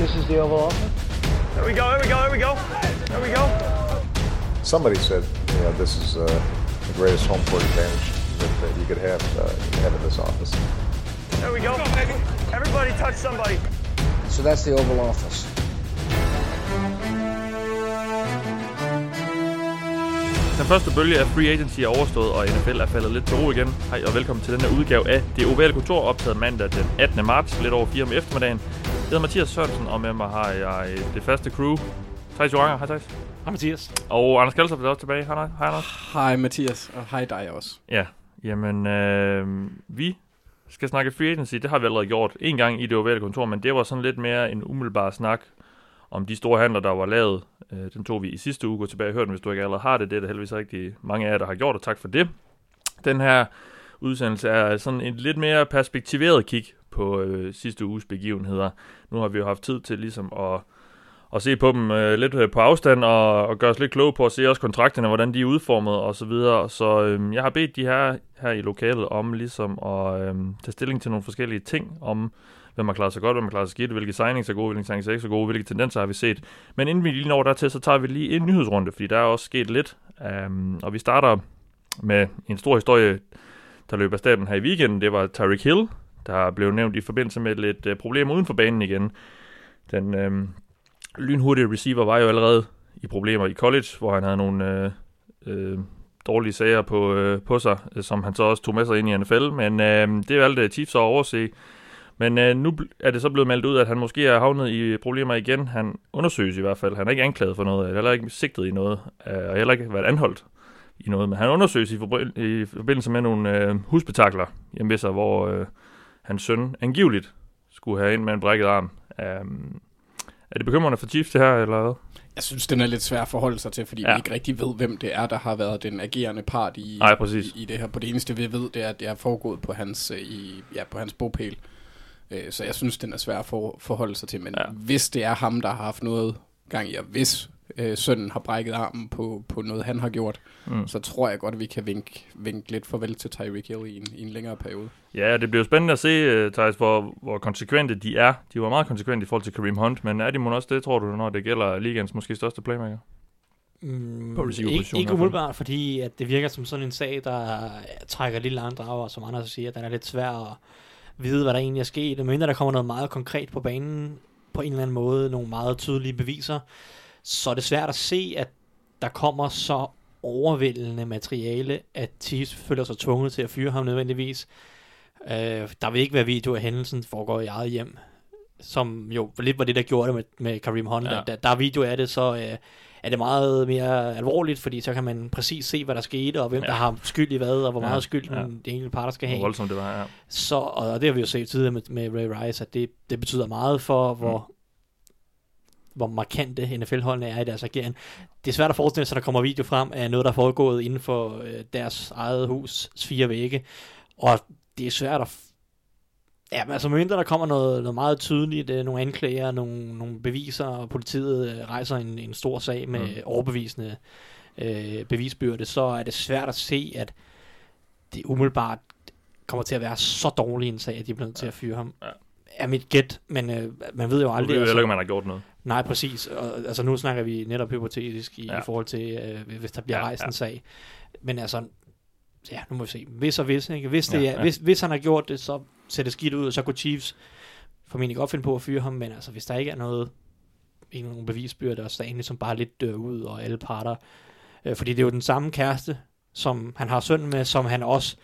This is the Oval Office. There we go, there we go, there we go. There we go. Somebody said, you know, this is uh, the greatest home court advantage that, that you could have, uh, have in this office. There we go. Everybody touch somebody. So that's the Oval Office. Den første bølge af free agency er overstået, og NFL er faldet lidt til ro igen. Hej og velkommen til denne udgave af Det Ovale Kontor, optaget mandag den 18. marts, lidt over 4 om eftermiddagen. Jeg hedder Mathias Sørensen, og med mig har jeg det faste crew. Thijs Joranger, hej Thijs. Hej Mathias. Og Anders Kjeldstrup er også tilbage. Hej, hej Anders. Hej Mathias, og hej dig også. Ja, jamen øh, vi skal snakke free agency. Det har vi allerede gjort en gang i det ovale kontor, men det var sådan lidt mere en umiddelbar snak om de store handler, der var lavet. Øh, den tog vi i sidste uge. Gå tilbage og hør den, hvis du ikke allerede har det. Det er der heldigvis rigtig mange af jer, der har gjort, og tak for det. Den her udsendelse er sådan en lidt mere perspektiveret kig på øh, sidste uges begivenheder. Nu har vi jo haft tid til ligesom at, at se på dem øh, lidt øh, på afstand og, og gøre os lidt kloge på at se også kontrakterne, hvordan de er udformet og så videre. Så øh, jeg har bedt de her her i lokalet om ligesom at øh, tage stilling til nogle forskellige ting om hvem har klaret sig godt, hvem har klaret sig skidt, hvilke signings er gode, hvilke signings er ikke så gode, hvilke tendenser har vi set. Men inden vi lige når dertil, så tager vi lige en nyhedsrunde, fordi der er også sket lidt. Um, og vi starter med en stor historie, der løber af staben her i weekenden. Det var Tyreek Hill, der blev nævnt i forbindelse med lidt øh, problemer uden for banen igen. Den øh, lynhurtige receiver var jo allerede i problemer i college, hvor han havde nogle øh, øh, dårlige sager på, øh, på sig, øh, som han så også tog med sig ind i NFL. Men øh, det valgte Chiefs at overse. Men øh, nu er det så blevet meldt ud, at han måske er havnet i problemer igen. Han undersøges i hvert fald. Han er ikke anklaget for noget, eller ikke sigtet i noget, øh, og heller ikke været anholdt i noget. Men han undersøges i, forbi- i forbindelse med nogle øh, husbetakler hjemme ved sig, hvor øh, hans søn angiveligt skulle have ind med en brækket arm. Øh, er det bekymrende for Chiefs det her, eller hvad? Jeg synes, den er lidt svær at forholde sig til, fordi ja. vi ikke rigtig ved, hvem det er, der har været den agerende part i, Nej, præcis. i, i det her. På det eneste, vi ved, det er, at det er foregået på hans, i, ja, på hans bogpæl. Øh, så jeg synes, den er svær at for, forholde sig til. Men ja. hvis det er ham, der har haft noget gang i, og hvis øh, sønnen har brækket armen på, på noget, han har gjort, mm. så tror jeg godt, at vi kan vinke, vinke lidt farvel til Tyreek Hill i en, i en længere periode. Ja, det bliver spændende at se, uh, Thijs, hvor, hvor konsekvente de er. De var meget konsekvente i forhold til Kareem Hunt, men er de måske også det, tror du, når det gælder ligens måske største playmaker? Mm, på ikke, ikke umiddelbart, fordi at det virker som sådan en sag, der trækker lidt langt drager, som andre siger, at den er lidt svær at vide, hvad der egentlig er sket. Men der kommer noget meget konkret på banen, på en eller anden måde, nogle meget tydelige beviser, så er det svært at se, at der kommer så overvældende materiale, at Chiefs føler sig tvunget til at fyre ham nødvendigvis. Øh, der vil ikke være video af hændelsen, foregår i eget hjem, som jo lidt var det, der gjorde det med, med Kareem Hunt. Ja. Der, der er video af det, så øh, er det meget mere alvorligt, fordi så kan man præcis se, hvad der skete, og hvem ja. der har skyld i hvad, og hvor ja. meget skyld ja. den enkelte parter skal have. Hvor voldsomt det var, ja. Så, og det har vi jo set tidligere med, med Ray Rice, at det, det betyder meget for, hvor, mm. Hvor markante NFL-holdene er i deres ageren. Det er svært at forestille sig, at der kommer video frem af noget, der er foregået inden for øh, deres eget hus, fire vægge, og det er svært at Ja, men altså mindre der kommer noget, noget meget tydeligt, øh, nogle anklager, nogle, nogle beviser, og politiet øh, rejser en, en stor sag med mm. overbevisende øh, bevisbyrde, så er det svært at se, at det umiddelbart kommer til at være så dårlig en sag, at de bliver nødt til at fyre ham. Ja. Er mit gæt, men øh, man ved jo aldrig... Du ved jo ikke, man har gjort noget. Nej, præcis. Og, altså nu snakker vi netop hypotetisk i, ja. i forhold til, øh, hvis der bliver ja, rejst ja. en sag. Men altså, ja, nu må vi se. Hvis og hvis, ikke? Hvis, det ja, er, ja. Hvis, hvis han har gjort det, så ser det skidt ud, så kunne Chiefs formentlig godt finde på at fyre ham, men altså, hvis der ikke er noget, ikke nogen bevisbyrde, og sagen ligesom bare lidt dør ud, og alle parter, øh, fordi det er jo den samme kæreste, som han har søn med, som han også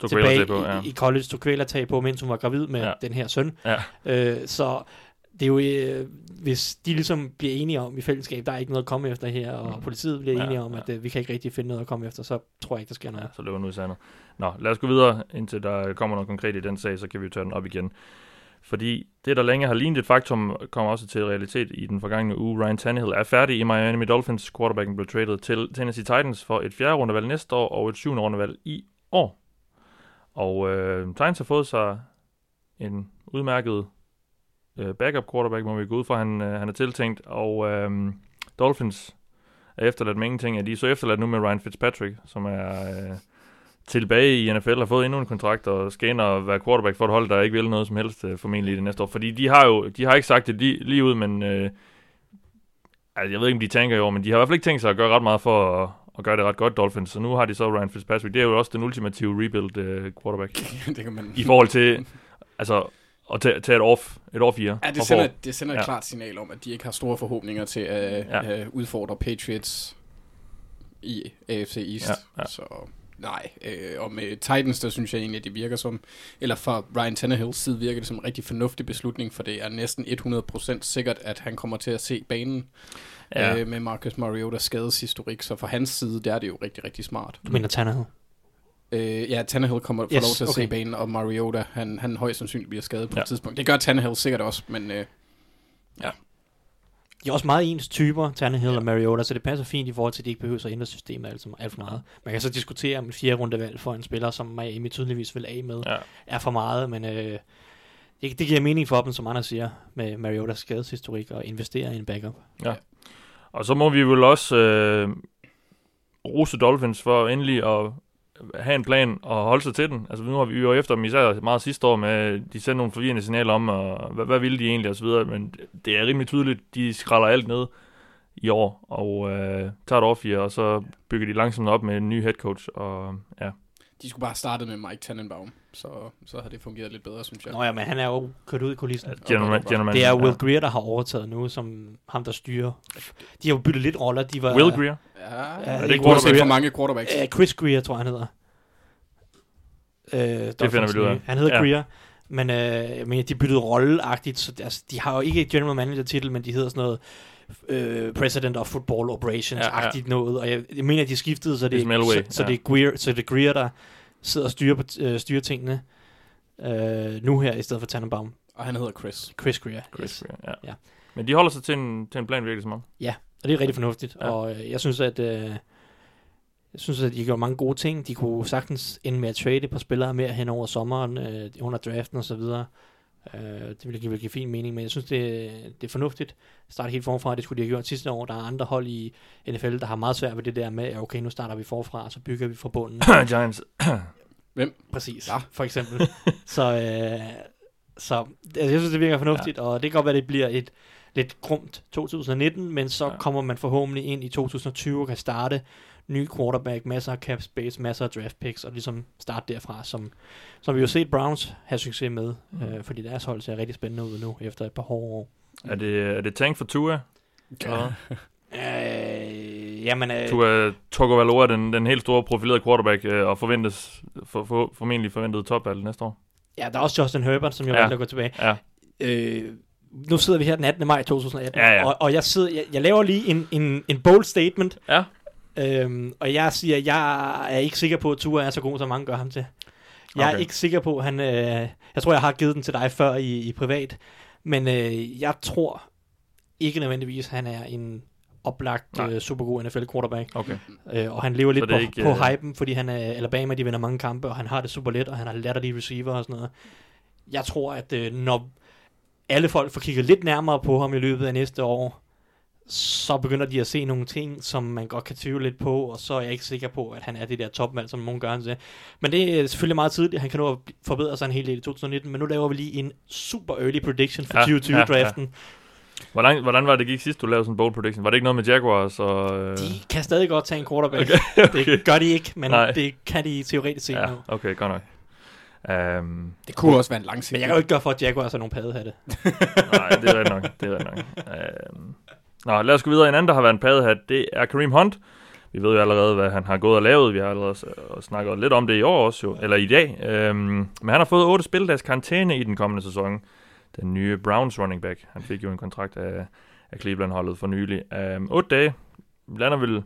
tog tilbage på, ja. i, i college tog kvælertag på, mens hun var gravid med ja. den her søn. Ja. Øh, så det er jo, øh, hvis de ligesom bliver enige om i fællesskab, der er ikke noget at komme efter her, og mm. politiet bliver ja, enige om, ja. at øh, vi kan ikke rigtig finde noget at komme efter, så tror jeg ikke, der sker noget. Ja, så løber nu i sandet. Nå, lad os gå videre, indtil der kommer noget konkret i den sag, så kan vi jo tage den op igen. Fordi det, der længe har lignet et faktum, kommer også til realitet i den forgangne uge. Ryan Tannehill er færdig i Miami Dolphins. Quarterbacken blev traded til Tennessee Titans for et fjerde rundevalg næste år og et syvende rundevalg i år. Og øh, Titans har fået sig en udmærket øh, backup quarterback, må vi gå ud fra, han, øh, han er tiltænkt. Og øh, Dolphins er efterladt med ingenting. De er så efterladt nu med Ryan Fitzpatrick, som er... Øh, tilbage i NFL har fået endnu en kontrakt og skal ind og være quarterback for et hold, der ikke vil noget som helst øh, formentlig i det næste år. Fordi de har jo de har ikke sagt det lige, lige ud, men øh, altså, jeg ved ikke, om de tænker i år, men de har i hvert fald ikke tænkt sig at gøre ret meget for at, at gøre det ret godt, Dolphins. Så nu har de så Ryan Fitzpatrick. Det er jo også den ultimative rebuild uh, quarterback. det kan man... I forhold til altså, at tage, tage et off, et off year. Ja, det sender, det sender et ja. klart signal om, at de ikke har store forhåbninger til at ja. uh, udfordre Patriots i AFC East. Ja, ja. Så nej, øh, og med Titans, der synes jeg egentlig, at det virker som, eller fra Ryan Tannehills side virker det som en rigtig fornuftig beslutning, for det er næsten 100% sikkert, at han kommer til at se banen ja. øh, med Marcus Mariota skadeshistorik, så for hans side, der er det jo rigtig, rigtig smart. Du mener Tannehill? Øh, ja, Tannehill kommer yes, lov til at okay. se banen, og Mariota, han, han højst sandsynligt bliver skadet på ja. et tidspunkt. Det gør Tannehill sikkert også, men øh, ja. De er også meget ens typer, Tannehill ja. og Mariota, så det passer fint i forhold til, at de ikke behøver at ændre systemet alt, alt for meget. Man kan så diskutere, om en fjerde runde valg for en spiller, som Miami tydeligvis vil af med, ja. er for meget, men øh, det, det giver mening for dem, som andre siger, med Mariotas skadeshistorik og investere i en backup. Ja. Og så må vi vel også øh, rose Dolphins for endelig at have en plan og holde sig til den. Altså nu har vi jo efter dem især meget sidste år med, de sendte nogle forvirrende signaler om, og hvad, hvad ville de egentlig osv., men det er rimelig tydeligt, de skralder alt ned i år, og øh, tager et off og så bygger de langsomt op med en ny head coach, og ja. De skulle bare starte med Mike Tannenbaum, så, så har det fungeret lidt bedre, synes jeg. Nå ja, men han er jo kørt ud i kulissen. Gentleman, gentleman, det er Will Greer, der har overtaget nu, som ham, der styrer. De har jo byttet lidt roller. De var, Will Greer? Ja, ja er det ikke for mange quarterbacks? Uh, Chris Greer, tror jeg, han hedder. Uh, det finder vi ud af. Han hedder ja. Greer. Men, øh, men de byttede rolleagtigt, så altså, de har jo ikke general manager titel, men de hedder sådan noget øh, President of Football Operations-agtigt ja, ja. noget, og jeg, jeg mener, at de skiftede, så det, så, så, ja. det er Greer, så det er Greer, der sidder og styrer, på, øh, styrer tingene øh, nu her, i stedet for Tannenbaum. Og han hedder Chris. Chris Greer. Chris yes. Greer, ja. ja. Men de holder sig til en, til en plan virkelig som om. Ja, og det er rigtig fornuftigt, ja. og øh, jeg synes, at øh, jeg synes, at de gjorde mange gode ting. De kunne sagtens ende med at trade på spillere mere hen over sommeren, øh, under draften og så videre. Uh, det ville give, give fin mening, men jeg synes, det, det er fornuftigt. Starte helt forfra, det skulle de have gjort sidste år. Der er andre hold i NFL, der har meget svært ved det der med, okay, nu starter vi forfra, og så bygger vi fra bunden. Giants. Hvem? Præcis, ja. for eksempel. så uh, så altså, jeg synes, det virker fornuftigt, ja. og det kan godt være, det bliver et lidt grumt 2019, men så ja. kommer man forhåbentlig ind i 2020 og kan starte ny quarterback, masser af cap space, masser af draft picks, og ligesom starte derfra, som, som vi jo set Browns have succes med, mm. øh, fordi deres hold ser rigtig spændende ud nu, efter et par hårde år. Er det, er det tank for Tua? Ja. øh, jamen, øh, Tua Tagovailoa, den, den helt store profilerede quarterback, øh, og forventes, for, for, formentlig forventet topvalg næste år. Ja, der er også Justin Herbert, som jo ja. valgte at gå tilbage. Ja. Øh, nu sidder vi her den 18. maj 2018, ja, ja. Og, og jeg, sidder, jeg, jeg laver lige en, en, en bold statement. Ja. Øhm, og jeg siger, jeg er ikke sikker på, at Tua er så god, som mange gør ham til. Jeg okay. er ikke sikker på, at han... Øh, jeg tror, jeg har givet den til dig før i, i privat. Men øh, jeg tror ikke nødvendigvis, at han er en oplagt øh, supergod NFL quarterback. Okay. Øh, og han lever lidt på, ikke, på øh... hypen, fordi han er Alabama, de vinder mange kampe, og han har det super let, og han har latterlige receiver og sådan noget. Jeg tror, at øh, når alle folk får kigget lidt nærmere på ham i løbet af næste år, så begynder de at se nogle ting, som man godt kan tvivle lidt på, og så er jeg ikke sikker på, at han er det der topmand, som nogen gør han til. Men det er selvfølgelig meget tidligt, han kan nå at forbedre sig en hel del i 2019, men nu laver vi lige en super early prediction for ja, 2020-draften. Ja, ja. Hvordan, hvordan var det gik sidst, du lavede sådan en bold prediction? Var det ikke noget med Jaguars? Og, øh... De kan stadig godt tage en quarterback. Okay, okay. Det gør de ikke, men Nej. det kan de teoretisk se ja, nu. Okay, godt nok. Um, det kunne også være en langsigtet. Men jeg kan jo ikke gøre for, at Jaguars har nogle paddehatte. Nej, det er rigtigt nok. Det er rigtigt nok. Um, Nå, lad os gå videre. En anden, der har været en paddehat, det er Kareem Hunt. Vi ved jo allerede, hvad han har gået og lavet. Vi har allerede snakket lidt om det i år også, jo, eller i dag. Øhm, men han har fået 8 spildags karantæne i den kommende sæson. Den nye Browns running back. Han fik jo en kontrakt af, af Cleveland-holdet for nylig. Øhm, 8 dage lander vel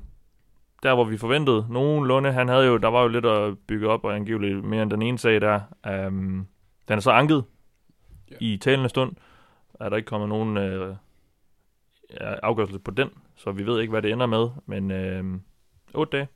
der, hvor vi forventede nogenlunde. Han havde jo, der var jo lidt at bygge op, og angiveligt mere end den ene sag der. Øhm, den er så anket yeah. i talende stund. Er der ikke kommet nogen øh, afgørelse på den, så vi ved ikke, hvad det ender med, men øh, 8 dage.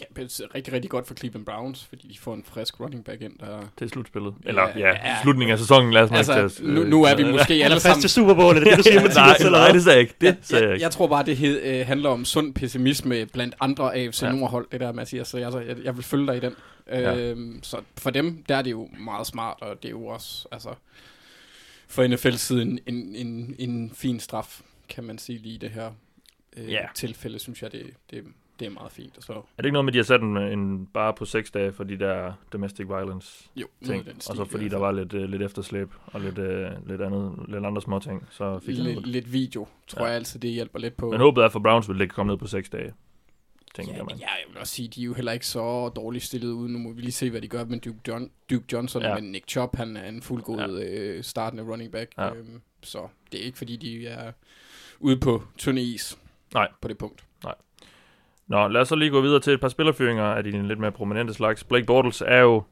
Ja, det er rigtig, rigtig godt for Cleveland Browns, fordi de får en frisk running back ind, der... Til slutspillet. Eller ja, ja, ja slutningen af sæsonen, lad os altså, ikke nu, nu er vi måske alle sammen... til Super Bowl, er det det, du siger, Mathias? nej, nej, det sagde jeg ikke. Det sagde jeg, jeg, ikke. jeg tror bare, det hed, øh, handler om sund pessimisme blandt andre AFC ja. Nordhold, det der, Mathias. Så jeg, jeg, jeg vil følge dig i den. Ja. Øhm, så for dem, der er det jo meget smart, og det er jo også, altså, for NFL-siden en, en, en fin straf, kan man sige lige det her øh, ja. tilfælde, synes jeg, det, det, det er meget fint. Så. Er det ikke noget med, at de har sat en, en bare på seks dage for de der domestic violence jo, ting? Den stil, og så fordi der var lidt, uh, lidt efterslæb og lidt, uh, lidt, andet, lidt andre små ting, så fik lidt, lidt video, tror ja. jeg altid, det hjælper lidt på. Men håbet er for Browns, vil det komme ned på seks dage tænker ja, man. Ja, jeg vil også sige, de er jo heller ikke så dårligt stillet ud. Nu må vi lige se, hvad de gør med Duke, John, Duke Johnson, ja. men Nick Chubb, han er en fuldgod ja. øh, startende running back. Ja. Øhm, så det er ikke, fordi de er ude på tynde is Nej. på det punkt. Nej. Nå, lad os så lige gå videre til et par spillerfyringer af de lidt mere prominente slags. Blake Bortles er jo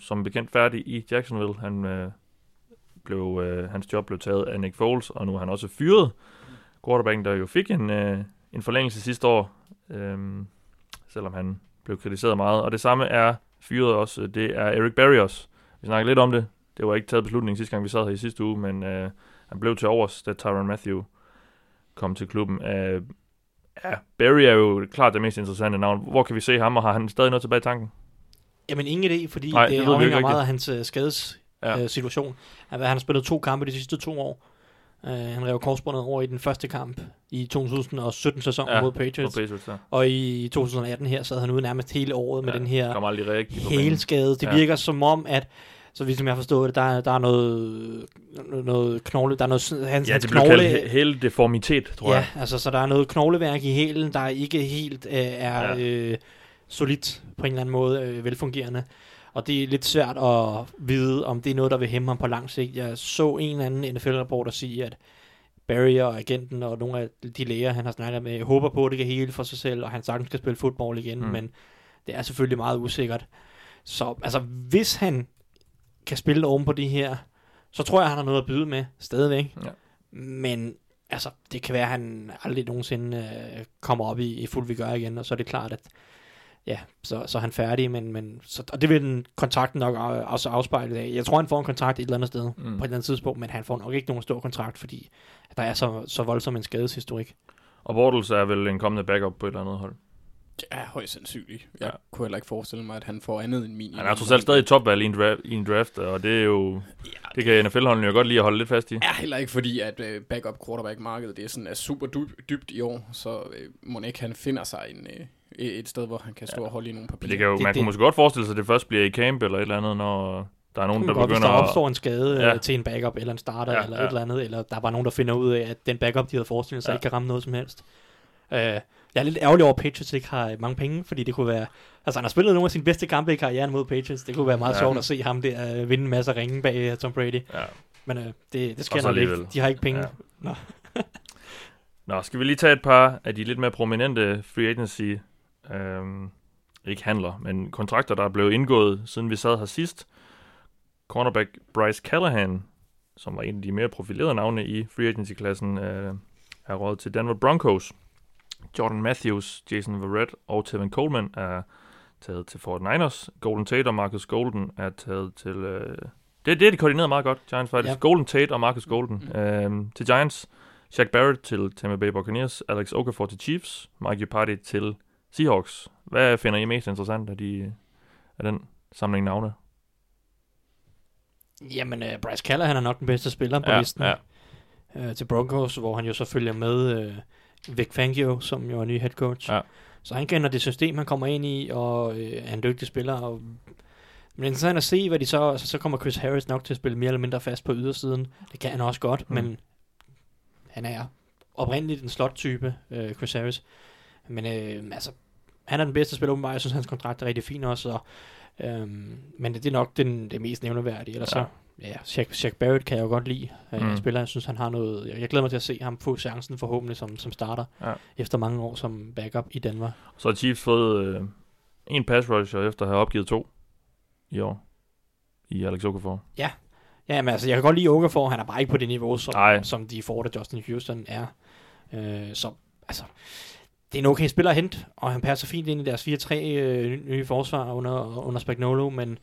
som bekendt færdig i Jacksonville. Han, øh, blev, øh, hans job blev taget af Nick Foles, og nu er han også fyret. Quarterbacken, der jo fik en, øh, en forlængelse sidste år, øhm, selvom han blev kritiseret meget. Og det samme er fyret også, det er Eric Barrios. Vi snakkede lidt om det. Det var ikke taget beslutning sidste gang, vi sad her i sidste uge, men øh, han blev til overs, da Tyron Matthew kom til klubben. Øh, ja, Barry er jo klart det mest interessante navn. Hvor kan vi se ham, og har han stadig noget tilbage i tanken? Jamen ingen idé, fordi Nej, det, det afhænger meget af hans uh, skades ja. situation. Han, han har spillet to kampe de sidste to år, Uh, han rev korsbåndet over i den første kamp i 2017-sæsonen ja, mod Patriots. Patriots ja. Og i 2018 her sad han ude nærmest hele året med ja, den her hele skade. Det ja. virker som om, at så vidt som jeg forstår det, der, der er noget, noget knogle, der er noget, hans, ja, det bliver knogle, kaldt hele deformitet, tror ja, jeg. Ja, altså, så der er noget knogleværk i hælen, der ikke helt øh, er ja. øh, solidt på en eller anden måde, øh, velfungerende. Og det er lidt svært at vide, om det er noget, der vil hæmme ham på lang sigt. Jeg så en eller anden NFL-reporter sige, at Barry og agenten og nogle af de læger, han har snakket med, håber på, at det kan hele for sig selv, og han sagtens skal spille fodbold igen, mm. men det er selvfølgelig meget usikkert. Så altså, hvis han kan spille oven på det her, så tror jeg, han har noget at byde med stadigvæk. Ja. Men altså, det kan være, at han aldrig nogensinde øh, kommer op i, i fuld vi gør igen, og så er det klart, at ja, så, så er han færdig, men, men så, og det vil den kontrakten nok også afspejle af. Jeg tror, han får en kontrakt et eller andet sted mm. på et eller andet tidspunkt, men han får nok ikke nogen stor kontrakt, fordi der er så, så voldsom en skadeshistorik. Og Bortles er vel en kommende backup på et eller andet hold? Ja, højst sandsynligt. Jeg ja. kunne heller ikke forestille mig, at han får andet end min. Han er trods alt stadig topvalg i en, draft, i en draft, og det er jo... Ja, det kan NFL-holdene jo godt lide at holde lidt fast i. Ja, heller ikke fordi, at uh, backup quarterback-markedet det er, sådan, er super dybt i år, så uh, må ikke han finder sig en, uh, et sted, hvor han kan stå ja. og holde i nogle papirer. det kan jo, det, man det, kunne måske godt forestille sig, at det først bliver i camp eller et eller andet, når der er nogen, der godt, begynder hvis der opstår en skade ja. til en backup eller en starter ja, eller ja. et eller andet, eller der er bare nogen, der finder ud af, at den backup, de havde forestillet sig, ja. ikke kan ramme noget som helst. Uh, jeg er lidt ærgerlig over, at Patriots ikke har mange penge, fordi det kunne være... Altså, han har spillet nogle af sine bedste kampe i karrieren mod Patriots. Det kunne være meget ja. sjovt at se ham der uh, vinde en masse ringe bag uh, Tom Brady. Ja. Men uh, det, det sker nok ikke. De har ikke penge. Ja. Nå. Nå, skal vi lige tage et par af de lidt mere prominente free agency øhm, ikke handler, men kontrakter, der er blevet indgået, siden vi sad her sidst. Cornerback Bryce Callahan, som var en af de mere profilerede navne i free agency-klassen, øh, er råd til Denver Broncos. Jordan Matthews, Jason Verrett og Tevin Coleman er taget til Fort Niners. Golden Tate og Marcus Golden er taget til... Øh, det, det er de koordineret meget godt, Giants faktisk. Ja. Golden Tate og Marcus Golden mm. øh, til Giants. Shaq Barrett til Tampa Bay Buccaneers. Alex Okafor til Chiefs. Mike Upati til Seahawks. Hvad finder I mest interessant af, de, af den samling navne? Jamen, uh, Bryce Callahan er nok den bedste spiller på ja, listen. Ja. Uh, til Broncos, hvor han jo så følger med uh, Vic Fangio, som jo er ny head coach. Ja. Så han kender det system, han kommer ind i, og uh, er en dygtig spiller. Og, men interessant at se, hvad de så... Altså, så kommer Chris Harris nok til at spille mere eller mindre fast på ydersiden. Det kan han også godt, mm. men han er oprindeligt en slot-type, uh, Chris Harris. Men øh, altså, han er den bedste spiller åbenbart. Jeg synes, hans kontrakt er rigtig fin også. Og, øhm, men det er nok den, det mest nævneværdige. Eller ja. så, ja, Shaq, Shaq Barrett kan jeg jo godt lide. Øh, mm. spiller, jeg synes, han har noget... Jeg, jeg glæder mig til at se ham få chancen forhåbentlig som, som starter. Ja. Efter mange år som backup i Danmark. Så har Chiefs fået øh, en pass rusher efter at have opgivet to i år. I Alex Okafor. Ja, Ja, men altså, jeg kan godt lide Okafor, han er bare ikke på det niveau, som, som de får, da Justin Houston er. Øh, så, altså, det er en okay spiller at hente, og han passer fint ind i deres 4-3 øh, nye forsvar under, under Spagnolo, men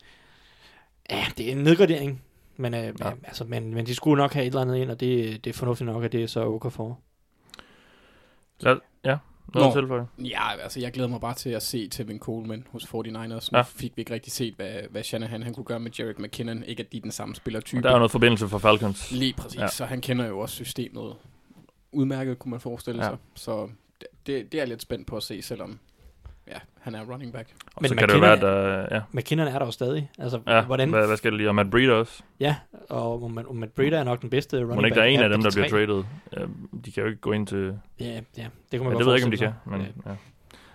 ja, det er en nedgradering. Men, øh, ja. altså, men, men de skulle nok have et eller andet ind, og det, det er fornuftigt nok, at det er så okay for. Ja, ja. Noget tilføje? Ja, altså jeg glæder mig bare til at se Tevin Coleman hos 49ers. Nu ja. fik vi ikke rigtig set, hvad, hvad Shanahan han kunne gøre med Jarek McKinnon. Ikke at de er den samme spillertype. Og der er noget forbindelse for Falcons. Lige præcis, ja. så han kender jo også systemet udmærket, kunne man forestille ja. sig. Så det, det er jeg lidt spændt på at se, selvom ja, han er running back. Men så kan det være, at uh, ja. McKinnon er der jo stadig. Altså, ja, hvordan... hvad, hvad skal det lige? Og Matt Breeder også? Ja, og, og Matt Breeder er nok den bedste running back. Må ikke der er en af dem, der bliver traded? De kan jo ikke gå ind til... Ja, ja det kunne man ja, det ved jeg ikke, om de kan. Men, ja. Ja.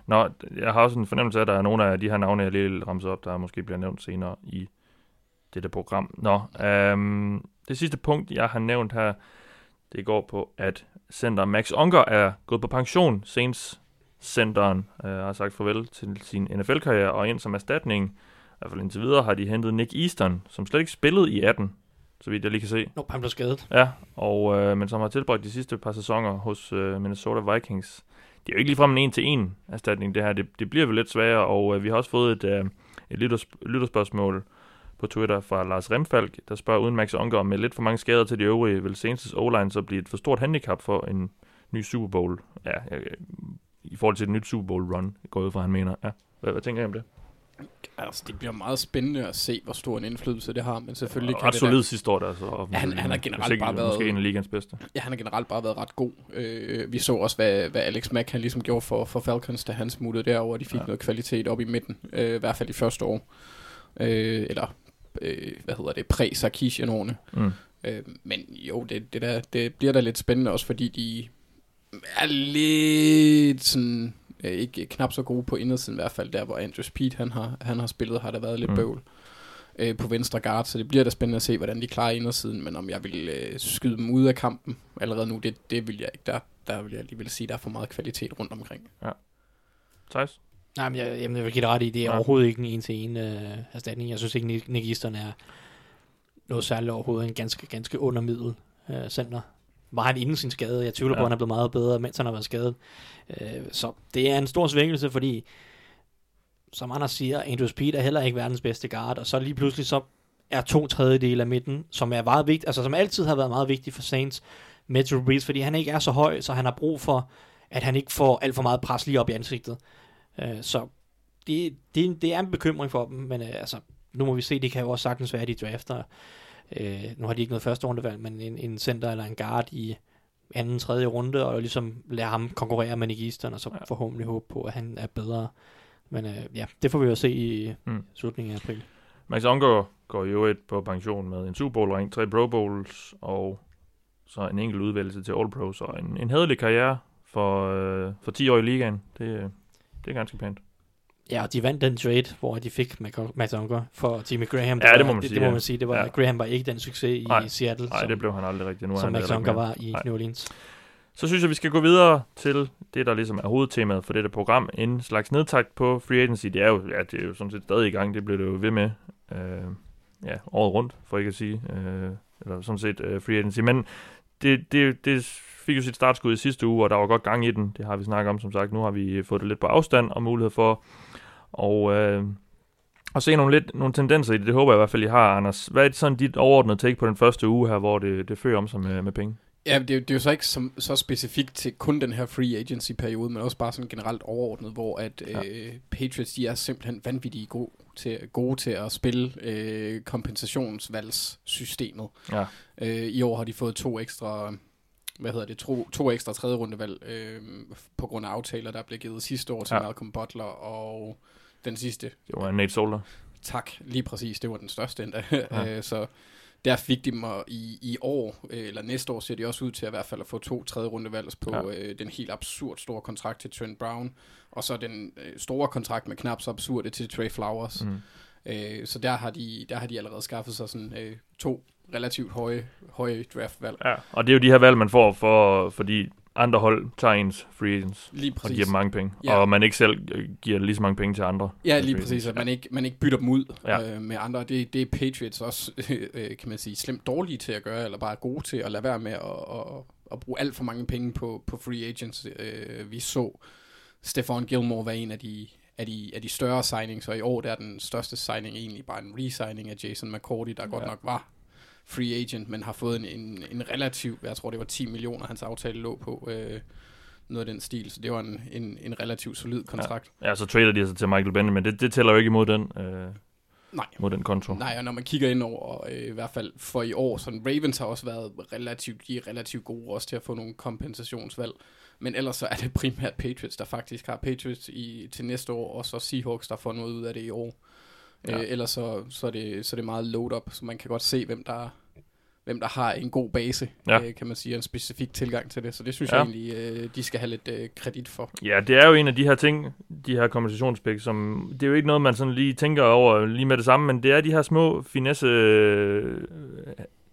Nå, jeg har også en fornemmelse af, at der er nogle af de her navne, jeg lige ramser op, der måske bliver nævnt senere i dette program. Nå, um, det sidste punkt, jeg har nævnt her, det går på, at center Max Unger er gået på pension. Saints centeren øh, har sagt farvel til sin NFL-karriere og ind som erstatning. I hvert fald indtil videre har de hentet Nick Easton, som slet ikke spillede i 18, så vidt jeg lige kan se. Nå, han blev skadet. Ja, og, øh, men som har tilbragt de sidste par sæsoner hos øh, Minnesota Vikings. Det er jo ikke ligefrem en en-til-en erstatning, det her. Det, det bliver vel lidt sværere, og øh, vi har også fået et, øh, et lytterspørgsmål på Twitter fra Lars Remfalk, der spørger uden Max Unger, med lidt for mange skader til de øvrige, vil Saints' O-line så blive et for stort handicap for en ny Super Bowl? Ja, i forhold til et nyt Super Bowl run, går ud fra, han mener. Ja. Hvad, hvad tænker I om det? Altså, det bliver meget spændende at se, hvor stor en indflydelse det har, men selvfølgelig ja, kan ret det solid sidste år, altså. Ja, han, han har generelt ikke, bare været... Måske en af ligens bedste. Ja, han har generelt bare været ret god. Øh, vi så også, hvad, hvad Alex Mack han ligesom gjorde for, for Falcons, da han smuttede derover, de fik ja. noget kvalitet op i midten, øh, i hvert fald i første år. Øh, eller øh, hvad hedder det, præ-Sarkisian-årene. Mm. Øh, men jo, det, det, der, det bliver da lidt spændende også, fordi de er lidt sådan, øh, ikke knap så gode på indersiden i hvert fald, der hvor Andrew Speed han har, han har spillet, har der været lidt mm. bøvl øh, på venstre guard, så det bliver da spændende at se, hvordan de klarer indersiden, men om jeg vil øh, skyde dem ud af kampen allerede nu, det, det vil jeg ikke. Der, der vil jeg alligevel sige, der er for meget kvalitet rundt omkring. Ja. Thijs? Nej, men jeg, jamen, jeg vil give dig ret i, det er ja. overhovedet ikke en en-til-en uh, erstatning. Jeg synes ikke, Easton er noget særligt overhovedet en ganske, ganske undermiddel uh, center. Var han inden sin skade? Jeg tvivler ja. på, at han er blevet meget bedre, mens han har været skadet. Uh, så det er en stor svækkelse, fordi som Anders siger, Andrew Speed er heller ikke verdens bedste guard, og så lige pludselig så er to tredjedele af midten, som er meget vigtigt, altså som altid har været meget vigtigt for Saints, med Drew Brees, fordi han ikke er så høj, så han har brug for, at han ikke får alt for meget pres lige op i ansigtet. Øh, så det, det, det er en bekymring for dem, men øh, altså, nu må vi se, det kan jo også sagtens være, at de drafter. Øh, nu har de ikke noget første rundevalg, men en, en center eller en guard i anden, tredje runde, og ligesom lære ham konkurrere med Easton, og så ja. forhåbentlig håbe på, at han er bedre. Men øh, ja, det får vi jo se i mm. slutningen af april. Max Unger går jo et på pension med en Super Bowl ring, tre Pro Bowls og så en enkelt udvælgelse til All Pros og en, en hedelig karriere for, øh, for 10 år i ligaen. Det, det er ganske pænt. Ja, og de vandt den trade, hvor de fik Matt Unger for Jimmy Graham. Det ja, det må man det, sige. Det, må man sige. Det var, ja. Graham var ikke den succes i nej, Seattle. Nej, det blev han aldrig rigtig. Nu som Matt Unger var i nej. New Orleans. Så synes jeg, vi skal gå videre til det, der ligesom er hovedtemaet for dette program. En slags nedtakt på free agency. Det er jo, ja, det er jo sådan set stadig i gang. Det bliver det jo ved med. Øh, ja, året rundt, for ikke at sige. Øh, eller sådan set øh, free agency. Men det, det, det fik jo sit startskud i sidste uge, og der var godt gang i den. Det har vi snakket om, som sagt. Nu har vi øh, fået det lidt på afstand og mulighed for og, øh, at se nogle, lidt, nogle tendenser i det. Det håber jeg i hvert fald, I har, Anders. Hvad er det sådan dit overordnede take på den første uge her, hvor det, det fører om sig med, med penge? Ja, det, det er jo så ikke som, så specifikt til kun den her free agency-periode, men også bare sådan generelt overordnet, hvor at ja. øh, Patriots, de er simpelthen vanvittigt gode til, gode til at spille øh, kompensationsvalgssystemet. Ja. Øh, I år har de fået to ekstra hvad hedder det, to, to ekstra tredje rundevalg øh, på grund af aftaler, der blev givet sidste år til ja. Malcolm Butler, og den sidste. Det var Nate Solder. Tak, lige præcis. Det var den største endda. Ja. så der fik de mig i, i år, øh, eller næste år ser de også ud til at i hvert fald at få to tredje rundevalg på ja. øh, den helt absurd store kontrakt til Trent Brown, og så den øh, store kontrakt med knap så absurde til Trey Flowers. Mm. Øh, så der har, de, der har de allerede skaffet sig sådan øh, to relativt høje, høje draftvalg. Ja, og det er jo de her valg, man får, for, fordi andre hold tager ens free agents lige præcis. og giver dem mange penge. Ja. Og man ikke selv giver lige så mange penge til andre. Ja, lige præcis. At man ikke, man ikke bytter dem ud ja. øh, med andre. Det, det er Patriots også, øh, kan man sige, slemt dårlige til at gøre, eller bare gode til at lade være med at, at, at bruge alt for mange penge på, på free agents. Øh, vi så Stefan Gilmore var en af de, af de, af de større signings, og i år der er den største signing egentlig bare en resigning af Jason McCourty, der ja. godt nok var free agent, men har fået en, en, en relativ, jeg tror det var 10 millioner, hans aftale lå på, øh, noget af den stil, så det var en, en, en relativt solid kontrakt. Ja, ja så trader de altså til Michael Bennett, men det, det tæller jo ikke imod den, øh, Nej. mod den konto. Nej, og når man kigger ind over, øh, i hvert fald for i år, så Ravens har også været relativt, de er relativt gode også til at få nogle kompensationsvalg. Men ellers så er det primært Patriots, der faktisk har Patriots i, til næste år, og så Seahawks, der får noget ud af det i år. Ja. Øh, ellers så, så, er det, så er det meget load up, så man kan godt se, hvem der, hvem der har en god base, ja. øh, kan man sige, en specifik tilgang til det. Så det synes ja. jeg egentlig, øh, de skal have lidt øh, kredit for. Ja, det er jo en af de her ting, de her kompensationspæk, som det er jo ikke noget, man sådan lige tænker over lige med det samme, men det er de her små finesse øh,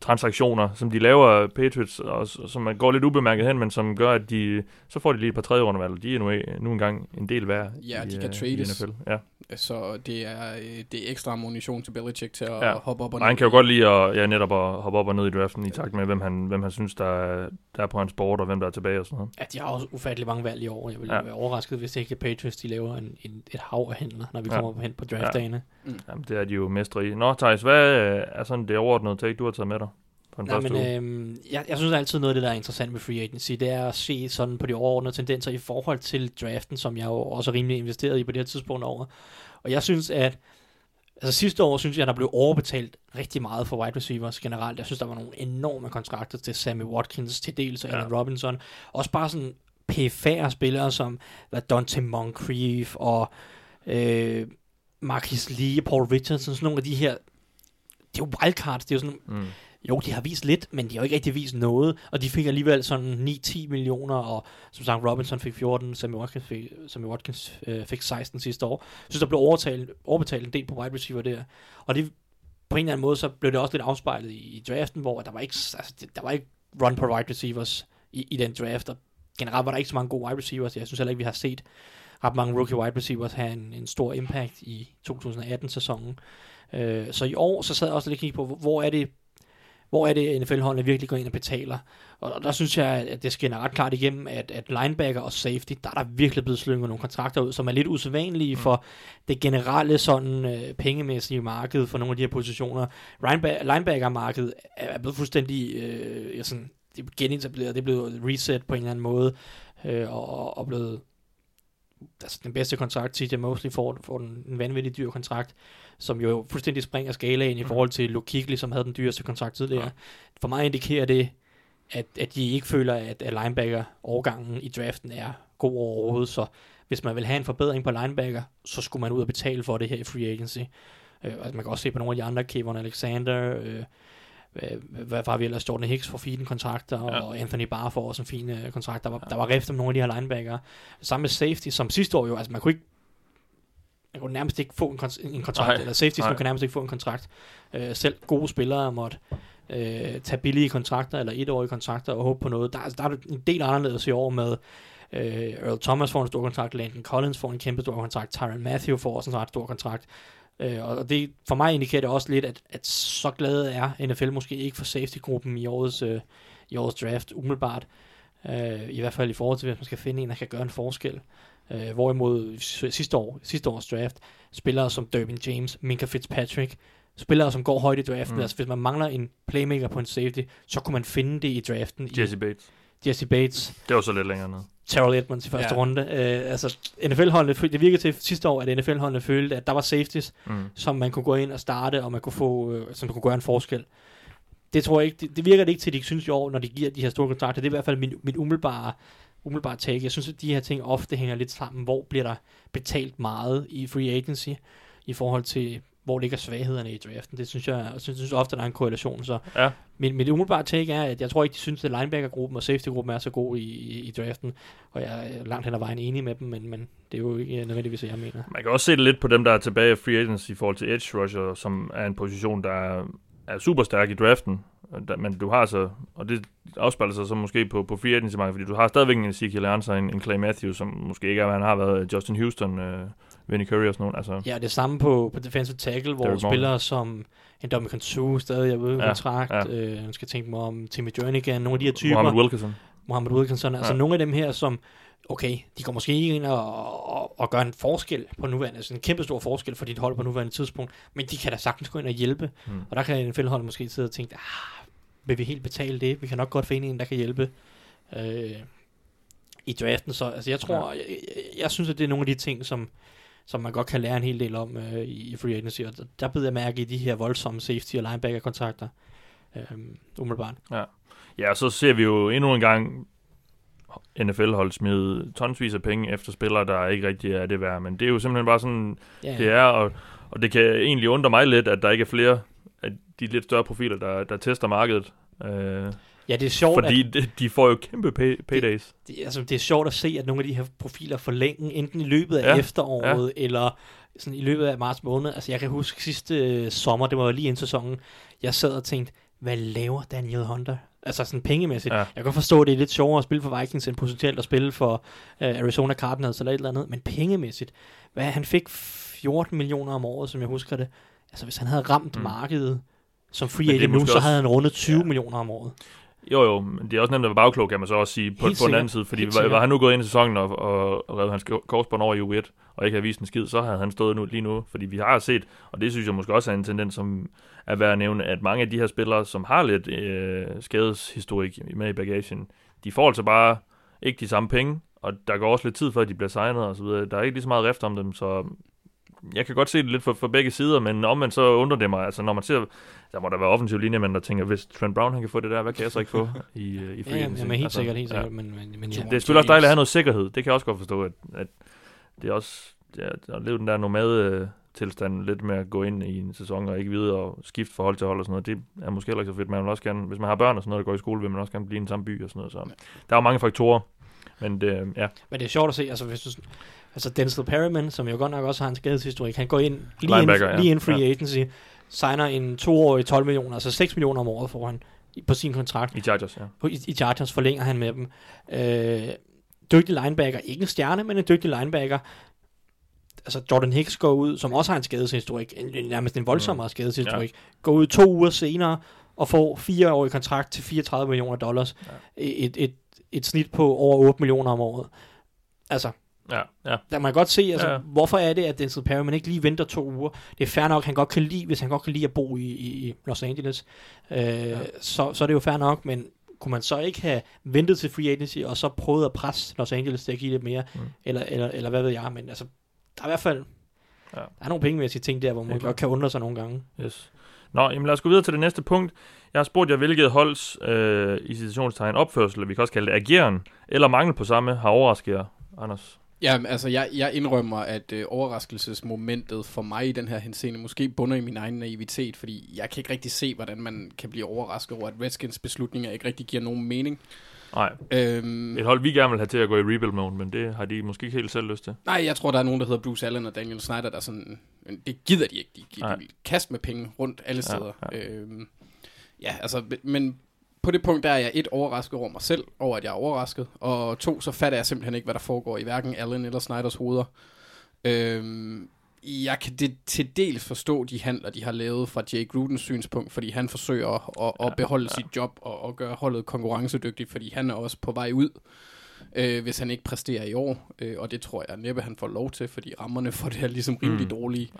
transaktioner, som de laver Patriots, og som går lidt ubemærket hen, men som gør, at de, så får de lige et par tredje rundevalg. De er nu, nu engang en del værd Ja, i, de kan uh, trades. NFL. Ja. Så det er, øh, det er ekstra ammunition til Belichick til at ja. hoppe op og ned. han kan jo godt lide at, ja, netop at hoppe op og ned i draften i takt med, hvem han, hvem han synes, der er, der er på hans board, og hvem der er tilbage og sådan noget. Ja, de har også ufattelig mange valg i år. Jeg vil ja. være overrasket, hvis ikke Patriots de laver en, en, et hav af handler, når vi ja. kommer hen på draftdagene. Ja. Mm. Jamen, det er de jo mestre i. Nå, Thijs, hvad er sådan det overordnede take, du har taget med dig? På den Nej, første men, øhm, jeg, jeg synes altid noget af det, der er interessant med free agency, det er at se sådan på de overordnede tendenser i forhold til draften, som jeg jo også er rimelig investeret i på det her tidspunkt over. Og jeg synes, at Altså sidste år synes jeg, at der blev overbetalt rigtig meget for wide receivers generelt. Jeg synes, der var nogle enorme kontrakter til Sammy Watkins, til dels og ja. Allen Robinson. Også bare sådan PFR spillere som hvad Dante Moncrief og øh, Marcus Lee, Paul Richardson, sådan nogle af de her det er jo wildcards, det er jo sådan, mm jo, de har vist lidt, men de har jo ikke rigtig vist noget, og de fik alligevel sådan 9-10 millioner, og som sagt, Robinson fik 14, Sammy Watkins fik, Sammy Watkins, øh, fik 16 sidste år. Jeg synes, der blev overtalt, overbetalt en del på wide receiver der, og det, på en eller anden måde, så blev det også lidt afspejlet i, i draften, hvor der var ikke, altså, der var ikke run på wide receivers i, i den draft, og generelt var der ikke så mange gode wide receivers. Jeg synes heller ikke, vi har set ret mange rookie wide receivers have en, en stor impact i 2018-sæsonen. Øh, så i år, så sad jeg også lidt kigge på, hvor er det hvor er det, NFL-holdene virkelig går ind og betaler. Og der synes jeg, at det skinner ret klart igennem, at, at linebacker og safety, der er der virkelig blevet slynget nogle kontrakter ud, som er lidt usædvanlige mm. for det generelle sådan øh, pengemæssige marked for nogle af de her positioner. Linebacker-markedet er blevet fuldstændig øh, sådan, det er genetableret, det er blevet reset på en eller anden måde, øh, og, og blevet altså den bedste kontrakt, TJ Mosley får, får en, en vanvittig dyr kontrakt, som jo fuldstændig springer skalaen i mm. forhold til Luke Kuechly, som havde den dyreste kontrakt tidligere. Ja. For mig indikerer det, at, at de ikke føler, at, at linebacker-overgangen i draften er god overhovedet, så hvis man vil have en forbedring på linebacker, så skulle man ud og betale for det her i free agency. Øh, man kan også se på nogle af de andre, Kevin Alexander, øh, hvad var vi ellers, Jordan Hicks for fine kontrakter, ja. og Anthony Barr får også en fin uh, kontrakt. Der var, ja. der var rift om nogle af de her linebacker. Sammen med safety, som sidste år jo, altså man kunne ikke man kunne nærmest ikke få en, kont- en kontrakt, nej, eller safety nej. kan nærmest ikke få en kontrakt. Uh, selv gode spillere måtte uh, tage billige kontrakter, eller etårige kontrakter, og håbe på noget. Der, der er en del anderledes i år med uh, Earl Thomas får en stor kontrakt, Landon Collins får en kæmpe stor kontrakt, Tyron Matthew får også en ret stor kontrakt. Øh, og det for mig indikerer det også lidt, at, at så glade er NFL måske ikke for safety-gruppen i årets, øh, i årets draft, umiddelbart. Øh, I hvert fald i forhold til, hvis man skal finde en, der kan gøre en forskel. Øh, hvorimod sidste, år, sidste års draft, spillere som Durbin James, Minka Fitzpatrick, spillere, som går højt i draften. Mm. Altså, hvis man mangler en playmaker på en safety, så kunne man finde det i draften. Jesse Bates. Jesse Bates. Det var så lidt længere ned. Terrell Edmonds i første ja. runde. Uh, altså, NFL-holdene, det virkede til sidste år, at NFL-holdene følte, at der var safeties, mm. som man kunne gå ind og starte, og man kunne få, uh, som kunne gøre en forskel. Det tror jeg ikke, det, det virker det ikke til, at de synes i år, når de giver de her store kontrakter. Det er i hvert fald min, mit umiddelbare, umiddelbare take. Jeg synes, at de her ting ofte hænger lidt sammen. Hvor bliver der betalt meget i free agency i forhold til hvor ligger svaghederne i draften. Det synes jeg, jeg synes, synes ofte, der er en korrelation. Så ja. min, mit umiddelbare take er, at jeg tror ikke, de synes, at linebacker-gruppen og safety-gruppen er så god i, i, i draften. Og jeg er langt hen ad vejen enig med dem, men, men det er jo ikke nødvendigvis, jeg mener. Man kan også se det lidt på dem, der er tilbage af free agents i forhold til edge rusher, som er en position, der er, er super stærk i draften. Men du har så, og det afspejler sig så måske på, på free agency fordi du har stadigvæk en Ezekiel Arndt en, en Clay Matthews, som måske ikke er, hvad han har været Justin Houston, øh, Vinnie Curry og sådan noget. Altså. Ja, det samme på, på defensive tackle, hvor Derek spillere Morgan. som en Dominican Sue stadig er ude ja, kontrakt. Ja. Øh, jeg skal tænke mig om Timmy Jernigan, nogle af de her typer. Mohammed Wilkinson. Mohammed Wilkinson. Altså ja. nogle af dem her, som okay, de går måske ikke ind og, og, og gør en forskel på nuværende, altså en kæmpe stor forskel for dit hold på nuværende tidspunkt, men de kan da sagtens gå ind og hjælpe, mm. og der kan en fældhold måske sidde og tænke, ah, vil vi helt betale det? Vi kan nok godt finde en, der kan hjælpe øh, i draften, så altså, jeg tror, ja. jeg, jeg, jeg synes, at det er nogle af de ting, som, som man godt kan lære en hel del om øh, i free agency, og der, der beder jeg mærke i de her voldsomme safety- og linebacker-kontakter, øh, umiddelbart. Ja. ja, og så ser vi jo endnu en gang NFL-hold smide tonsvis af penge efter spillere, der ikke rigtig er det værd. Men det er jo simpelthen bare sådan, ja. det er, og, og det kan egentlig undre mig lidt, at der ikke er flere de lidt større profiler, der, der tester markedet. Øh, ja, det er sjovt. Fordi at, de, de får jo kæmpe pay, paydays. Det, det, altså, det er sjovt at se, at nogle af de her profiler forlænge, enten i løbet af ja, efteråret, ja. eller sådan i løbet af marts måned. Altså, jeg kan huske sidste øh, sommer, det var lige ind sæsonen, jeg sad og tænkte, hvad laver Daniel Hunter? Altså sådan pengemæssigt. Ja. Jeg kan godt forstå, at det er lidt sjovere at spille for Vikings, end potentielt at spille for uh, Arizona Cardinals eller et eller andet. Men pengemæssigt, hvad han fik 14 millioner om året, som jeg husker det. Altså hvis han havde ramt mm. markedet som free agent nu, så havde han rundet 20 ja. millioner om året. Jo, jo, men det er også nemt at være bagklog, kan man så også sige, på, på den anden side. Fordi var, var han nu gået ind i sæsonen og, og, og revet hans korsbånd over i U1, og ikke havde vist en skid, så havde han stået nu, lige nu. Fordi vi har set, og det synes jeg måske også er en tendens, som er værd at nævne, at mange af de her spillere, som har lidt øh, skadeshistorik med i bagagen, de får altså bare ikke de samme penge, og der går også lidt tid før, de bliver signet og så videre. Der er ikke lige så meget rift om dem, så jeg kan godt se det lidt for, for begge sider, men om man så undrer det mig, altså når man ser, der må der være offensiv linje, men der tænker, hvis Trent Brown han kan få det der, hvad kan jeg så ikke få i, øh, i free ja, jamen, helt altså, sikkert, helt sikkert. Ja. Men, men, men, ja. Det er selvfølgelig også dejligt at have noget sikkerhed, det kan jeg også godt forstå, at, at det er også, ja, at leve den der nomade tilstand lidt med at gå ind i en sæson og ikke vide og skifte forhold til hold og sådan noget, det er måske heller ikke så fedt. Man vil også gerne, hvis man har børn og sådan noget, der går i skole, vil man også gerne blive i en samme by og sådan noget. Så der er jo mange faktorer, men det, ja. Men det er sjovt at se, altså hvis du, altså Denzel Perryman, som jo godt nok også har en skadeshistorik, han går ind lige, ind, ja. lige ind free ja. agency, signer en toårig 12 millioner, altså 6 millioner om året for han på sin kontrakt. I Chargers, ja. På, i, I Chargers forlænger han med dem. Øh, dygtig linebacker, ikke en stjerne, men en dygtig linebacker, altså Jordan Hicks går ud, som også har en skadeshistorik, en, nærmest en voldsommere mm. skadeshistorik, ja. går ud to uger senere og får fireårig kontrakt til 34 millioner dollars. Ja. Et, et, et snit på over 8 millioner om året. Altså, Ja, ja. Der man godt se, altså, ja. hvorfor er det, at Denzel Perryman ikke lige venter to uger. Det er fair nok, han godt kan lide, hvis han godt kan lide at bo i, i Los Angeles. Øh, ja. så, så er det jo fair nok, men kunne man så ikke have ventet til free agency, og så prøvet at presse Los Angeles til at give lidt mere, mm. eller, eller, eller hvad ved jeg, men altså, der er i hvert fald ja. der er nogle pengemæssige ting der, hvor man godt kan undre sig nogle gange. Yes. Nå, jamen lad os gå videre til det næste punkt. Jeg har spurgt jer, hvilket holds øh, i situationstegn opførsel, vi kan også kalde det ageren, eller mangel på samme, har overrasket jer, Anders? Ja, altså jeg, jeg indrømmer, at øh, overraskelsesmomentet for mig i den her henseende måske bunder i min egen naivitet, fordi jeg kan ikke rigtig se, hvordan man kan blive overrasket over, at Redskins beslutninger ikke rigtig giver nogen mening. Nej. Øhm, Et hold, vi gerne vil have til at gå i rebuild mode, men det har de måske ikke helt selv lyst til. Nej, jeg tror, der er nogen, der hedder Bruce Allen og Daniel Snyder, der er sådan, det gider de ikke. De, de, de vil kaste med penge rundt alle steder. Ja, ja. Øhm, ja, altså, men på det punkt der er jeg et overrasket over mig selv, over at jeg er overrasket, og to, så fatter jeg simpelthen ikke, hvad der foregår i hverken Allen eller Snyders hoveder. Øhm, jeg kan det, til dels forstå de handler, de har lavet fra Jay Grudens synspunkt, fordi han forsøger at, at, beholde ja, ja. sit job og, og gøre holdet konkurrencedygtigt, fordi han er også på vej ud, øh, hvis han ikke præsterer i år. Øh, og det tror jeg næppe, han får lov til, fordi rammerne for det er ligesom rimelig mm. dårlige.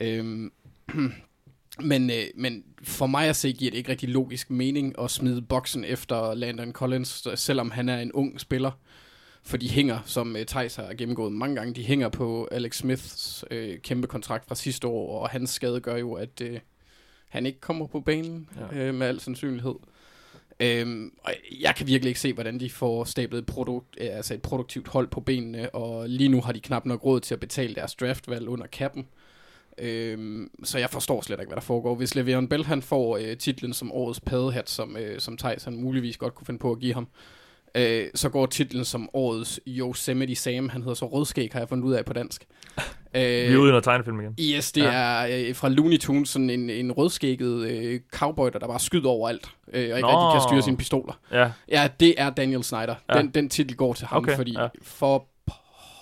Ja. Øhm, men, øh, men for mig at se giver det ikke rigtig logisk mening at smide boksen efter Landon Collins, selvom han er en ung spiller. For de hænger, som uh, Thijs har gennemgået mange gange, de hænger på Alex Smiths uh, kæmpe kontrakt fra sidste år, og hans skade gør jo, at uh, han ikke kommer på banen ja. uh, med al sandsynlighed. Um, og jeg kan virkelig ikke se, hvordan de får stablet produkt, altså et produktivt hold på benene, og lige nu har de knap nok råd til at betale deres draftvalg under kappen. Øhm, så jeg forstår slet ikke, hvad der foregår. Hvis Le'Veon Bell han får øh, titlen som årets paddehat, som, øh, som Thijs han muligvis godt kunne finde på at give ham, øh, så går titlen som årets Yosemite Sam. Han hedder så Rødskæg, har jeg fundet ud af på dansk. Øh, Vi er ude i noget tegnefilm igen. Yes, det ja. er øh, fra Looney Tunes, sådan en, en rødskægget øh, cowboy, der, der bare skyder overalt, øh, og ikke Nå. rigtig kan styre sine pistoler. Ja. ja, det er Daniel Snyder. Ja. Den, den titel går til ham, okay. fordi ja. for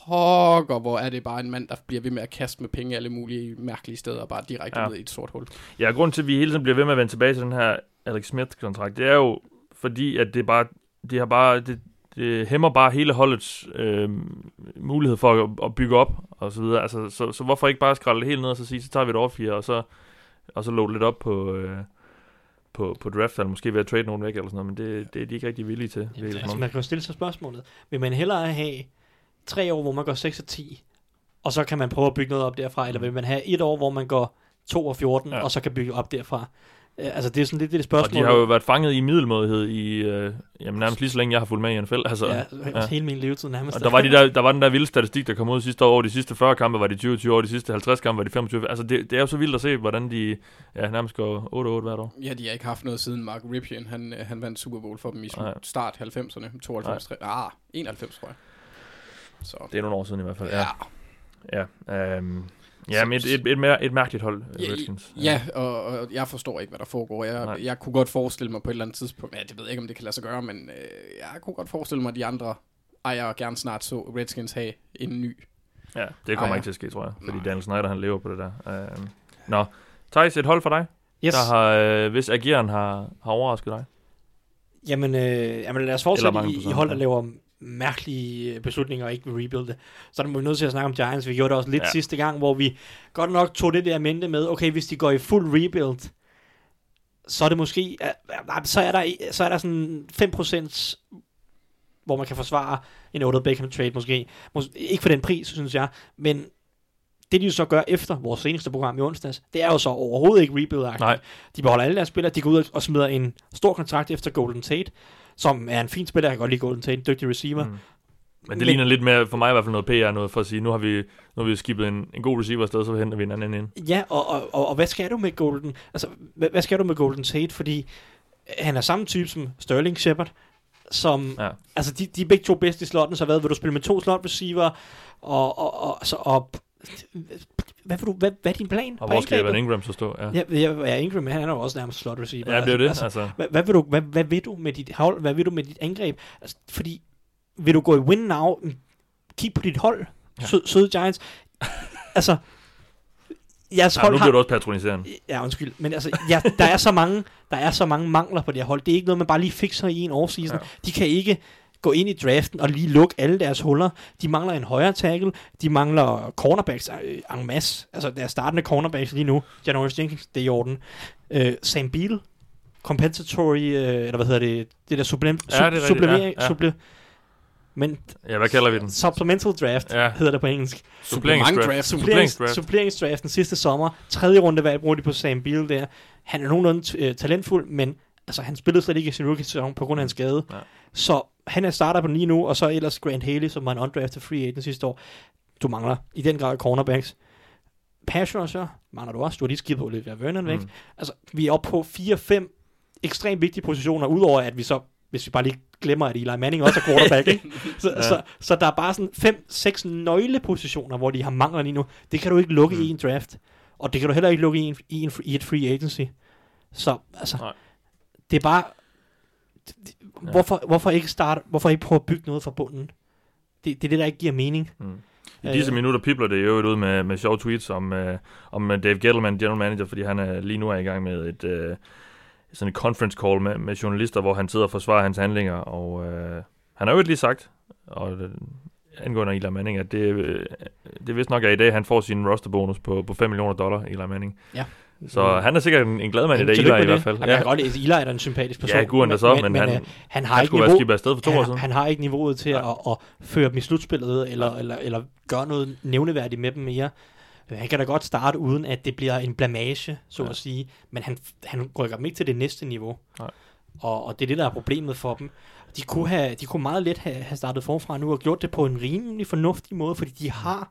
pokker, hvor er det bare en mand, der bliver ved med at kaste med penge alle mulige mærkelige steder, og bare direkte ja. ned i et sort hul. Ja, grund til, at vi hele tiden bliver ved med at vende tilbage til den her Alex Smith-kontrakt, det er jo fordi, at det bare, det har bare, det, det hæmmer bare hele holdets øh, mulighed for at, at bygge op og så videre. Altså, så, så hvorfor ikke bare skralde det helt ned og så sige, så tager vi et off og så, og så load lidt op på, øh, på, på draft, eller måske ved at trade nogen væk eller sådan noget, men det, det er de ikke rigtig villige til. Jamen, altså, man kan jo stille sig spørgsmålet. Vil man hellere have tre år, hvor man går 6 og 10, og så kan man prøve at bygge noget op derfra, eller vil man have et år, hvor man går 2 og 14, ja. og så kan bygge op derfra? Altså, det er sådan lidt det, det spørgsmål. Og de har jo været fanget i middelmådighed i, øh, jamen, nærmest lige så længe, jeg har fulgt med i NFL. Altså, ja, ja. hele min levetid nærmest. Og der var, de der, der var den der vilde statistik, der kom ud sidste år. Over de sidste 40 kampe var de 20-20 år, de sidste 50 kampe var de 25. Altså, det, det er jo så vildt at se, hvordan de ja, nærmest går 8-8 hvert år. Ja, de har ikke haft noget siden Mark Ripien. Han, øh, han vandt Super Bowl for dem i start 90'erne. 92, 3, ah, 91, tror jeg. Så. Det er nogle år siden i hvert fald. Ja. Ja, um, Ja, men et, et, et, mere, et mærkeligt hold, ja, Redskins. Ja, og, og jeg forstår ikke, hvad der foregår. Jeg, jeg kunne godt forestille mig på et eller andet tidspunkt, ja, det ved jeg ikke, om det kan lade sig gøre, men øh, jeg kunne godt forestille mig, at de andre ejere gerne snart så Redskins have en ny. Ja, det kommer ejer. ikke til at ske, tror jeg, fordi Nej. Daniel Snyder, han lever på det der. Uh, nå, Thijs, et hold for dig, yes. der har, uh, hvis ageren har, har overrasket dig. Jamen, øh, jamen lad os fortsætte i, i hold, der laver mærkelige beslutninger og ikke vil rebuilde. Så er vi nødt til at snakke om Giants. Vi gjorde det også lidt ja. sidste gang, hvor vi godt nok tog det der mente med, okay, hvis de går i fuld rebuild, så er det måske, så er der, så er der sådan 5% hvor man kan forsvare en Odell Beckham trade måske. Mås- ikke for den pris, synes jeg, men det de jo så gør efter vores seneste program i onsdags, det er jo så overhovedet ikke rebuild Nej. De beholder alle deres spillere, de går ud og smider en stor kontrakt efter Golden Tate, som er en fin spiller, jeg kan godt lide Golden Tate, en dygtig receiver. Mm. Men det ligner lidt mere, for mig i hvert fald noget PR, noget for at sige, nu har vi, nu har vi skibet en, en god receiver afsted, så henter vi en anden ind. Ja, og, og, og, og hvad skal du med Golden, altså, hvad, hvad skal du med Golden Tate, fordi han er samme type som Sterling Shepard, som, ja. altså de, de er begge to bedste i slotten, så hvad, vil du spille med to slot receiver, og, og, og, så, og hvad, du, hvad, hvad er din plan? Og hvor skal Evan Ingram så stå? Ja, ja, ja Ingram han er jo også nærmest slot receiver. Ja, det er det. Altså, altså. Hvad, hvad, vil du, hvad, hvad, vil du med dit hold? Hvad vil du med dit angreb? Altså, fordi, vil du gå i win now? Kig på dit hold. Ja. Sød, søde Giants. altså, jeres ja, hold nu bliver du også patroniserende. Ja, undskyld. Men altså, ja, der, er så mange, der er så mange mangler på det her hold. Det er ikke noget, man bare lige fikser i en offseason. Ja. De kan ikke gå ind i draften og lige lukke alle deres huller. De mangler en højre tackle, de mangler cornerbacks øh, en masse. Altså deres startende cornerbacks lige nu. Janoris Jenkins, det er i orden. Uh, Sam Beal, compensatory, uh, eller hvad hedder det, det der sublim, ja, det sublimering, ja, ja. Suble, men ja, hvad kalder vi den? Supplemental draft ja. hedder det på engelsk. Suppleringsdraft. Suppleringsdraft. Suppleringsdraften sidste sommer. Tredje runde valg bruger de på Sam Beal der. Han er nogenlunde uh, talentfuld, men altså, han spillede slet ikke i sin rookie-sæson på grund af en skade. Ja. Så han er starter på lige nu, og så ellers Grant Haley, som var en undrafted free agent sidste år. Du mangler i den grad cornerbacks. Pass rusher mangler du også. Du har lige på Olivia Vernon væk. Mm. Altså, vi er oppe på 4-5 ekstremt vigtige positioner, udover at vi så, hvis vi bare lige glemmer, at Eli Manning også er quarterback, ikke? Så, ja. så, så, der er bare sådan 5-6 nøglepositioner, hvor de har mangler lige nu. Det kan du ikke lukke mm. i en draft. Og det kan du heller ikke lukke i, en, i, en, i et free agency. Så, altså, Nej. Det er bare Ja. Hvorfor, hvorfor ikke starte, hvorfor ikke prøve at bygge noget fra bunden? Det, det er det, der ikke giver mening. Mm. I disse øh, minutter pipler det jo ud med, med sjove tweets om, uh, om Dave Gettleman, general manager, fordi han er lige nu er i gang med et, uh, sådan et conference call med, med journalister, hvor han sidder og forsvarer hans handlinger, og uh, han har jo lige sagt, og angående Eli Manning, at det, uh, det vist nok er i dag, han får sin rosterbonus på, på 5 millioner dollar, Eli Manning. Ja. Så han er sikkert en, en glad mand i dag, Eli i hvert fald. Ja. Jeg kan godt Eli er en sympatisk person. Ja, guren der så, men, men, men han, øh, han, har han ikke niveau, være afsted for to han, år siden. Han har ikke niveauet til ja. at, at, føre dem i slutspillet, eller, eller, eller gøre noget nævneværdigt med dem mere. Han kan da godt starte, uden at det bliver en blamage, så ja. at sige. Men han, han rykker dem ikke til det næste niveau. Ja. Og, og det er det, der er problemet for dem. De kunne, have, de kunne meget let have, have startet forfra nu og gjort det på en rimelig fornuftig måde, fordi de har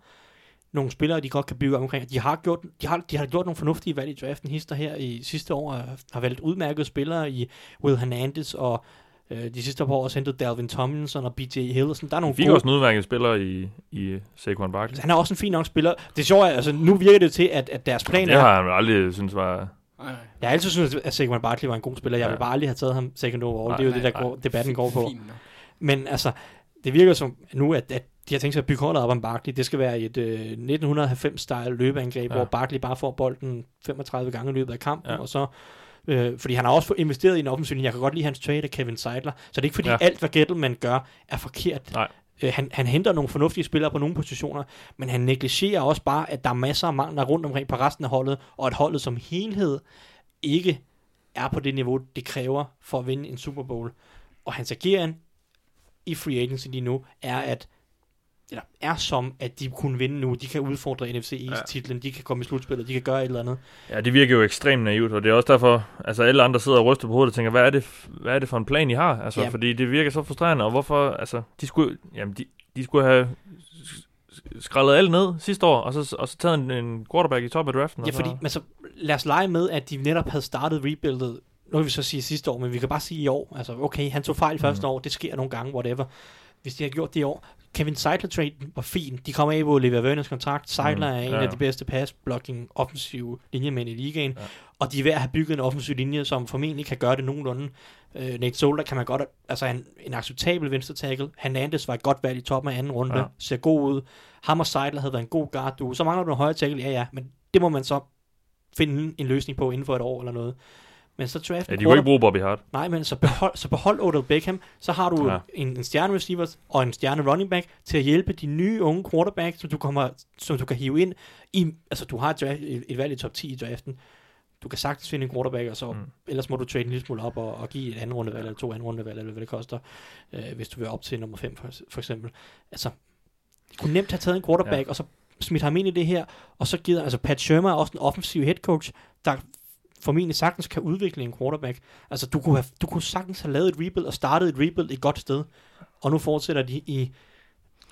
nogle spillere, de godt kan bygge omkring. De har gjort, de har, de har gjort nogle fornuftige valg i draften. Hister her i sidste år har valgt udmærkede spillere i Will Hernandez og øh, de sidste par år også hentet Dalvin Tomlinson og BJ Hill. Og sådan. Der er nogle fik gode... også en udmærket spiller i, i Saquon Barkley. Han er også en fin nok spiller. Det sjove er, altså nu virker det til, at, at deres plan er... Det har han aldrig synes var... Jeg har altid synes, at Saquon Barkley var en god spiller. Jeg ja. vil bare aldrig have tavet ham second overall. Nej, det er jo nej, det, der går, debatten går på. Men altså, det virker som nu, at, at de har tænkt sig at bygge holdet op om Barkley. Det skal være et øh, 1990-style løbeangreb, ja. hvor Barkley bare får bolden 35 gange i løbet af kampen, ja. og så Øh, fordi han har også investeret i en offensiv Jeg kan godt lide hans trade af Kevin Seidler. Så det er ikke fordi ja. alt, hvad Gettleman gør, er forkert. Nej. Øh, han, han henter nogle fornuftige spillere på nogle positioner, men han negligerer også bare, at der er masser af mangler rundt omkring på resten af holdet, og at holdet som helhed ikke er på det niveau, det kræver for at vinde en Super Bowl. Og hans ageren i free agency lige nu, er at eller er som, at de kunne vinde nu. De kan udfordre NFC East-titlen, ja. de kan komme i slutspillet, de kan gøre et eller andet. Ja, det virker jo ekstremt naivt, og det er også derfor, altså alle andre sidder og ryster på hovedet og tænker, hvad er det, hvad er det for en plan, I har? Altså, ja. fordi det virker så frustrerende, og hvorfor, altså, de skulle, jamen, de, de skulle have skrællet alt ned sidste år, og så, og så taget en, en quarterback i top af draften. Ja, fordi, men så lad os lege med, at de netop havde startet rebuildet nu kan vi så sige sidste år, men vi kan bare sige i år. Altså, okay, han tog fejl første mm. år, det sker nogle gange, whatever. Hvis de har gjort det i år. Kevin Seidler trade var fin. De kommer af på Olivia Verners kontrakt. Seidler mm. er en ja, ja. af de bedste pass-blocking offensive linjemænd i ligaen. Ja. Og de er ved at have bygget en offensiv linje, som formentlig kan gøre det nogenlunde. Uh, Nate Solder kan man godt, altså en, en acceptabel venstre tackle. Hernandez var et godt valg i toppen af anden runde. Ja. Ser god ud. Ham og Seidler havde været en god guard. Du. Så mangler du en højre tackle, ja ja, men det må man så finde en løsning på inden for et år eller noget. Men så draft Ja, de kunne ikke bruge Bobby Hart. Nej, men så behold, så behold Odell Beckham, så har du ja. en, en stjerne receiver og en stjerne running back til at hjælpe de nye unge quarterbacks, som du, kommer, som du kan hive ind i, altså du har et, draft, et, et valg i top 10 i draften, du kan sagtens finde en quarterback, og så mm. ellers må du trade en lille smule op og, og give et andet rundevalg, eller to anden rundevalg, eller hvad det koster, øh, hvis du vil op til nummer 5 for, for eksempel. Altså, du kunne nemt have taget en quarterback, ja. og så smidt ham ind i det her, og så giver, altså Pat Shermer er også en offensiv head coach, der formentlig sagtens kan udvikle en quarterback. Altså, du kunne, have, du kunne sagtens have lavet et rebuild og startet et rebuild et godt sted, og nu fortsætter de i,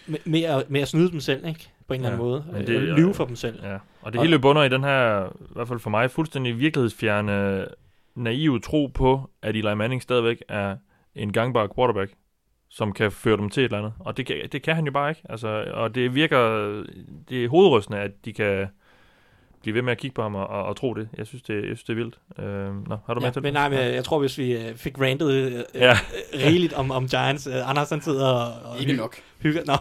med, med, at, med at snyde dem selv, ikke? På en ja, eller anden måde. Men det, og lyve for dem selv. Ja. Og det hele bunder i den her, i hvert fald for mig, fuldstændig virkelighedsfjerne, naive tro på, at Eli Manning stadigvæk er en gangbar quarterback, som kan føre dem til et eller andet. Og det, det kan han jo bare ikke. Altså, og det virker, det er hovedrystende, at de kan blive ved med at kigge på ham og, og, og tro det. Jeg synes, det, jeg synes, det er vildt. Øh, nå, har du ja, med til men det? Nej, men jeg, tror, hvis vi uh, fik rantet uh, ja. rigeligt om, om Giants, uh, Anders han sidder og, og Ikke nok. hygger. Nå.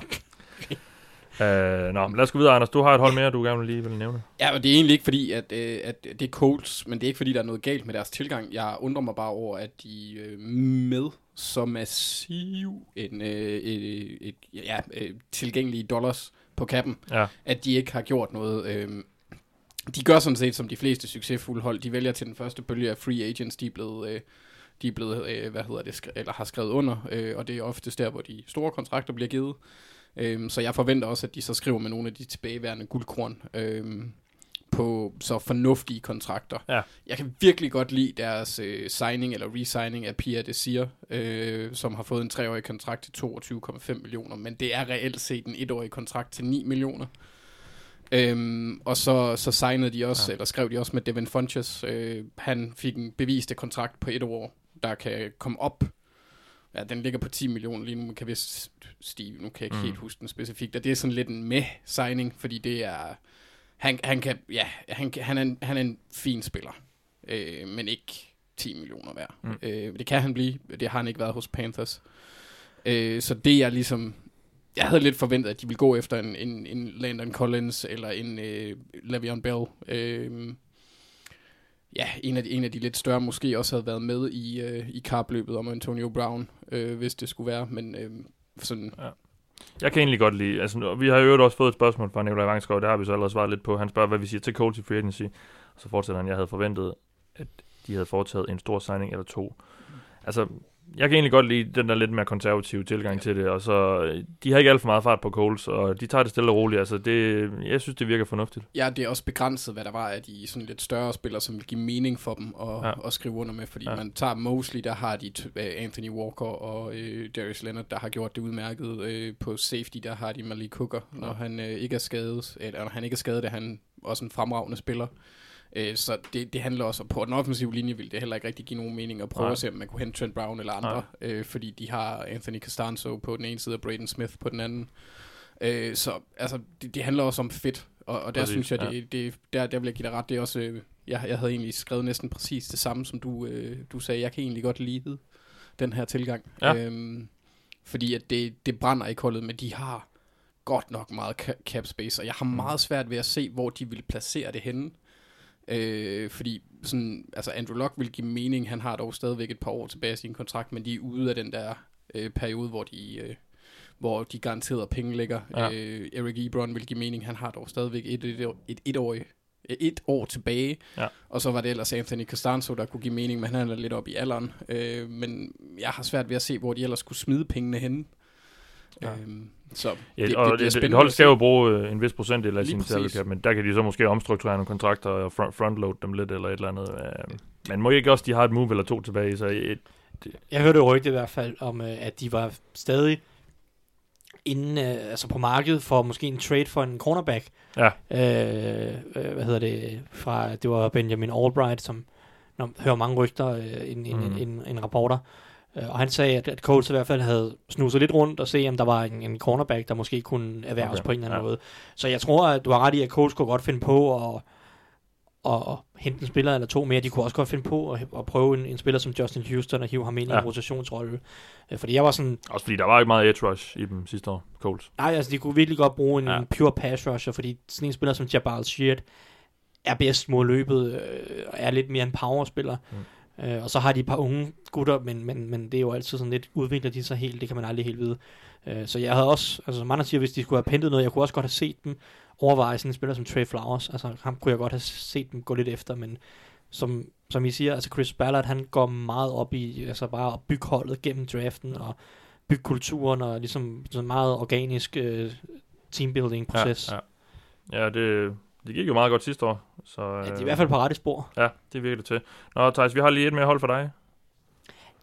Uh, nå, men lad os gå videre, Anders. Du har et hold mere, du gerne vil lige vil nævne. Ja, og det er egentlig ikke fordi, at, uh, at det er Colts, men det er ikke fordi, der er noget galt med deres tilgang. Jeg undrer mig bare over, at de uh, med så massiv en uh, et, et, ja, uh, tilgængelige dollars på kappen, ja. at de ikke har gjort noget. Uh, de gør sådan set som de fleste succesfulde hold. De vælger til den første bølge af free agents, de er blevet, øh, de er blevet øh, hvad hedder det, eller har skrevet under, øh, og det er oftest der, hvor de store kontrakter bliver givet. Øh, så jeg forventer også, at de så skriver med nogle af de tilbageværende guldkorn øh, på så fornuftige kontrakter. Ja. Jeg kan virkelig godt lide deres øh, signing eller resigning af Pia Desir, øh, som har fået en treårig kontrakt til 22,5 millioner, men det er reelt set en etårig kontrakt til 9 millioner. Øhm, og så, så signede de også, ja. eller skrev de også med Devin Funches. Øh, han fik en beviste kontrakt på et år, der kan komme op. Ja, den ligger på 10 millioner lige nu, kan vi stige, nu kan jeg ikke mm. helt huske den specifikt. Og det er sådan lidt en med-signing, fordi det er, han, han kan, ja, han, han, er en, han er en fin spiller, øh, men ikke 10 millioner værd. Mm. Øh, det kan han blive, det har han ikke været hos Panthers. Øh, så det er ligesom jeg havde lidt forventet, at de ville gå efter en, en, en Landon Collins eller en øh, Le'Veon Bell. Øh, ja, en af, de, en af de lidt større måske også havde været med i, øh, i kapløbet om Antonio Brown, øh, hvis det skulle være, men øh, sådan... Ja. Jeg kan egentlig godt lide, altså vi har jo også fået et spørgsmål fra Nikolaj Vangskov, det har vi så allerede svaret lidt på. Han spørger, hvad vi siger til Colts i free agency, og så fortsætter han, jeg havde forventet, at de havde foretaget en stor signing eller to. Altså, jeg kan egentlig godt lide den der lidt mere konservative tilgang ja. til det, og så de har ikke alt for meget fart på Coles, og de tager det stille og roligt. Altså det, jeg synes, det virker fornuftigt. Ja, det er også begrænset, hvad der var af de sådan lidt større spillere, som vil give mening for dem at, ja. at skrive under med, fordi ja. man tager Mosley, der har de uh, Anthony Walker og uh, Darius Leonard, der har gjort det udmærket. Uh, på safety, der har de Malik Hooker, når ja. han uh, ikke er skadet, eller når han ikke er skadet, er han også en fremragende spiller. Øh, så det, det handler også på den offensive linje, vil det heller ikke rigtig give nogen mening at prøve Nej. at se, om man kunne hente Trent Brown eller andre, øh, fordi de har Anthony Costanzo på den ene side og Braden Smith på den anden. Øh, så altså, det, det handler også om fedt, og, og der præcis, synes jeg, det, ja. det, der, der vil jeg give dig ret, det er også, øh, jeg, jeg havde egentlig skrevet næsten præcis det samme, som du, øh, du sagde, jeg kan egentlig godt lide den her tilgang. Ja. Øhm, fordi at det, det brænder i koldet, men de har godt nok meget cap space, og jeg har mm. meget svært ved at se, hvor de vil placere det henne. Øh, fordi sådan, altså Andrew Luck vil give mening. Han har dog stadigvæk et par år tilbage i sin kontrakt, men de er ude af den der øh, periode, hvor de, øh, hvor de garanterede penge ligger. Ja. Øh, Eric Ebron vil give mening. Han har dog stadigvæk et, et, et, et, år, et år tilbage. Ja. Og så var det ellers Anthony Costanzo, der kunne give mening, men han er lidt op i alderen. Øh, men jeg har svært ved at se, hvor de ellers skulle smide pengene hen. Ja. Øhm, så ja, det, og det, det, et hold skal jo bruge øh, en vis procentdel af sin salary cap, men der kan de så måske omstrukturere nogle kontrakter og front, frontload dem lidt eller et eller andet. Øh, men må ikke også, de har et move eller to tilbage, så et, det. Jeg hørte jo rygte i hvert fald om, øh, at de var stadig inden, øh, altså på markedet for måske en trade for en cornerback. Ja. Øh, øh, hvad hedder det? Fra, det var Benjamin Albright, som når, hører mange rygter, øh, en, en, mm. en, en, en rapporter. Øh, og han sagde, at, at Colts i hvert fald havde snuset lidt rundt og se, om der var en, en cornerback, der måske kunne erhverves okay. på en eller anden ja. måde. Så jeg tror, at du har ret i, at Colts kunne godt finde på at og, og hente en spiller eller to mere. De kunne også godt finde på at, at prøve en, en spiller som Justin Houston og hive ham ind ja. i en rotationsrolle. Øh, fordi jeg var sådan... Også fordi der var ikke meget edge rush i dem sidste år, Colts. Nej, altså de kunne virkelig godt bruge en, ja. pure pass rusher, fordi sådan en spiller som Jabal Sheard er bedst mod løbet øh, er lidt mere en powerspiller. Mm. Øh, og så har de et par unge gutter, men, men, men det er jo altid sådan lidt, udvikler de sig helt, det kan man aldrig helt vide. Øh, så jeg havde også, altså mange siger, hvis de skulle have pentet noget, jeg kunne også godt have set dem overveje sådan en spiller som Trey Flowers. Altså ham kunne jeg godt have set dem gå lidt efter, men som, som I siger, altså Chris Ballard, han går meget op i altså bare at bygge holdet gennem draften og bygge kulturen og ligesom sådan meget organisk øh, teambuilding proces. Ja, ja. ja det, det gik jo meget godt sidste år. Så, ja, det er i hvert fald på rette spor. Ja, det virker det til. Nå, Thijs, vi har lige et mere hold for dig.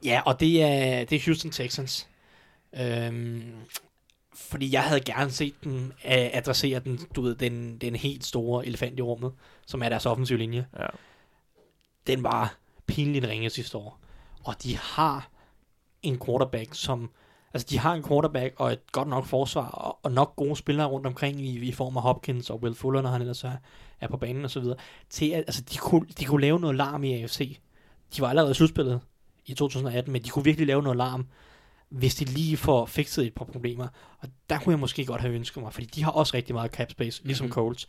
Ja, og det er, det er Houston Texans. Øhm, fordi jeg havde gerne set dem adressere den, du ved, den, den helt store elefant i rummet, som er deres offensive linje. Ja. Den var pinligt ringe sidste år. Og de har en quarterback, som... Altså, de har en quarterback og et godt nok forsvar, og, og nok gode spillere rundt omkring i, i form af Hopkins og Will Fuller, når han ellers er, er på banen og så videre. Til at, altså, de kunne, de kunne lave noget larm i AFC. De var allerede slutspillet i 2018, men de kunne virkelig lave noget larm hvis de lige får fikset et par problemer. Og der kunne jeg måske godt have ønsket mig, fordi de har også rigtig meget cap space, ligesom mm-hmm. Colts.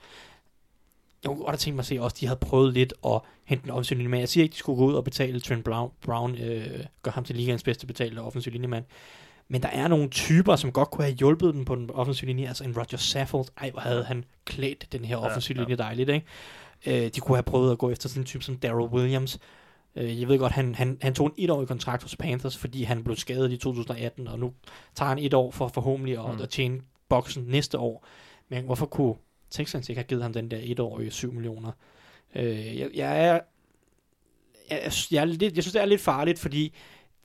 Jeg kunne godt have tænkt mig at se også, at de havde prøvet lidt at hente en offensiv linjemand. Jeg siger ikke, at de skulle gå ud og betale Trent Brown, Brown øh, gør ham til ligaens bedste betalte offensiv linjemand. Men der er nogle typer, som godt kunne have hjulpet dem på den offensive linje. Altså en Roger Saffold. Ej, hvor havde han klædt den her offensive ja, ja. linje dejligt, ikke? Øh, de kunne have prøvet at gå efter sådan en type som Daryl Williams, Øh, jeg ved godt, han, han, han tog en etårig kontrakt hos Panthers, fordi han blev skadet i 2018, og nu tager han et år for forhåbentlig at, mm. at tjene boksen næste år. Men hvorfor kunne Texans ikke have givet ham den der etårige 7 millioner? Øh, jeg, jeg er jeg, jeg, lidt, jeg synes, det er lidt farligt, fordi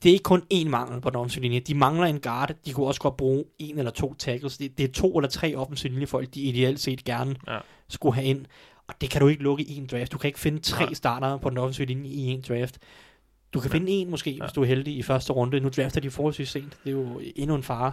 det er ikke kun én mangel på den offensive linje. De mangler en guard. De kunne også godt bruge en eller to tackles. Det, det er to eller tre offensive linjefolk, de ideelt set gerne ja. skulle have ind. Og det kan du ikke lukke i en draft. Du kan ikke finde tre starter på den offensive linje i en draft. Du kan ja. finde en måske, ja. hvis du er heldig i første runde. Nu drafter de forholdsvis sent. Det er jo endnu en fare.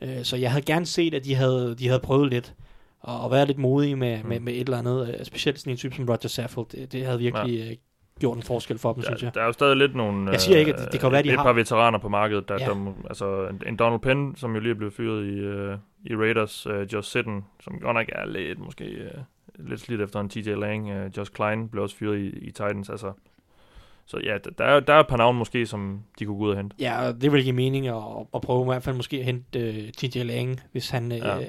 Øh, så jeg havde gerne set, at de havde, de havde prøvet lidt og, og være lidt modige med, mm. med, med et eller andet. Øh, specielt sådan en type som Roger Saffold. Det, det havde virkelig ja. Øh, gjort en forskel for dem, ja, synes jeg. Der er jo stadig lidt nogle... Jeg siger ikke, at det, det kan være, de et har... par veteraner på markedet. Der, ja. der, altså en Donald Penn, som jo lige er blevet fyret i, uh, i Raiders. Uh, Josh Sitten, som godt nok er lidt måske... Uh, lidt slidt efter en TJ Lang. Uh, Josh Klein blev også fyret i, i Titans. Altså, så ja, der er, der er et par navne måske, som de kunne gå ud og hente. Ja, det vil give mening at, at prøve i hvert fald måske at hente øh, TJ Lang, hvis han ja. uh,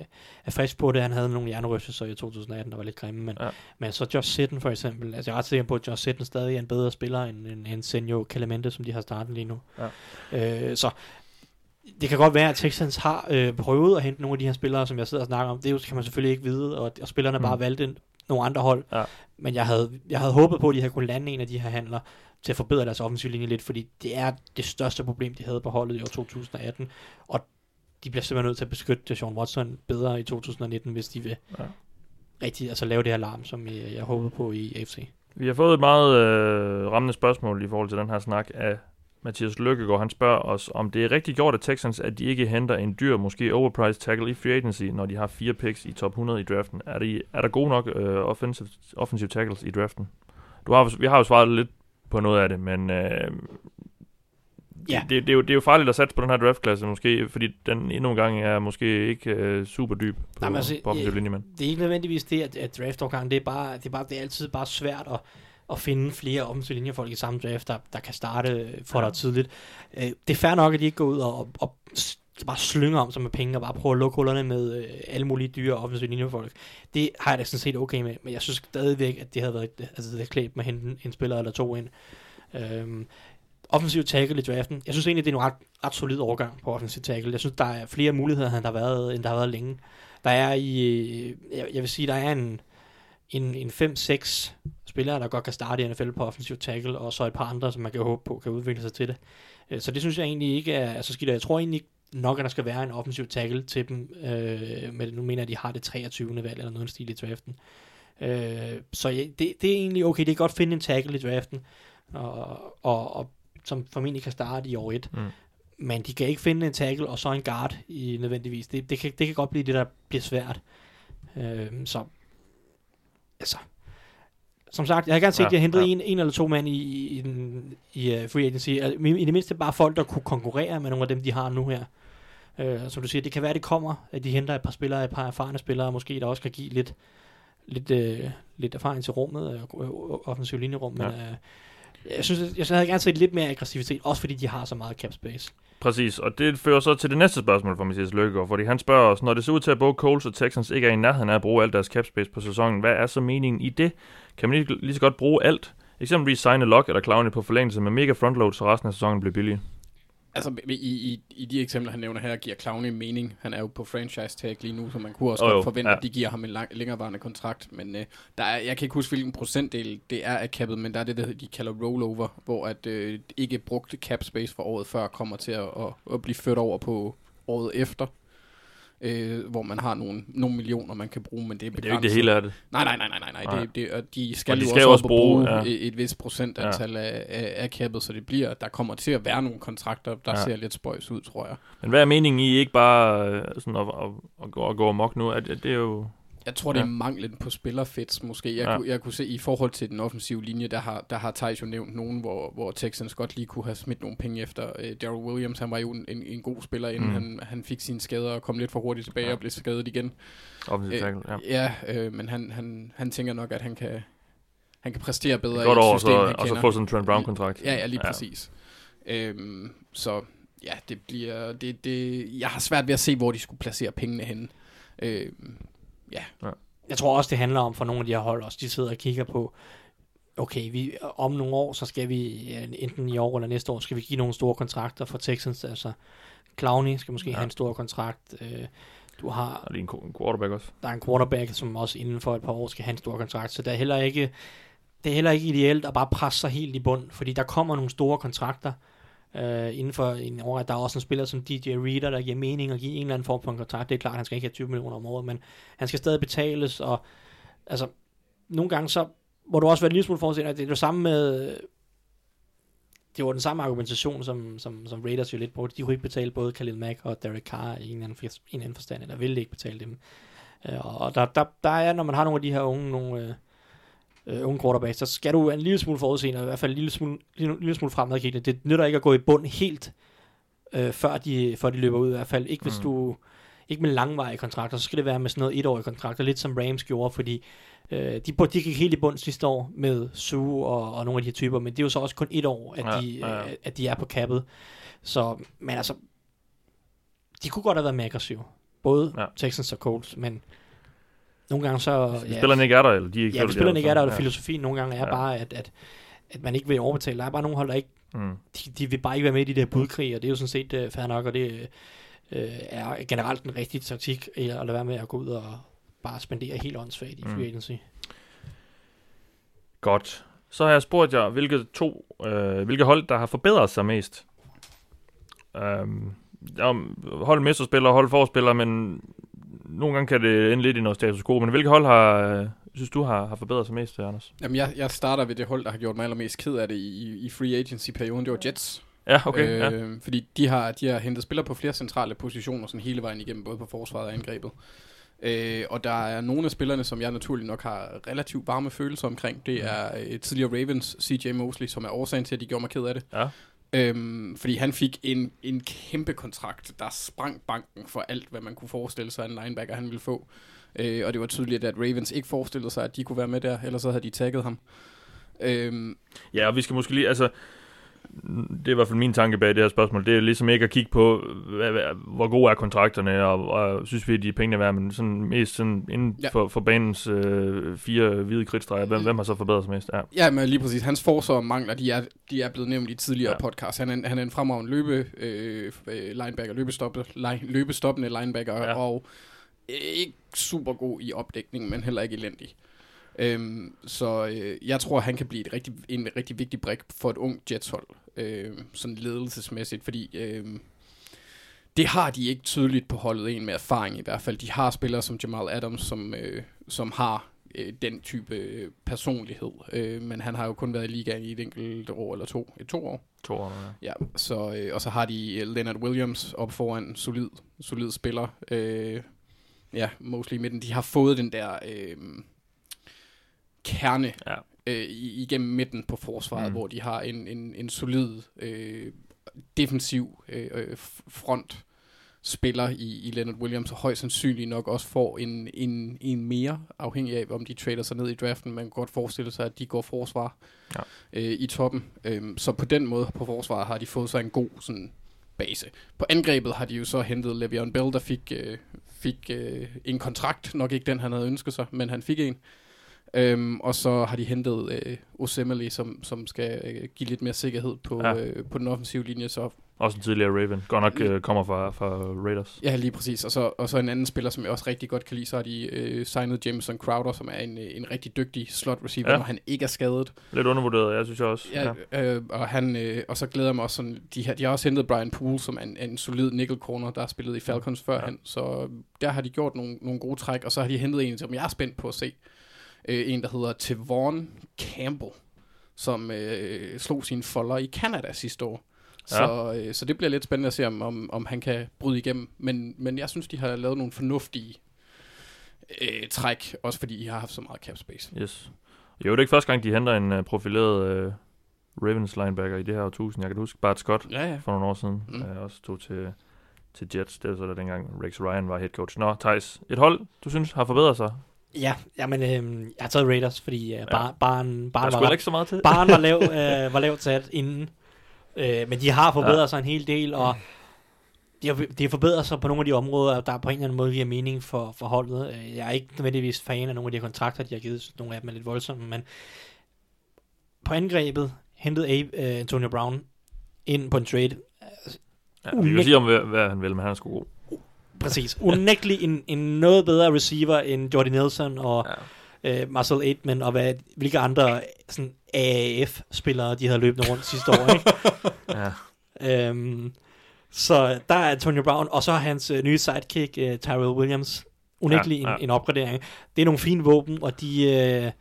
er frisk på det. Han havde nogle hjernerystelser i 2018, der var lidt grimme. Men, ja. men så Josh Sitten for eksempel. Altså jeg er ret sikker på, at Josh Sitten stadig er en bedre spiller end, end, end Senio Calemente, som de har startet lige nu. Ja. Uh, så det kan godt være, at Texans har øh, prøvet at hente nogle af de her spillere, som jeg sidder og snakker om. Det kan man selvfølgelig ikke vide, og, og spillerne mm. bare valgte nogle andre hold. Ja. Men jeg havde, jeg havde håbet på, at de havde kunne lande en af de her handler til at forbedre deres offensiv linje lidt, fordi det er det største problem, de havde på holdet i år 2018. Og de bliver simpelthen nødt til at beskytte Sean Watson bedre i 2019, hvis de vil ja. rigtig altså, lave det her alarm, som jeg, jeg håbede på i AFC. Vi har fået et meget øh, rammende spørgsmål i forhold til den her snak af Mathias Lykkegaard, han spørger os, om det er rigtig gjort af Texans, at de ikke henter en dyr, måske overpriced tackle i free agency, når de har fire picks i top 100 i draften. Er, de, er der gode nok uh, offensive, offensive tackles i draften? Du har, vi har jo svaret lidt på noget af det, men uh, ja. det, det, er jo, det er jo farligt at satse på den her draftklasse, måske, fordi den endnu en gang er måske ikke uh, super dyb på, Nej, altså, på offensiv linje. Men. Det er ikke nødvendigvis det, at, at draftovergang, det er, bare, det, er bare, det er altid bare svært at, at finde flere offensive linjefolk i samme draft, der, der kan starte for ja. dig tidligt. Uh, det er fair nok, at de ikke går ud og, og bare slynger om sig med penge og bare prøver at lukke hullerne med øh, alle mulige dyre offensive linjefolk. Det har jeg da sådan set okay med, men jeg synes stadigvæk, at det havde været altså, det klædt med at hente en spiller eller to ind. Øhm, offensiv tackle i draften. Jeg synes egentlig, det er en ret, ret solid overgang på offensiv tackle. Jeg synes, der er flere muligheder, end der har været, end der har været længe. Der er i, jeg, jeg vil sige, der er en, en, en 5-6 spillere, der godt kan starte i NFL på offensiv tackle, og så et par andre, som man kan håbe på, kan udvikle sig til det. Øh, så det synes jeg egentlig ikke er så skidt. Jeg tror egentlig nok, at der skal være en offensiv tackle til dem. Øh, men nu mener jeg, at de har det 23. valg eller noget stil i draften. Øh, så ja, det, det er egentlig okay. Det er godt at finde en tackle i draften, og, og, og som formentlig kan starte i år 1. Mm. Men de kan ikke finde en tackle og så en guard i nødvendigvis. Det, det, kan, det kan godt blive det, der bliver svært. Øh, så altså, som sagt, jeg har gerne set, ja, at jeg hentede ja. en, en eller to mand i, i, den, i uh, free agency. Altså, I det mindste bare folk, der kunne konkurrere med nogle af dem, de har nu her. Uh, som du siger, det kan være, det kommer, at de henter et par spillere, et par erfarne spillere, måske der også kan give lidt, lidt, uh, lidt erfaring til rummet, uh, offensiv linjerum, men ja. uh, jeg synes, jeg, jeg havde gerne set lidt mere aggressivitet, også fordi de har så meget cap space. Præcis, og det fører så til det næste spørgsmål fra Mathias Løkkegaard, fordi han spørger os, når det ser ud til, at både Coles og Texans ikke er i nærheden af at bruge alt deres cap space på sæsonen, hvad er så meningen i det? Kan man lige, lige så godt bruge alt? Eksempelvis signe Lock eller Clowney på forlængelse med mega frontload, så resten af sæsonen bliver billig. Altså, i, i, i de eksempler, han nævner her, giver Clowney mening. Han er jo på franchise tag lige nu, så man kunne også oh, godt forvente, ja. at de giver ham en lang, længerevarende kontrakt. Men øh, der er, jeg kan ikke huske, hvilken procentdel det er af cappet, men der er det, der de kalder rollover, hvor at øh, ikke brugte cap space for året før kommer til at, at, at blive ført over på året efter øh, hvor man har nogle, nogle millioner, man kan bruge, men det er begrænset. Det er jo ikke det hele af det. Nej, nej, nej, nej, nej. nej. Det, det, og de skal, og de jo skal også, også bruge, ja. et, et vis procentantal ja. af, af, af kappet, så det bliver, der kommer til at være nogle kontrakter, der ja. ser lidt spøjs ud, tror jeg. Men hvad er meningen i ikke bare øh, sådan at, at, at, gå, at gå amok nu? At, det er jo... Jeg tror, ja. det er manglen på spillerfits, måske. Jeg, ja. kunne, jeg kunne se, i forhold til den offensive linje, der har, der har Thijs jo nævnt nogen, hvor, hvor Texans godt lige kunne have smidt nogle penge efter. Uh, Daryl Williams, han var jo en, en, en god spiller, inden mm. han, han fik sine skader og kom lidt for hurtigt tilbage ja. og blev skadet igen. Offensive uh, tackle, ja. Ja, uh, men han, han, han tænker nok, at han kan, han kan præstere bedre i et system, så, Og så få sådan en Trent Brown-kontrakt. Ja, ja, lige ja. præcis. Um, så ja, det bliver... Det, det, jeg har svært ved at se, hvor de skulle placere pengene henne. Uh, ja. ja. Jeg tror også, det handler om for nogle af de her hold også. De sidder og kigger på, okay, vi, om nogle år, så skal vi, enten i år eller næste år, skal vi give nogle store kontrakter for Texans. Altså, Clowney skal måske ja. have en stor kontrakt. Øh, du har... Og lige en quarterback også. Der er en quarterback, som også inden for et par år skal have en stor kontrakt. Så det er heller ikke, det er heller ikke ideelt at bare presse sig helt i bund, fordi der kommer nogle store kontrakter, øh, inden for en år. Der er også en spiller som DJ Reader, der giver mening og giver en eller anden form for en kontrakt. Det er klart, han skal ikke have 20 millioner om året, men han skal stadig betales, og altså, nogle gange så må du også være en lille smule forudsigende, at det er det samme med, det var den samme argumentation, som, som, som Raiders jo lidt brugte. De kunne ikke betale både Khalil Mack og Derek Carr i en anden, en anden forstand, eller ville ikke betale dem. Øh, og der, der, der er, når man har nogle af de her unge, nogle, øh, øh, unge quarterback, så skal du en lille smule forudseende, og i hvert fald en lille smule, lille, lille smule fremadkiggende. Det nytter ikke at gå i bund helt, øh, før, de, før de løber ud, i hvert fald ikke hvis mm. du ikke med langvarige kontrakter, så skal det være med sådan noget etårige kontrakter, lidt som Rams gjorde, fordi øh, de, de gik helt i bund sidste år med Sue og, og nogle af de her typer, men det er jo så også kun et år, at, ja, de, ja, ja. at de er på kappet. Så, men altså, de kunne godt have været mere aggressive. Både ja. Texans og Colts, men nogle gange så... Ja, spillerne ikke er der, eller de ikke Ja, hvis spillerne ikke er der, og ja. filosofien nogle gange er ja. bare, at, at, at man ikke vil overbetale. Der er bare nogle hold, der ikke... Mm. De, de vil bare ikke være med i de der budkrig, og det er jo sådan set uh, fair nok, og det uh, er generelt en rigtig taktik at lade være med at gå ud og bare spendere helt åndssvagt i mm. free agency. Godt. Så har jeg spurgt jer, hvilke to, øh, hvilke hold, der har forbedret sig mest. Um, hold mesterspiller, hold forspiller, men nogle gange kan det ende lidt i noget status quo, men hvilke hold har, øh, synes du har, har forbedret sig mest, Anders? Jamen, jeg, jeg starter ved det hold, der har gjort mig allermest ked af det i, i free agency-perioden, det var Jets. Ja, okay. Øh, ja. Fordi de har, de har hentet spillere på flere centrale positioner, sådan hele vejen igennem, både på forsvaret og angrebet. Øh, og der er nogle af spillerne, som jeg naturligt nok har relativt varme følelser omkring. Det er øh, tidligere Ravens, CJ Mosley, som er årsagen til, at de gjorde mig ked af det. Ja. Øhm, fordi han fik en, en kæmpe kontrakt, der sprang banken for alt, hvad man kunne forestille sig, en linebacker han ville få. Øh, og det var tydeligt, at Ravens ikke forestillede sig, at de kunne være med der, ellers så havde de tagget ham. Øhm, ja, og vi skal måske lige, altså, det er i hvert fald min tanke bag det her spørgsmål, det er ligesom ikke at kigge på, hvad, hvad, hvor gode er kontrakterne, og, og synes vi, at de er pengene værd, men sådan mest sådan inden ja. for, for banens øh, fire hvide kridtstreger, hvem, hvem har så forbedret sig mest? Ja, ja men lige præcis. Hans forsvar mangler, de er, de er blevet nævnt i tidligere ja. podcast. Han er, han er en fremragende løbe, øh, linebacker, løbestoppe, line, løbestoppende linebacker, ja. og ikke super god i opdækning, men heller ikke elendig. Øhm, så øh, jeg tror, han kan blive et rigtig, en rigtig vigtig brik for et ung Jets-hold, øh, sådan ledelsesmæssigt, fordi øh, det har de ikke tydeligt på holdet, en med erfaring i hvert fald. De har spillere som Jamal Adams, som, øh, som har øh, den type personlighed, øh, men han har jo kun været i ligaen i et enkelt år eller to, et to år. To år, ja. ja så, øh, og så har de øh, Leonard Williams op foran, solid, solid spiller, øh, ja, mostly i midten. De har fået den der... Øh, kerne ja. Øh, igennem midten på forsvaret, mm. hvor de har en, en, en solid øh, defensiv øh, øh front spiller i, i Leonard Williams, og højst sandsynligt nok også får en, en, en mere, afhængig af, om de trader sig ned i draften. Man kan godt forestille sig, at de går forsvar ja. øh, i toppen. Øhm, så på den måde på forsvaret har de fået sig en god sådan, base. På angrebet har de jo så hentet Le'Veon Bell, der fik, øh, fik øh, en kontrakt. Nok ikke den, han havde ønsket sig, men han fik en. Øhm, og så har de hentet øh, Osemele, som, som skal øh, give lidt mere sikkerhed på, ja. øh, på den offensive linje. Så også en tidligere Raven. Godt nok øh, kommer fra, fra Raiders. Ja, lige præcis. Og så, og så en anden spiller, som jeg også rigtig godt kan lide, så har de øh, signet Jameson Crowder, som er en, øh, en rigtig dygtig slot receiver, ja. når han ikke er skadet. Lidt undervurderet, jeg synes jeg også. Ja, ja. Øh, og, han, øh, og så glæder jeg mig også sådan, de har, de har også hentet Brian Poole, som er en, en solid nickel corner, der har spillet i Falcons førhen. Ja. Så der har de gjort nogle, nogle gode træk, og så har de hentet en, som jeg er spændt på at se øh, en, der hedder Tevon Campbell, som øh, slog sine folder i Canada sidste år. Ja. Så, øh, så det bliver lidt spændende at se, om, om, om han kan bryde igennem. Men, men jeg synes, de har lavet nogle fornuftige øh, træk, også fordi de har haft så meget cap space. Yes. Jo, det er ikke første gang, de henter en uh, profileret uh, Ravens linebacker i det her tusind. Jeg kan huske Bart Scott ja, ja. for nogle år siden. Mm. Uh, også tog til, til Jets. Det var så der dengang Rex Ryan var head coach. Nå, Thijs, et hold, du synes har forbedret sig Ja, jamen, øh, jeg har taget Raiders, fordi øh, ja. bar, barn, barn, var, ikke så meget til. barn var, lav, øh, var lavt sat inden. Øh, men de har forbedret ja. sig en hel del, og de har, de har forbedret sig på nogle af de områder, der på en eller anden måde giver mening for, for holdet. Øh, jeg er ikke nødvendigvis fan af nogle af de kontrakter, de har givet. Nogle af dem er lidt voldsomme, men på angrebet hentede Abe, uh, Antonio Brown ind på en trade. Ja, vi kan sige om, hvad, hvad han vil, men han er sgu god. Præcis. Unægtelig en, en noget bedre receiver end Jordy Nelson og ja. øh, Marcel Aitman og hvad, hvilke andre sådan AAF-spillere, de havde løbet rundt sidste år. Ikke? ja. Øhm, så der er Antonio Brown, og så hans øh, nye sidekick, øh, Tyrell Williams. Unægtelig ja, ja. En, en opgradering. Det er nogle fine våben, og de... Øh,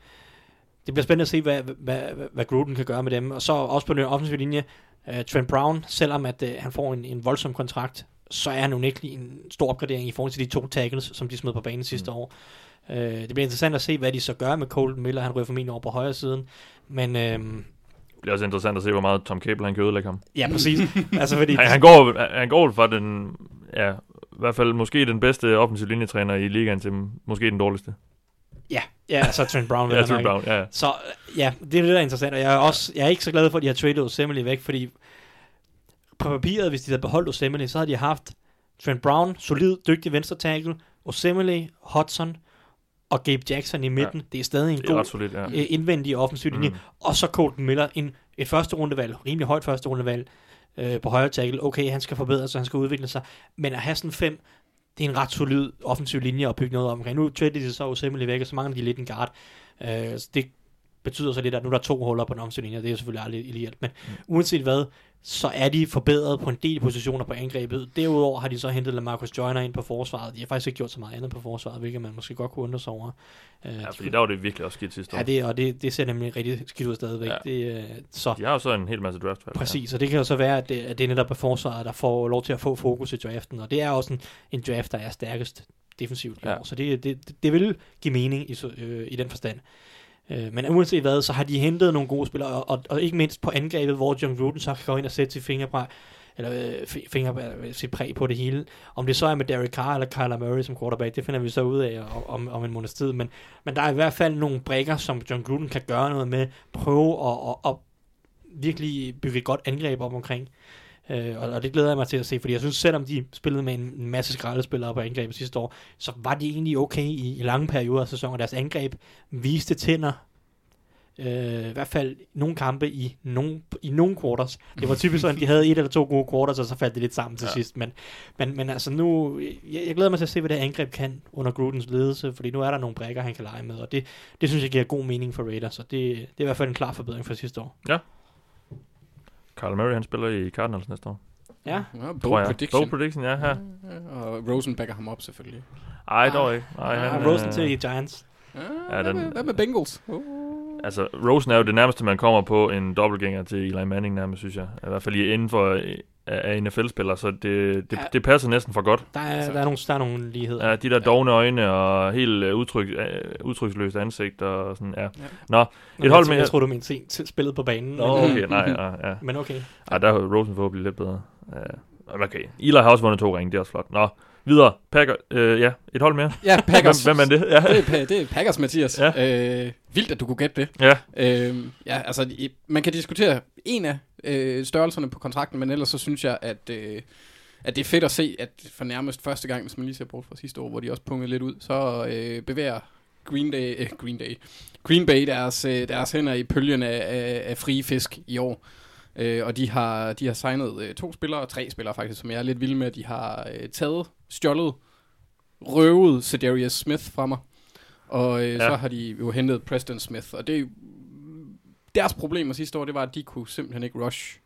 det bliver spændende at se, hvad, hvad, hvad, hvad Gruden kan gøre med dem. Og så også på den offensive linje, uh, Trent Brown, selvom at uh, han får en, en voldsom kontrakt, så er han unægtelig en stor opgradering i forhold til de to tackles, som de smed på banen sidste mm. år. Uh, det bliver interessant at se, hvad de så gør med Colton Miller. Han ryger formentlig over på højre siden. Men uh, det bliver også interessant at se, hvor meget Tom Cable han kan ødelægge ham. Ja, præcis. altså, fordi han, han, går, han går fra den, ja, i hvert fald måske den bedste offensiv linjetræner i ligaen til måske den dårligste. Ja, ja, så Trent Brown. ja, Trent Brown, ja. Så ja, det er det, der er interessant. Og jeg er, også, jeg er ikke så glad for, at de har traded Osemele væk, fordi på papiret, hvis de havde beholdt Osemele, så havde de haft Trent Brown, solid, dygtig venstre tackle, Osemele, Hudson og Gabe Jackson i midten. Ja. Det er stadig en god solid, ja. Øh, indvendig offensiv linje. Mm. Og så Colton Miller, en, et første rundevalg, rimelig højt første rundevalg øh, på højre tackle. Okay, han skal forbedre sig, han skal udvikle sig. Men at have sådan fem, det er en ret solid offensiv linje at bygge noget omkring. Nu trader de så Osemele væk, og så mangler de lidt en guard. Øh, så det betyder så lidt, at nu er der to huller på den offensive linje, det er selvfølgelig aldrig ideelt. Men mm. uanset hvad, så er de forbedret på en del positioner på angrebet. Derudover har de så hentet Lamarcus Joyner ind på forsvaret. De har faktisk ikke gjort så meget andet på forsvaret, hvilket man måske godt kunne undre sig over. Uh, ja, fordi der var det virkelig også skidt sidste år. Ja, det, og det, det ser nemlig rigtig skidt ud stadigvæk. Ja. Det, uh, så, de har jo så en hel masse draft. Præcis, og det kan jo så være, at det, at det er netop på forsvaret, der får lov til at få fokus i draften, og det er også en, en draft, der er stærkest defensivt. Ja. Så det, det, det vil give mening i, øh, i den forstand. Øh, men uanset hvad, så har de hentet nogle gode spillere, og, og, og ikke mindst på angrebet, hvor John Gruden så kan gå ind og sætte sit fingerpræg, eller øh, finger, øh, sit præg på det hele. Om det så er med Derek Carr eller Kyler Murray som quarterback, det finder vi så ud af om, om en måneds tid. Men, men der er i hvert fald nogle brækker, som John Gruden kan gøre noget med, prøve at, at, at virkelig bygge et godt angreb op omkring. Øh, og, og det glæder jeg mig til at se, fordi jeg synes, selvom de spillede med en masse skraldespillere på angrebet sidste år, så var de egentlig okay i, i lange perioder af sæsonen. Deres angreb viste tænder øh, i hvert fald nogle kampe i nogle, i nogle quarters. Det var typisk sådan, at de havde et eller to gode quarters, og så faldt det lidt sammen til ja. sidst. Men, men, men altså nu, jeg, jeg glæder mig til at se, hvad det angreb kan under Grudens ledelse, fordi nu er der nogle brækker, han kan lege med, og det, det synes jeg giver god mening for Raiders, så det, det er i hvert fald en klar forbedring fra sidste år. Ja. Carl Murray, han spiller i Cardinals næste år. Ja. ja bold prediction. Bold prediction, ja. ja. Og Rosen backer ham op selvfølgelig. Ej, dog ikke. Ej, han, ah, Rosen til Giants. Ja, ja, den, hvad med Bengals? Uh. Altså, Rosen er jo det nærmeste, man kommer på en dobbeltgænger til Eli Manning nærmest, synes jeg. I hvert fald inden for af NFL-spillere, så det, det, ja. det passer næsten for godt. Der er, der er, nogle, der er nogle ligheder. Ja, de der dogne øjne og helt uh, udtryk, uh, udtryksløst ansigt og sådan, ja. ja. Nå, et Nå, hold med... Jeg tror, du mente sent spillet på banen. Nå, okay, nej, ja, ja. Men okay. Ja, der er Rosen forhåbentlig lidt bedre. Ja, okay, Eli har også vundet to ringe, det er også flot. Nå, Videre. Packer, øh, ja, et hold mere. Ja, Packers. hvem, hvem er det? Ja. Det, er, det er Packers, Mathias. Ja. Øh, vildt, at du kunne gætte det. Ja. Øh, ja, altså, man kan diskutere en af øh, størrelserne på kontrakten, men ellers så synes jeg, at, øh, at det er fedt at se, at for nærmest første gang, hvis man lige ser bort fra sidste år, hvor de også pungede lidt ud, så øh, bevæger Green Day, øh, Green Day, Green Bay deres, øh, deres hænder i pølgen af, af, af frie fisk i år. Øh, og de har, de har signet øh, to spillere, tre spillere faktisk, som jeg er lidt vild med. De har øh, taget, stjålet, røvet Cedarius Smith fra mig. Og øh, ja. så har de jo hentet Preston Smith. Og det er deres problemer sidste år, det var, at de kunne simpelthen ikke rush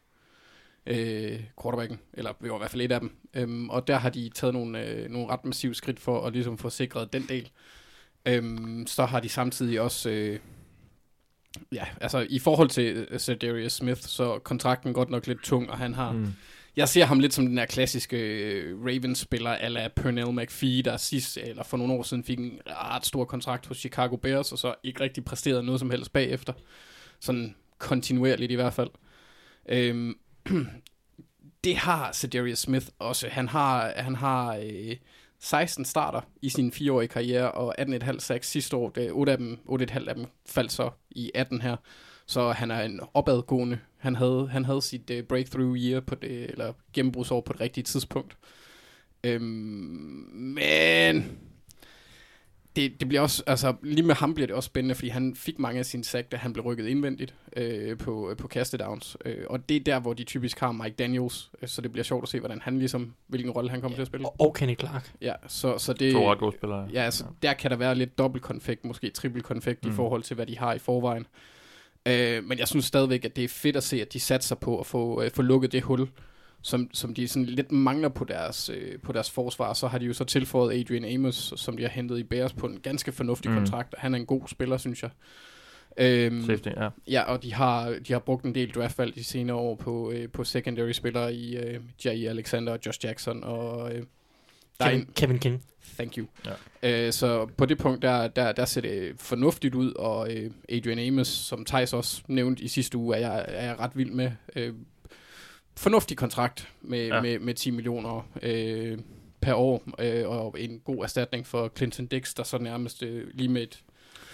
øh, quarterbacken, eller det var i hvert fald et af dem. Øhm, og der har de taget nogle, øh, nogle ret massive skridt for at ligesom få sikret den del. Øhm, så har de samtidig også øh, ja, altså i forhold til uh, Sir Darius Smith, så kontrakten godt nok lidt tung, og han har... Mm. Jeg ser ham lidt som den der klassiske øh, Ravens-spiller, ala Pernell McPhee, der sidst, eller for nogle år siden, fik en ret stor kontrakt hos Chicago Bears, og så ikke rigtig præsterede noget som helst bagefter. Sådan kontinuerligt i hvert fald. Øhm, det har Cedarius Smith også. Han har, han har øh, 16 starter i sin fireårige karriere, og 18,5 sacks sidste år. Det, 8 af dem, 8,5 af dem faldt så i 18 her. Så han er en opadgående. Han havde, han havde sit uh, breakthrough year, på det, eller gennembrudsår på det rigtige tidspunkt. Øhm, men det, det bliver også, altså lige med ham bliver det også spændende, fordi han fik mange af sine sack, da han blev rykket indvendigt øh, på, på kastedowns. Øh, og det er der, hvor de typisk har Mike Daniels, øh, så det bliver sjovt at se, hvordan han ligesom, hvilken rolle han kommer ja, til at spille. Og, og Kenny Clark. Ja, så, så det... To ret gode spillere. Ja, altså ja. der kan der være lidt dobbelt konfekt, måske triple konfekt mm. i forhold til, hvad de har i forvejen. Øh, men jeg synes stadigvæk, at det er fedt at se, at de satser på at få, øh, få lukket det hul, som, som de sådan lidt mangler på deres, øh, på deres forsvar. Så har de jo så tilføjet Adrian Amos, som de har hentet i Bears på en ganske fornuftig mm. kontrakt. Han er en god spiller, synes jeg. Øhm, Safety, ja. Ja, og de har, de har brugt en del draftvalg de senere år på, øh, på secondary spillere i øh, Jay Alexander og Josh Jackson og øh, Kevin, en, Kevin King. Thank you. Ja. Øh, så på det punkt, der, der, der ser det fornuftigt ud, og øh, Adrian Amos, som Thijs også nævnte i sidste uge, er jeg, er jeg ret vild med. Øh, fornuftig kontrakt med, ja. med, med 10 millioner øh, per år, øh, og en god erstatning for Clinton Dix, der så nærmest øh, lige med et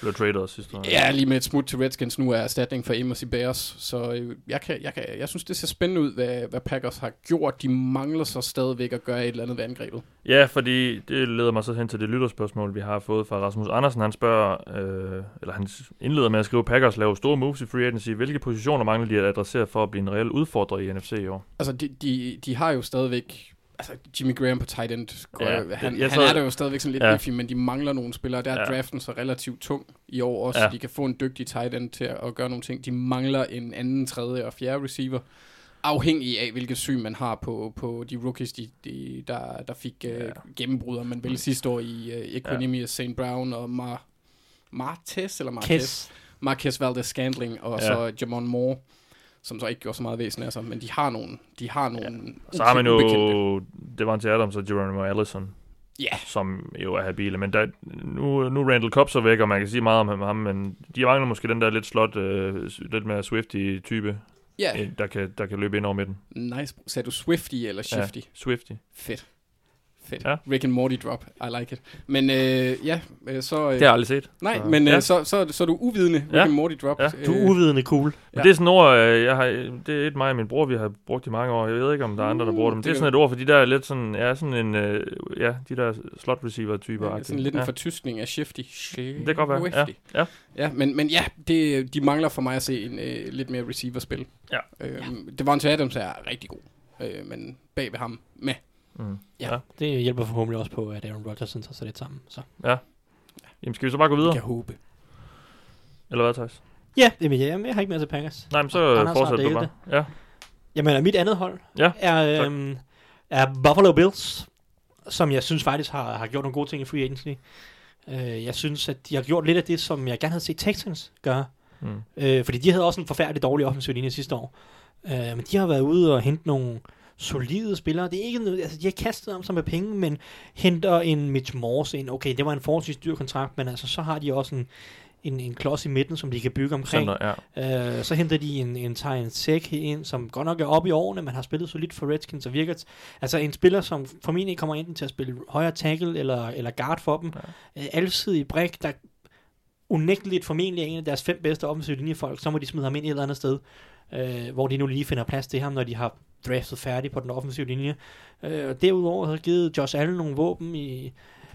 blev traded sidste år. Ja, lige med et smut til Redskins nu er erstatning for Amos i Bears. Så øh, jeg, kan, jeg, kan, jeg synes, det ser spændende ud, hvad, hvad Packers har gjort. De mangler så stadigvæk at gøre et eller andet ved angrebet. Ja, fordi det leder mig så hen til det lytterspørgsmål, vi har fået fra Rasmus Andersen. Han spørger, øh, eller han indleder med at skrive, Packers laver store moves i free agency. Hvilke positioner mangler de at adressere for at blive en reel udfordrer i NFC i år? Altså, de, de, de har jo stadigvæk altså Jimmy Graham på tight end, ja, han, han, han er der jo stadigvæk sådan lidt ja. iffy, men de mangler nogle spillere. Der er ja. draften så relativt tung i år også, ja. så de kan få en dygtig tight end til at, gøre nogle ting. De mangler en anden, tredje og fjerde receiver, afhængig af, hvilket syn man har på, på de rookies, de, de, der, der fik uh, ja. gennembrud, man vel sidste år i uh, Equinemius, ja. St. Brown og Mar Martes, eller Marquez? Marquez Valdez-Scandling, og ja. så Jamon Moore som så ikke gjorde så meget væsen af sig, men de har nogle, de har nogle ja. Så har man jo, det var en til Adams og Geronimo Allison. Ja. som jo er habile. Men der, nu, nu er Randall Cobb så væk, og man kan sige meget om ham, men de mangler måske den der lidt slot, øh, lidt mere swifty type, Ja. yeah. der, kan, der kan løbe ind over midten. Nice. Sagde du Swifty eller Shifty? Ja, swifty. Fedt. Fedt. Ja. Rick and Morty drop. I like it. Men øh, ja, øh, så... Øh, Det har jeg aldrig set. nej, så, men øh, ja. så, så, så er du uvidende. Rick Ja. and Morty drop. Ja. Du er uvidende cool. Men Ja. det er sådan et ord, øh, jeg har, det er et mig og min bror, vi har brugt i mange år. Jeg ved ikke, om der er andre, der bruger det, men det er det sådan et ord for de der lidt sådan, ja, sådan en, øh, ja, de der slot receiver typer. Ja, sådan lidt en ja. fortyskning af Shifty. Det kan godt være, ja. Ja. Ja, men, men ja, det, de mangler for mig at se en øh, lidt mere receiver-spil. Ja. Øhm, Devontae Adams er rigtig god, øh, men bag ved ham, med. Mm. Ja. Det hjælper forhåbentlig også på, at Aaron Rodgers tager sig lidt sammen. Så. Jamen, skal vi så bare gå videre? Jeg kan håbe. Eller hvad, Thijs? Ja, jamen, ja, jeg har ikke mere til Packers. Nej, men så Anders fortsætter du bare. Ja. Jamen, mit andet hold Ja, er, øhm, er Buffalo Bills, som jeg synes faktisk har, har gjort nogle gode ting i free agency. Øh, jeg synes, at de har gjort lidt af det, som jeg gerne havde set Texans gøre. Mm. Øh, fordi de havde også en forfærdelig dårlig offensiv linje sidste år. Øh, men de har været ude og hente nogle solide spillere. Det er ikke noget, altså de har kastet om sig med penge, men henter en Mitch Morse ind. Okay, det var en forholdsvis dyr kontrakt, men altså så har de også en, en, en klods i midten, som de kan bygge omkring. Center, ja. Øh, så henter de en, en Tyron Sek ind, som godt nok er oppe i årene, men har spillet solidt for Redskins og virker... Altså en spiller, som formentlig kommer enten til at spille højre tackle eller, eller guard for dem. Ja. Øh, alsidig brik, der unægteligt formentlig er en af deres fem bedste offensive linjefolk, så må de smide ham ind et eller andet sted, øh, hvor de nu lige finder plads til ham, når de har draftet færdig på den offensive linje. Øh, og derudover har givet Josh Allen nogle våben i,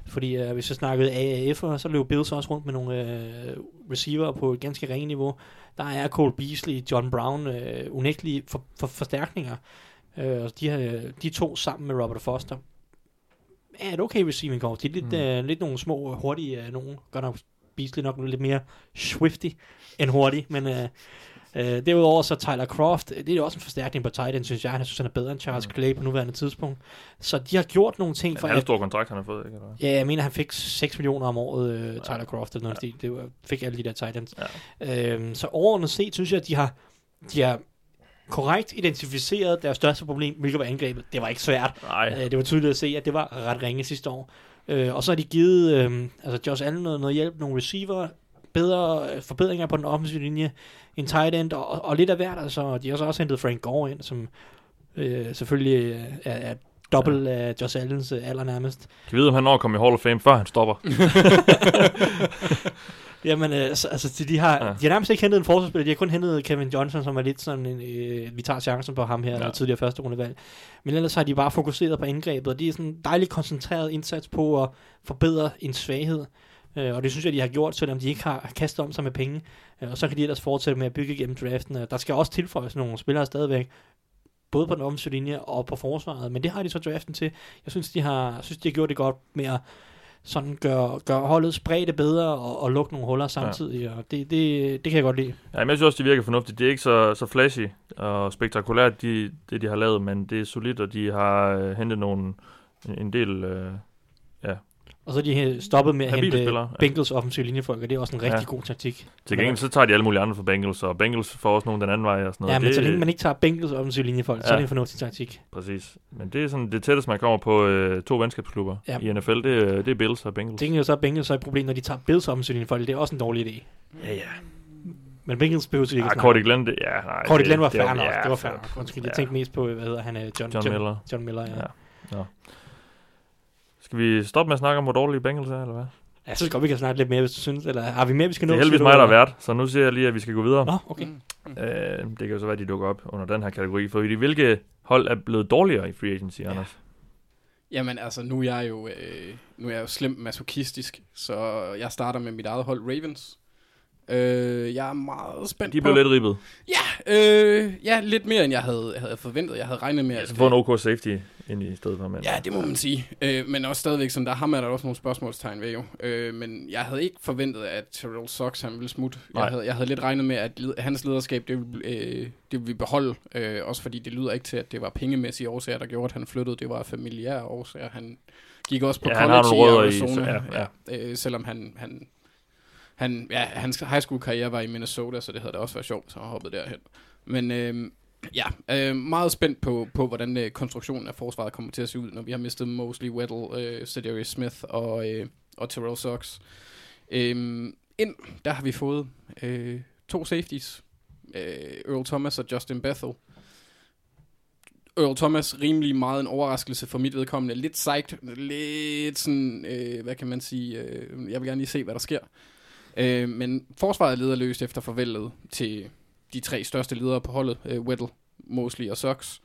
fordi øh, hvis jeg snakkede AAF'er, så løb Bills også rundt med nogle øh, receiver på et ganske ringe niveau. Der er Cole Beasley, John Brown, øh, unægtelige for, for, forstærkninger. Øh, og de, her, de to sammen med Robert Foster er et okay receiving corps. De er lidt, Mm. mm. øh, lidt nogle små, hurtige øh, nogen. Godt nok Beasley nok lidt mere swifty end hurtig, men øh, øh, derudover så Tyler Croft, det er også en forstærkning på tight end, synes jeg. Han synes, han er bedre end Charles Mm. Clay på nuværende tidspunkt. Så de har gjort nogle ting for Ja, det er stor kontrakt, han har fået, ikke? Eller? Ja, jeg mener, han fik 6 millioner om året, øh, Tyler Ja. Croft, eller noget Ja. Det var, fik alle de der Titans. Ja. Øhm, så overordnet set, synes jeg, at de har, de har korrekt identificeret deres største problem, hvilket var angrebet. Det var ikke svært. Nej, Øh, det var tydeligt at se, at det var ret ringe sidste år. Øh, og så har de givet øh, altså Josh Allen noget, noget hjælp, nogle receiver, bedre øh, forbedringer på den offensive linje, en tight end, og, og lidt af hvert. Altså, de har så også hentet Frank Gore ind, som øh, selvfølgelig øh, er, er dobbelt af Josh Allens øh, alder nærmest. kan vi vide, om han når at komme i Hall of Fame, før han stopper? Jamen, øh, så, altså, de, de, har, Ja. ja. de har nærmest ikke hentet en forsvarsspiller. De har kun hentet Kevin Johnson, som er lidt sådan en, øh, vi tager chancen på ham her, Ja. ja. tidligere første rundevalg. Men ellers har de bare fokuseret på indgrebet, og det er sådan en dejligt koncentreret indsats på at forbedre en svaghed. Øh, og det synes jeg, de har gjort, selvom de ikke har kastet om sig med penge. Øh, og så kan de ellers fortsætte med at bygge gennem draften. Øh, Der skal også tilføjes nogle spillere stadigvæk, både på den offensive linje og på forsvaret, men det har de så draften til. Jeg synes, de har, synes, de har gjort det godt med at sådan gør, gør holdet spredt bedre og, og lukke nogle huller samtidig, ja. og det, det, det kan jeg godt lide. Ja, men jeg synes også, det virker fornuftigt. Det er ikke så, så flashy og spektakulært, de, det de har lavet, men det er solidt, og de har øh, hentet nogle, en, en del... Øh, Og så er de stoppet med at hente spillere, ja. Bengals offensive linjefolk, og det er også en rigtig Ja. god taktik. til gengæld så tager de alle mulige andre for Bengals, og Bengals får også nogle den anden vej og sådan noget. Ja, men det, så længe man ikke tager Bengals offensive linjefolk, ja. så er det en fornuftig taktik. Præcis. Men det er sådan det tætteste, man kommer på øh, to venskabsklubber Ja. i NFL. Det, er- det er Bills og Bengals. Tænker jo så, at Bengals så er et problem, når de tager Bills offensive linjefolk. Det er også en dårlig idé. Ja, ja. Men Bengals behøver ikke Ah, Cordy Glenn, det, ja, nej. Cordy Glenn var fair nok. ja, det var fair nok. Undskyld, jeg tænkte mest på, hvad hedder han? øh, John, John Miller. John Miller, ja. Ja. Skal vi stoppe med at snakke om, hvor dårlige Bengals er, eller hvad? Jeg synes godt, vi kan snakke lidt mere, hvis du synes. Eller har vi mere, vi skal nå? Det er heldigvis mig, der er vært, så nu siger jeg lige, at vi skal gå videre. Nå, okay. Mm. Øh, det kan jo så være, at de dukker op under den her kategori. For hvilke hold er blevet dårligere i free agency, Ja. Anders? Jamen altså, nu er jeg jo, øh, nu er jeg jo slemt masochistisk, så jeg starter med mit eget hold, Ravens. Øh, jeg er meget spændt De på... blev lidt ribbet. Ja, øh, ja, lidt mere, end jeg havde, havde forventet. Jeg havde regnet med, Jeg at... skal få en OK safety ind i stedet for, men... Ja, det må man sige. Øh, men også stadigvæk, sådan, der ham er der også nogle spørgsmålstegn ved jo. Øh, men jeg havde ikke forventet, at Terrell Sox han ville smutte. Nej. Jeg havde, jeg havde lidt regnet med, at led, hans lederskab, det ville, øh, det ville vi beholde. Øh, også fordi det lyder ikke til, at det var pengemæssige årsager, der gjorde, at han flyttede. Det var familiære årsager. Han gik også på Ja, har college i i, så- Arizona. ja, ja. Øh, selvom han... han han, ja, hans high school karriere var i Minnesota, så det havde da også været sjovt, så han hoppede derhen. Men øh, Ja, øh, meget spændt på, på hvordan øh, konstruktionen af forsvaret kommer til at se ud, når vi har mistet Mosley, Weddle, øh, Cedarius Smith og, øh, og Terrell Sox. Øh, ind, der har vi fået øh, to safeties, øh, Earl Thomas og Justin Bethel. Earl Thomas rimelig meget en overraskelse for mit vedkommende. Lidt psyched, lidt sådan, øh, hvad kan man sige, øh, jeg vil gerne lige se, hvad der sker. Øh, men forsvaret leder løst efter farvelet til de tre største ledere på holdet, øh, Weddle, Mosley og Sox.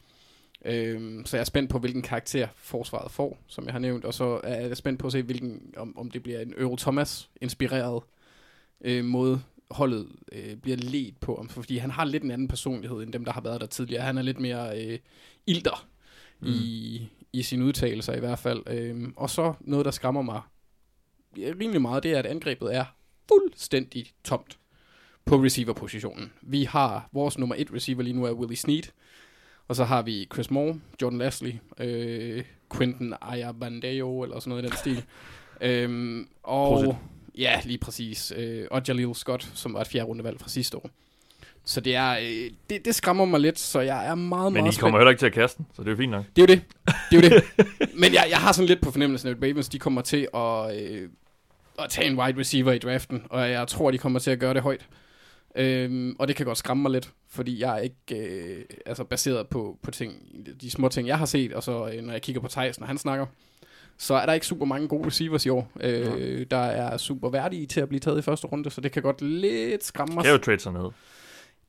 Øh, så jeg er spændt på, hvilken karakter forsvaret får, som jeg har nævnt, og så er jeg spændt på at se, hvilken, om, om det bliver en Earl Thomas-inspireret øh, måde, holdet øh, bliver ledt på, fordi han har lidt en anden personlighed, end dem, der har været der tidligere. Han er lidt mere øh, ilter mm. i, i sine udtalelser i hvert fald. Øh, og så noget, der skræmmer mig rimelig meget, det er, at angrebet er fuldstændig tomt på receiver-positionen. Vi har vores nummer et receiver lige nu er Willie Snead, og så har vi Chris Moore, Jordan Leslie, øh, Quentin Ayabandeo, eller sådan noget i den stil. øhm, og Prosit. ja, lige præcis. Øh, og Jalil Scott, som var et fjerde rundevalg fra sidste år. Så det er øh, det, det skræmmer mig lidt, så jeg er meget, Men meget I kommer heller ikke til at kaste den, så det er jo fint nok. Det er jo det. Det er jo det. Men jeg, jeg har sådan lidt på fornemmelsen, at Ravens de kommer til at, øh, at tage en wide receiver i draften, og jeg tror, de kommer til at gøre det højt. Øhm, og det kan godt skræmme mig lidt, fordi jeg er ikke øh, altså baseret på, på ting, de små ting, jeg har set, og så øh, når jeg kigger på Thijs, når han snakker, så er der ikke super mange gode receivers i år, øh, ja. der er super værdige til at blive taget i første runde, så det kan godt lidt skræmme mig. Det er jo trade sig ned.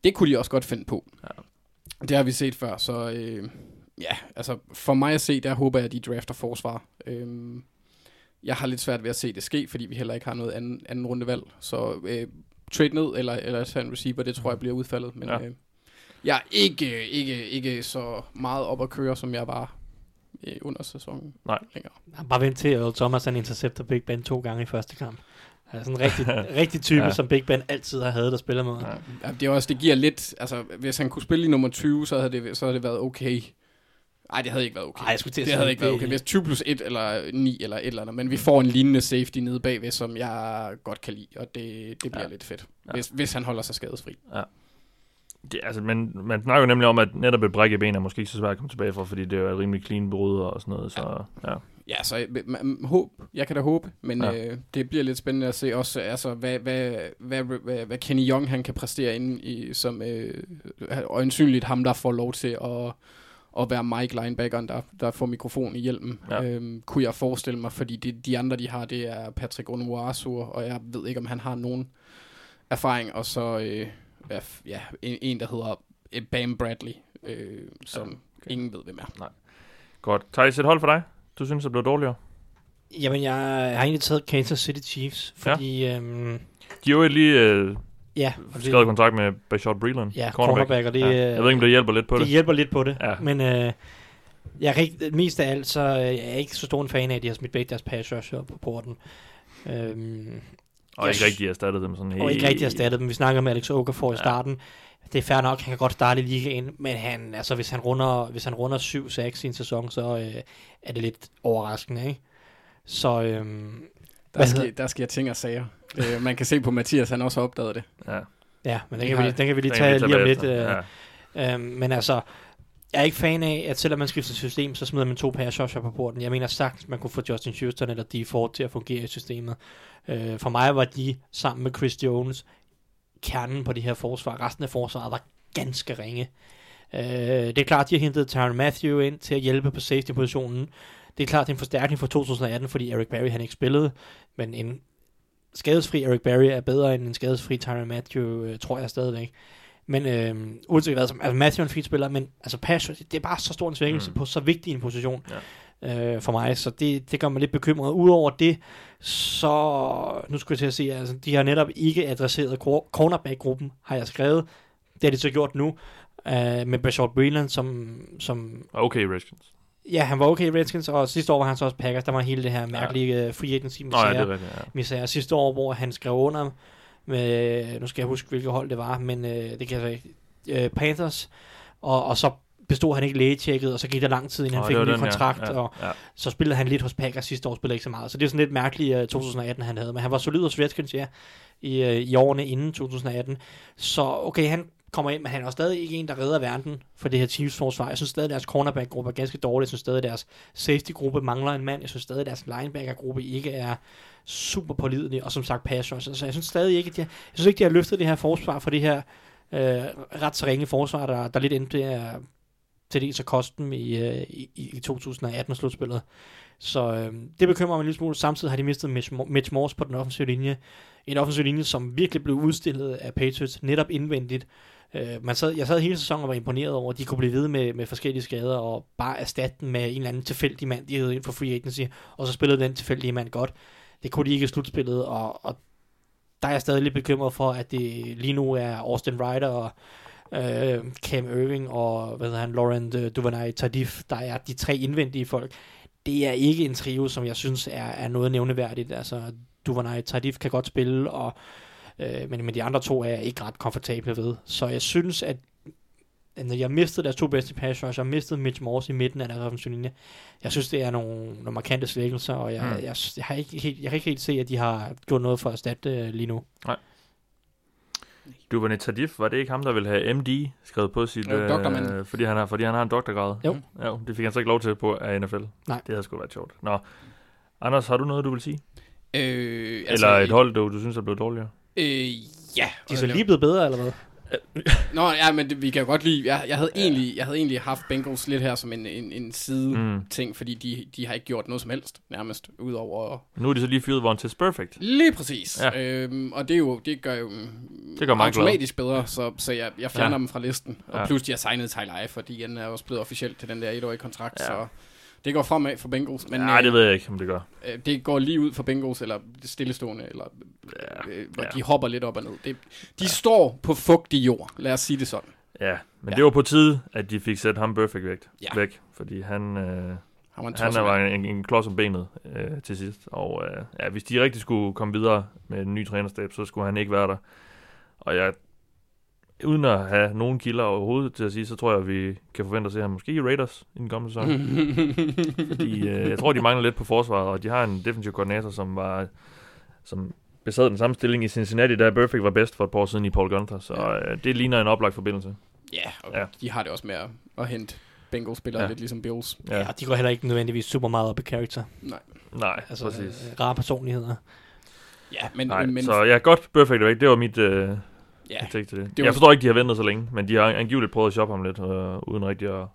Det kunne de også godt finde på. Ja. Det har vi set før, så øh, ja, altså for mig at se, der håber jeg, at de drafter forsvar. Øh, jeg har lidt svært ved at se det ske, fordi vi heller ikke har noget anden, anden rundevalg. Så øh, trade ned, eller, eller tage en receiver, det tror jeg bliver udfaldet. Men ja. øh, jeg er ikke, ikke, ikke så meget op at køre, som jeg var øh, under sæsonen Nej. længere. Bare vent til, at Thomas han intercepter Big Ben to gange i første kamp. Han er sådan en rigtig, rigtig type, ja. som Big Ben altid har haft at spille med. Ja. Ja, det, er også, det giver lidt, altså hvis han kunne spille i nummer 20, så havde det, så havde det været okay. Nej, det havde ikke været okay. Ej, jeg skulle til det havde ikke været okay. Hvis 20 plus 1 eller 9 eller et eller andet. Men vi får en lignende safety nede bagved, som jeg godt kan lide. Og det, det bliver ja. lidt fedt, ja. hvis, hvis han holder sig skadesfri. Ja. Det, altså, man, man snakker jo nemlig om, at netop et bræk i ben er måske ikke så svært at komme tilbage fra, fordi det er rimelig clean brud og sådan noget. Så, ja. ja. Ja, så man, håb, jeg kan da håbe, men ja. øh, det bliver lidt spændende at se også, altså, hvad, hvad, hvad, hvad, hvad Kenny Young han kan præstere ind i, som øh, øjensynligt ham, der får lov til at at være Mike linebackeren, der, der får mikrofon i hjelmen, ja. øhm, kunne jeg forestille mig, fordi det, de andre, de har, det er Patrick Onuasu, og jeg ved ikke, om han har nogen erfaring, og så øh, ja, en, en, der hedder øh, Bam Bradley, øh, som ja, okay. ingen ved, hvem er. Nej. Godt. Thijs, et hold for dig? Du synes, det blev dårligere? Jamen, jeg har egentlig taget Kansas City Chiefs, fordi... Ja. Øhm, de er jo lige øh, Ja. Skrevet kontrakt med Bashard Breeland. Ja, cornerback. cornerback og det, ja. Jeg ved ikke, om det hjælper lidt på det. Det hjælper lidt på det, ja. men øh, jeg er mest af alt, så jeg er ikke så stor en fan af, at de har smidt væk deres pass rusher på porten. Øhm, og ikke rigtig erstattet dem sådan helt... Og ikke rigtig erstattet dem. Vi snakker med Alex Okafor ja. i starten. Det er fair nok, han kan godt starte i ligaen, men han, altså, hvis han runder, hvis han runder 7-6 i en sæson, så øh, er det lidt overraskende, ikke? Så, øhm, der, sker, der sker ting og sager. Øh, man kan se på Mathias, han også har opdaget det. Ja, ja men den kan, vi, den kan vi lige tage lige om lidt. Øh, ja. øh, men altså, jeg er ikke fan af, at selvom man skifter system, så smider man to pass på porten. Jeg mener sagt, man kunne få Justin Houston eller Dee Ford til at fungere i systemet. Øh, for mig var de sammen med Chris Jones kernen på det her forsvar. Resten af forsvaret var ganske ringe. Øh, det er klart, de har hentet Tyron Matthew ind til at hjælpe på safety-positionen. Det er klart, det er en forstærkning fra 2018, fordi Eric Barry han ikke spillede, men en skadesfri Eric Barry er bedre end en skadesfri Tyron Matthew, øh, tror jeg stadigvæk. Men øh, uanset hvad, altså Matthew er en fint spiller, men altså pass, det er bare så stor en svækkelse mm. på så vigtig en position ja. øh, for mig, så det, det gør mig lidt bekymret. Udover det, så, nu skulle jeg til at sige, altså de har netop ikke adresseret cornerback-gruppen, har jeg skrevet. Det har de så gjort nu, øh, med Bashard Breland, som... som okay, Redskins. Ja, han var okay i Redskins, og sidste år var han så også Packers. Der var hele det her mærkelige ja. Øh, free agency misære. ja, ja. Sidste år, hvor han skrev under med, nu skal jeg huske, hvilket hold det var, men øh, det kan jeg ikke, øh, Panthers, og, og så bestod han ikke lægetjekket, og så gik der lang tid, inden han fik en ny kontrakt, ja, ja, og ja. så spillede han lidt hos Packers sidste år, spillede ikke så meget. Så det er sådan lidt mærkeligt uh, 2018, han havde, men han var solid hos Redskins, ja, i, uh, i årene inden 2018. Så okay, han kommer ind, men han er stadig ikke en, der redder verden for det her Chiefs forsvar. Jeg synes stadig, at deres cornerback-gruppe er ganske dårlig. Jeg synes stadig, at deres safety-gruppe mangler en mand. Jeg synes stadig, at deres linebacker-gruppe ikke er super pålidelig. Og som sagt, pass rush. Så jeg synes stadig ikke, at de har, jeg synes ikke, de har løftet det her forsvar for det her øh, ret så ringe forsvar, der, der lidt endte er til det så kosten i, øh, i, i 2018-slutspillet. Så øh, det bekymrer mig en lille smule. Samtidig har de mistet Mitch Morse på den offensive linje. En offensiv linje, som virkelig blev udstillet af Patriots netop indvendigt. Øh, man sad, jeg sad hele sæsonen og var imponeret over, at de kunne blive ved med, med forskellige skader og bare erstatte den med en eller anden tilfældig mand, de havde ind for free agency, og så spillede den tilfældige mand godt. Det kunne de ikke i slutspillet, og, og der er jeg stadig lidt bekymret for, at det lige nu er Austin Ryder og øh, Cam Irving og hvad hedder han, Laurent øh, Duvernay Tardif, der er de tre indvendige folk. Det er ikke en trio, som jeg synes er, er noget nævneværdigt. Altså, Duvernay Tardif kan godt spille, og, øh, men, men de andre to er jeg ikke ret komfortable ved. Så jeg synes, at når jeg mistede deres to bedste pass rush, jeg mistede Mitch Morse i midten af deres offensiv linje. Jeg synes, det er nogle, nogle markante svækkelser, og jeg, mm. jeg, jeg, har ikke helt, jeg kan ikke helt se, at de har gjort noget for at erstatte lige nu. Nej. Duvernay Tardif, var det ikke ham, der ville have MD skrevet på sit... Jo, øh, fordi, han har, fordi han har en doktorgrad? Jo. Ja, det fik han så ikke lov til på af NFL. Nej. Det havde sgu været sjovt. Nå, Anders, har du noget, du vil sige? Øh, altså, eller et hold, du, du synes er blevet dårligere? Øh, ja. De er så lige blevet bedre, eller hvad? Nå, ja, men det, vi kan jo godt lide... Jeg, jeg, havde ja. egentlig, jeg havde egentlig haft Bengals lidt her som en, en, en side mm. ting, fordi de, de har ikke gjort noget som helst, nærmest, udover... Nu er de så lige fyret Von Test Perfect. Lige præcis. Ja. Øhm, og det, er jo, det gør jo det gør automatisk glad. bedre, så, så jeg, jeg fjerner ja. dem fra listen. Og ja. plus, de har signet Tyler fordi han er også blevet officielt til den der etårige kontrakt, ja. så... Det går fremad for Bengals. Men, Nej, det ved jeg ikke, om det gør. Øh, det går lige ud for Bengals, eller stillestående, eller ja, øh, ja. de hopper lidt op og ned. Det, de ja. står på fugtig jord, lad os sige det sådan. Ja, men ja. det var på tide, at de fik sat ham perfect væk, ja. væk fordi han... Øh, han var, han var en, en klods om benet øh, til sidst. Og øh, ja, hvis de rigtig skulle komme videre med en ny trænerstab, så skulle han ikke være der. Og jeg uden at have nogen kilder overhovedet til at sige, så tror jeg, at vi kan forvente at se ham måske i Raiders i den kommende sæson. Fordi øh, jeg tror, de mangler lidt på forsvaret, og de har en defensiv koordinator, som var som besad den samme stilling i Cincinnati, da Perfect var bedst for et par år siden i Paul Gunther. Så øh, det ligner en oplagt forbindelse. Ja, og ja. de har det også med at, at hente Bengals-spillere ja. lidt ligesom Bills. Ja. ja, de går heller ikke nødvendigvis super meget op i character. Nej. Nej, altså, præcis. Øh, rare personligheder. Ja, men... Nej, men så ja, godt Perfect væk. Det var mit... Øh, Ja. Jeg, til det. det var... jeg forstår ikke, de har ventet så længe, men de har angiveligt prøvet at shoppe ham lidt, øh, uden rigtig at,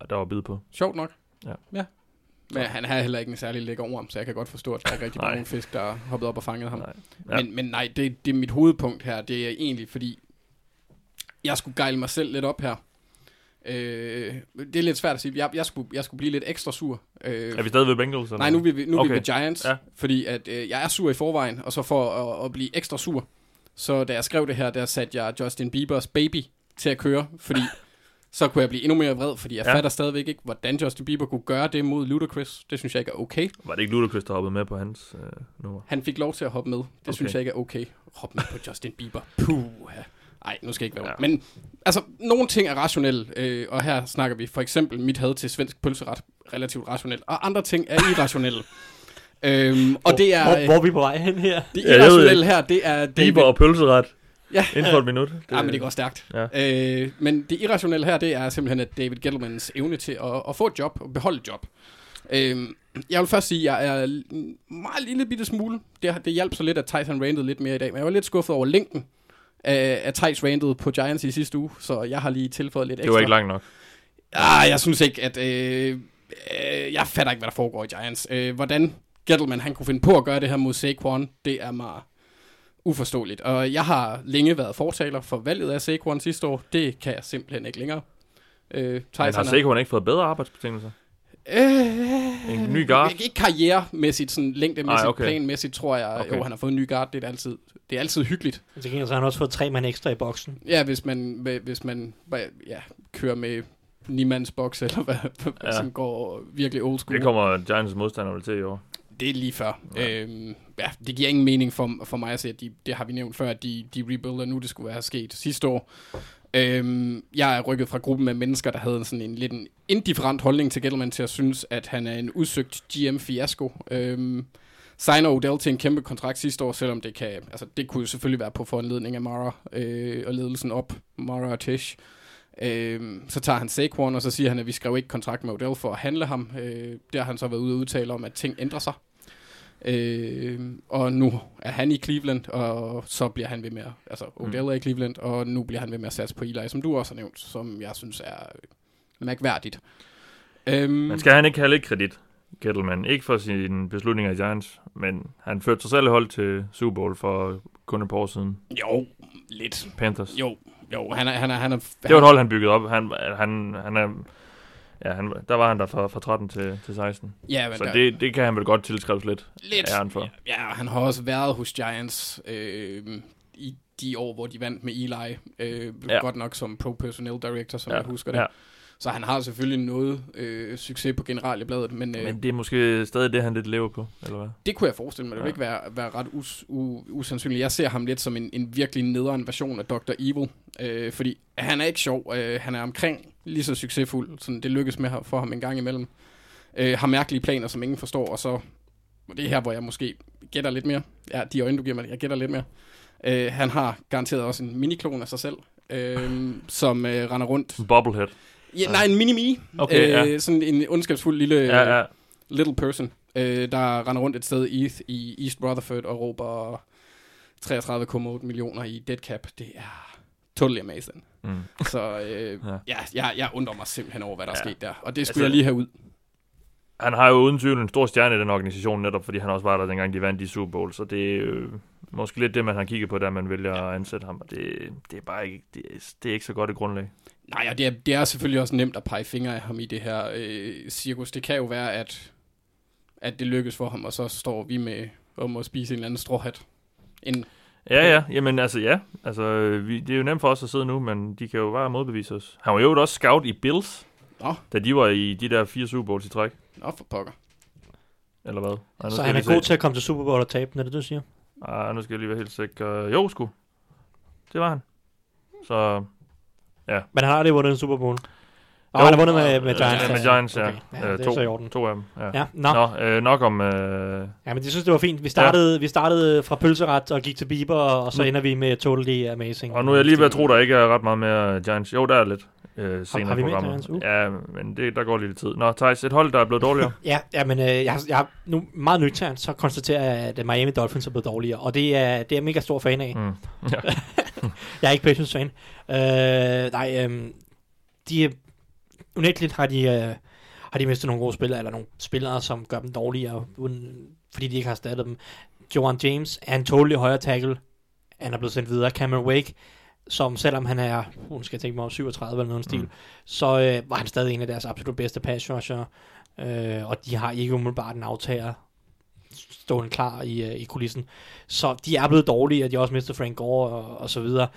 at der var bid på. Sjovt nok. Ja. ja. Men han har heller ikke en særlig lækker orm, så jeg kan godt forstå, at der er ikke rigtig mange fisk, der har hoppet op og fanget ham. Nej. Ja. Men, men nej, det, det er mit hovedpunkt her. Det er egentlig, fordi jeg skulle gejle mig selv lidt op her. Øh, det er lidt svært at sige. Jeg, jeg, skulle, jeg skulle blive lidt ekstra sur. Øh, er vi stadig ved Bengals? Eller? Nej, nu er vi, nu okay. vi ved Giants. Ja. Fordi at, øh, jeg er sur i forvejen, og så for at, at blive ekstra sur, så da jeg skrev det her, der satte jeg Justin Biebers Baby til at køre, fordi så kunne jeg blive endnu mere vred, fordi jeg ja. fatter stadigvæk ikke, hvordan Justin Bieber kunne gøre det mod Ludacris. Det synes jeg ikke er okay. Var det ikke Ludacris, der hoppede med på hans øh, nummer? Han fik lov til at hoppe med. Det okay. synes jeg ikke er okay. Hoppe med på Justin Bieber. Puh. Nej, nu skal jeg ikke være ja. Men altså, nogle ting er rationelle, øh, og her snakker vi for eksempel mit had til svensk pølseret relativt rationelt, og andre ting er irrationelle. Øhm, og det er... Hvor, hvor er vi på vej hen her? Det irrationelle her, det er... David... Bieber og pølseret. Ja. Inden for et minut. Det... Ja, men det går stærkt. Ja. Øh, men det irrationelle her, det er simpelthen, at David Gettlemans evne til at, at få et job, og beholde et job. Øh, jeg vil først sige, at jeg er meget lille bitte smule. Det, det hjalp så lidt, at Tyson randede lidt mere i dag, men jeg var lidt skuffet over længden af, af Tyson randede på Giants i sidste uge, så jeg har lige tilføjet lidt ekstra. Det var ikke langt nok. Ah, jeg synes ikke, at... Øh, øh, jeg fatter ikke, hvad der foregår i Giants. Øh, hvordan Gettleman han kunne finde på at gøre det her mod Saquon, det er mig uforståeligt. Og jeg har længe været fortaler for valget af Saquon sidste år. Det kan jeg simpelthen ikke længere. Øh, Men har Saquon ikke fået bedre arbejdsbetingelser? Øh, en ny guard? Ikke karrieremæssigt, sådan længdemæssigt, okay. planmæssigt, tror jeg. Okay. Jo, han har fået en ny guard, det er altid, det er altid hyggeligt. Til gengæld så har han også fået tre mand ekstra i boksen. Ja, hvis man, hvis man ja, kører med Niemands boks, eller hvad, ja. som går virkelig old school. Det kommer Giants modstander til i år. Det er lige før. Ja. Øhm, ja, det giver ingen mening for, for mig at se, at de, det har vi nævnt før, at de, de rebuilder nu, det skulle være sket sidste år. Øhm, jeg er rykket fra gruppen af mennesker, der havde sådan en lidt en indifferent holdning til Gettleman til at synes, at han er en udsøgt GM-fiasko. Øhm, signer Odell til en kæmpe kontrakt sidste år, selvom det kan, altså det kunne selvfølgelig være på foranledning af Mara øh, og ledelsen op, Mara og Tish. Øh, så tager han Saquon, og så siger han, at vi skrev ikke kontrakt med Odell for at handle ham. Øh, der har han så været ude og udtale om, at ting ændrer sig. Øh, og nu er han i Cleveland, og så bliver han ved med at, altså Odell mm. er i Cleveland, og nu bliver han ved med at satse på Eli, som du også har nævnt, som jeg synes er mærkværdigt. Øh, men skal han ikke have lidt kredit? Gettleman. Ikke for sine beslutninger i Giants, men han førte sig selv hold til Super Bowl for kun et par år siden. Jo, lidt. Panthers. Jo, jo han er... Han er, han er det var et hold, han byggede op. Han, han, han er... Ja, han, der var han der fra, fra 13 til, til 16. Ja, men så der, det, det kan han vel godt tilskrives lidt, lidt æren for. Ja, han har også været hos Giants øh, i de år, hvor de vandt med Eli. Øh, ja. Godt nok som pro personnel director, som ja. jeg husker det. Ja. Så han har selvfølgelig noget øh, succes på generalbladet. Men, øh, men det er måske stadig det, han lidt lever på, eller hvad? Det kunne jeg forestille mig. Det ja. vil ikke være, være ret us, u, usandsynligt. Jeg ser ham lidt som en, en virkelig nederen version af Dr. Evil. Øh, fordi han er ikke sjov. Øh, han er omkring lige så succesfuld. Sådan, det lykkes med for ham en gang imellem. Øh, har mærkelige planer, som ingen forstår. Og så det er her, hvor jeg måske gætter lidt mere. Ja, de øjne, du giver mig, jeg gætter lidt mere. Øh, han har garanteret også en miniklon af sig selv, øh, som øh, render rundt. Bobblehead. Ja, nej, en mini-me. Okay, øh, ja. Sådan en ondskabsfuld lille ja, ja. little person, øh, der render rundt et sted i East, i East Rutherford og råber 33,8 millioner i dead cap. Det er totally amazing. Mm. Så øh, ja. ja, jeg, jeg undrer mig simpelthen over, hvad der ja. er sket der. Og det skulle altså, jeg lige have ud. Han har jo uden tvivl en stor stjerne i den organisation, netop fordi han også var der, dengang de vandt i Super Bowl. Så det er øh, måske lidt det, man har kigget på, da man vælger at ansætte ham. Og det, det er bare ikke, det, det er ikke så godt et grundlag. Nej, og det er, det er selvfølgelig også nemt at pege fingre af ham i det her øh, cirkus. Det kan jo være, at, at det lykkes for ham, og så står vi med om at spise en eller anden stråhat. En, ja, ja. Jamen altså, ja. Altså, vi, det er jo nemt for os at sidde nu, men de kan jo bare modbevise os. Han var jo også scout i Bills, Nå. da de var i de der fire Super Bowls i træk. Nå, for pokker. Eller hvad? Ej, så han er god se. til at komme til Super Bowl og tabe den, er det du siger? Ej, nu skal jeg lige være helt sikker. Jo, sgu. Det var han. Så Ja. Men han har det vundet en Super Bowl. Og han har vundet med, med Giants. Ja, med Giants, ja. Okay. ja øh, det to, er så i orden. To af dem, ja. ja no. Nå, øh, nok om... Øh... Ja, men det synes det var fint. Vi startede, ja. vi startede fra pølseret og gik til Bieber, og så ender vi med Totally Amazing. Og nu er jeg lige ved at tro, der ikke er ret meget mere Giants. Jo, der er lidt øh, senere har, har vi programmet. Uh. Ja, men det, der går lidt tid. Nå, Thijs, et hold, der er blevet dårligere. ja, ja, men øh, jeg, jeg nu meget nøgternt, så konstaterer jeg, at Miami Dolphins er blevet dårligere, og det er, det er jeg mega stor fan af. Mm. Ja. jeg er ikke Patriots fan. Øh, nej, øh, de unægteligt har de, øh, har de mistet nogle gode spillere, eller nogle spillere, som gør dem dårligere, uden, fordi de ikke har erstattet dem. Joan James en totally højere tackle. Han er blevet sendt videre. Cameron Wake, som selvom han er, hun skal tænke mig om 37 eller noget stil, mm. så øh, var han stadig en af deres absolut bedste pass rusher. Øh, og de har ikke umiddelbart en aftager stående klar i, øh, i kulissen. Så de er blevet dårlige, og de har også mistet Frank Gore og, og så videre.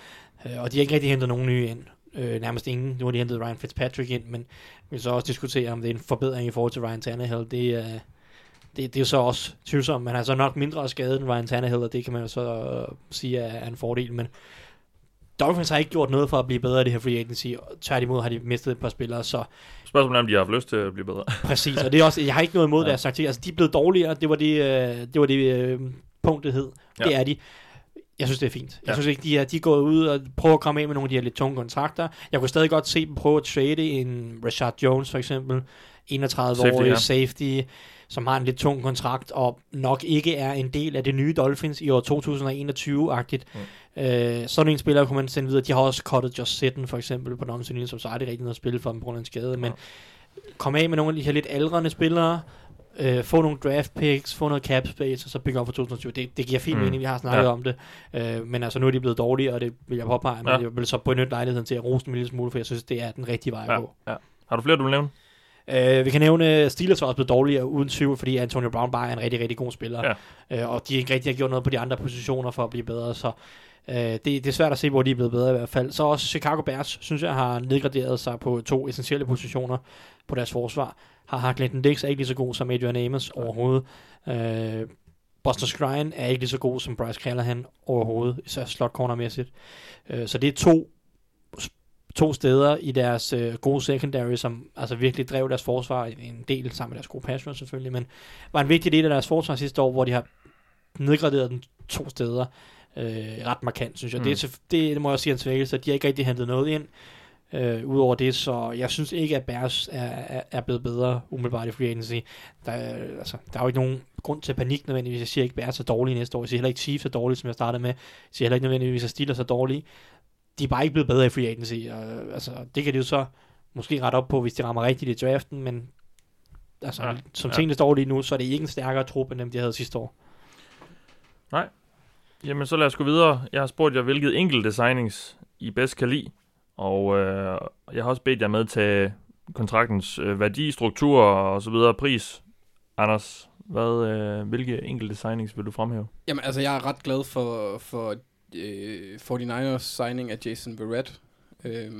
Øh, og de har ikke rigtig hentet nogen nye ind. Øh, nærmest ingen. Nu har de hentet Ryan Fitzpatrick ind, men vi vil så også diskutere, om det er en forbedring i forhold til Ryan Tannehill. Det, er, det, det er jo så også tvivlsomt. Man har så nok mindre skadet end Ryan Tannehill, og det kan man jo så uh, sige er, er en fordel. Men Dolphins har ikke gjort noget for at blive bedre i det her free agency. Tværtimod har de mistet et par spillere, så... Spørgsmålet er, om de har haft lyst til at blive bedre. Præcis, og det er også, jeg har ikke noget imod ja. deres sagt. Altså, de er blevet dårligere, det var det, øh, det, var det øh, punkt, det hed. Ja. Det er de. Jeg synes, det er fint. Jeg ja. synes ikke, de er, de er gået ud og prøver at komme af med nogle af de her lidt tunge kontrakter. Jeg kunne stadig godt se dem prøve at trade en Rashad Jones for eksempel. 31-årig safety, ja. safety, som har en lidt tung kontrakt, og nok ikke er en del af det nye Dolphins i år 2021-agtigt. Mm. Øh, sådan en spiller kunne man sende videre. De har også cuttet Josh Sitten for eksempel på den som så er det rigtig noget at spille for dem på grund af en skade. Men kom af med nogle af de her lidt aldrende spillere, øh, få nogle draft picks, få noget cap space, og så bygge op for 2020. Det, det giver fint mm. mening, vi har snakket ja. om det. Øh, men altså, nu er de blevet dårlige, og det vil jeg påpege, men ja. jeg vil så benytte lejligheden til at rose dem en lille smule, for jeg synes, det er den rigtige vej ja. at gå. Ja. Har du flere, du vil nævne? Uh, vi kan nævne, Steelers er også blevet dårligere uden tvivl, fordi Antonio Brown bare er en rigtig, rigtig god spiller. Ja. Uh, og de ikke rigtig har gjort noget på de andre positioner for at blive bedre, så uh, det, det er svært at se, hvor de er blevet bedre i hvert fald. Så også Chicago Bears, synes jeg, har nedgraderet sig på to essentielle positioner på deres forsvar har Clinton Dix er ikke lige så god som Adrian Amos overhovedet. Øh, Buster Skrine er ikke lige så god som Bryce Callahan overhovedet, især slot cornermæssigt. Øh, så det er to to steder i deres øh, gode secondary, som altså virkelig drev deres forsvar en del sammen med deres gode pass selvfølgelig, men var en vigtig del af deres forsvar sidste år, hvor de har nedgraderet den to steder øh, ret markant, synes jeg. Mm. Det, er, det, det må jeg sige en svækkelse, at de har ikke rigtig hentet noget ind. Øh, Udover det, så jeg synes ikke, at Bears er, er, er blevet bedre umiddelbart i free agency. Der, altså, der er jo ikke nogen grund til panik nødvendigvis. Jeg siger ikke, at Bears er dårlige næste år. Jeg siger heller ikke, Chiefs er dårlige, som jeg startede med. Jeg siger heller ikke nødvendigvis, at Steelers er dårlige. De er bare ikke blevet bedre i free agency. Og, altså, det kan de jo så måske rette op på, hvis de rammer rigtigt i draften, men altså, ja, som ja. tingene står lige nu, så er det ikke en stærkere trup, end dem, de havde sidste år. Nej. Jamen, så lad os gå videre. Jeg har spurgt jer, hvilket enkelte signings I bedst kan lide. Og øh, jeg har også bedt jer med til kontraktens øh, værdi, struktur og så videre, pris. Anders, hvad, øh, hvilke enkelte signings vil du fremhæve? Jamen altså, jeg er ret glad for, for øh, 49ers signing af Jason Verrett. Øh,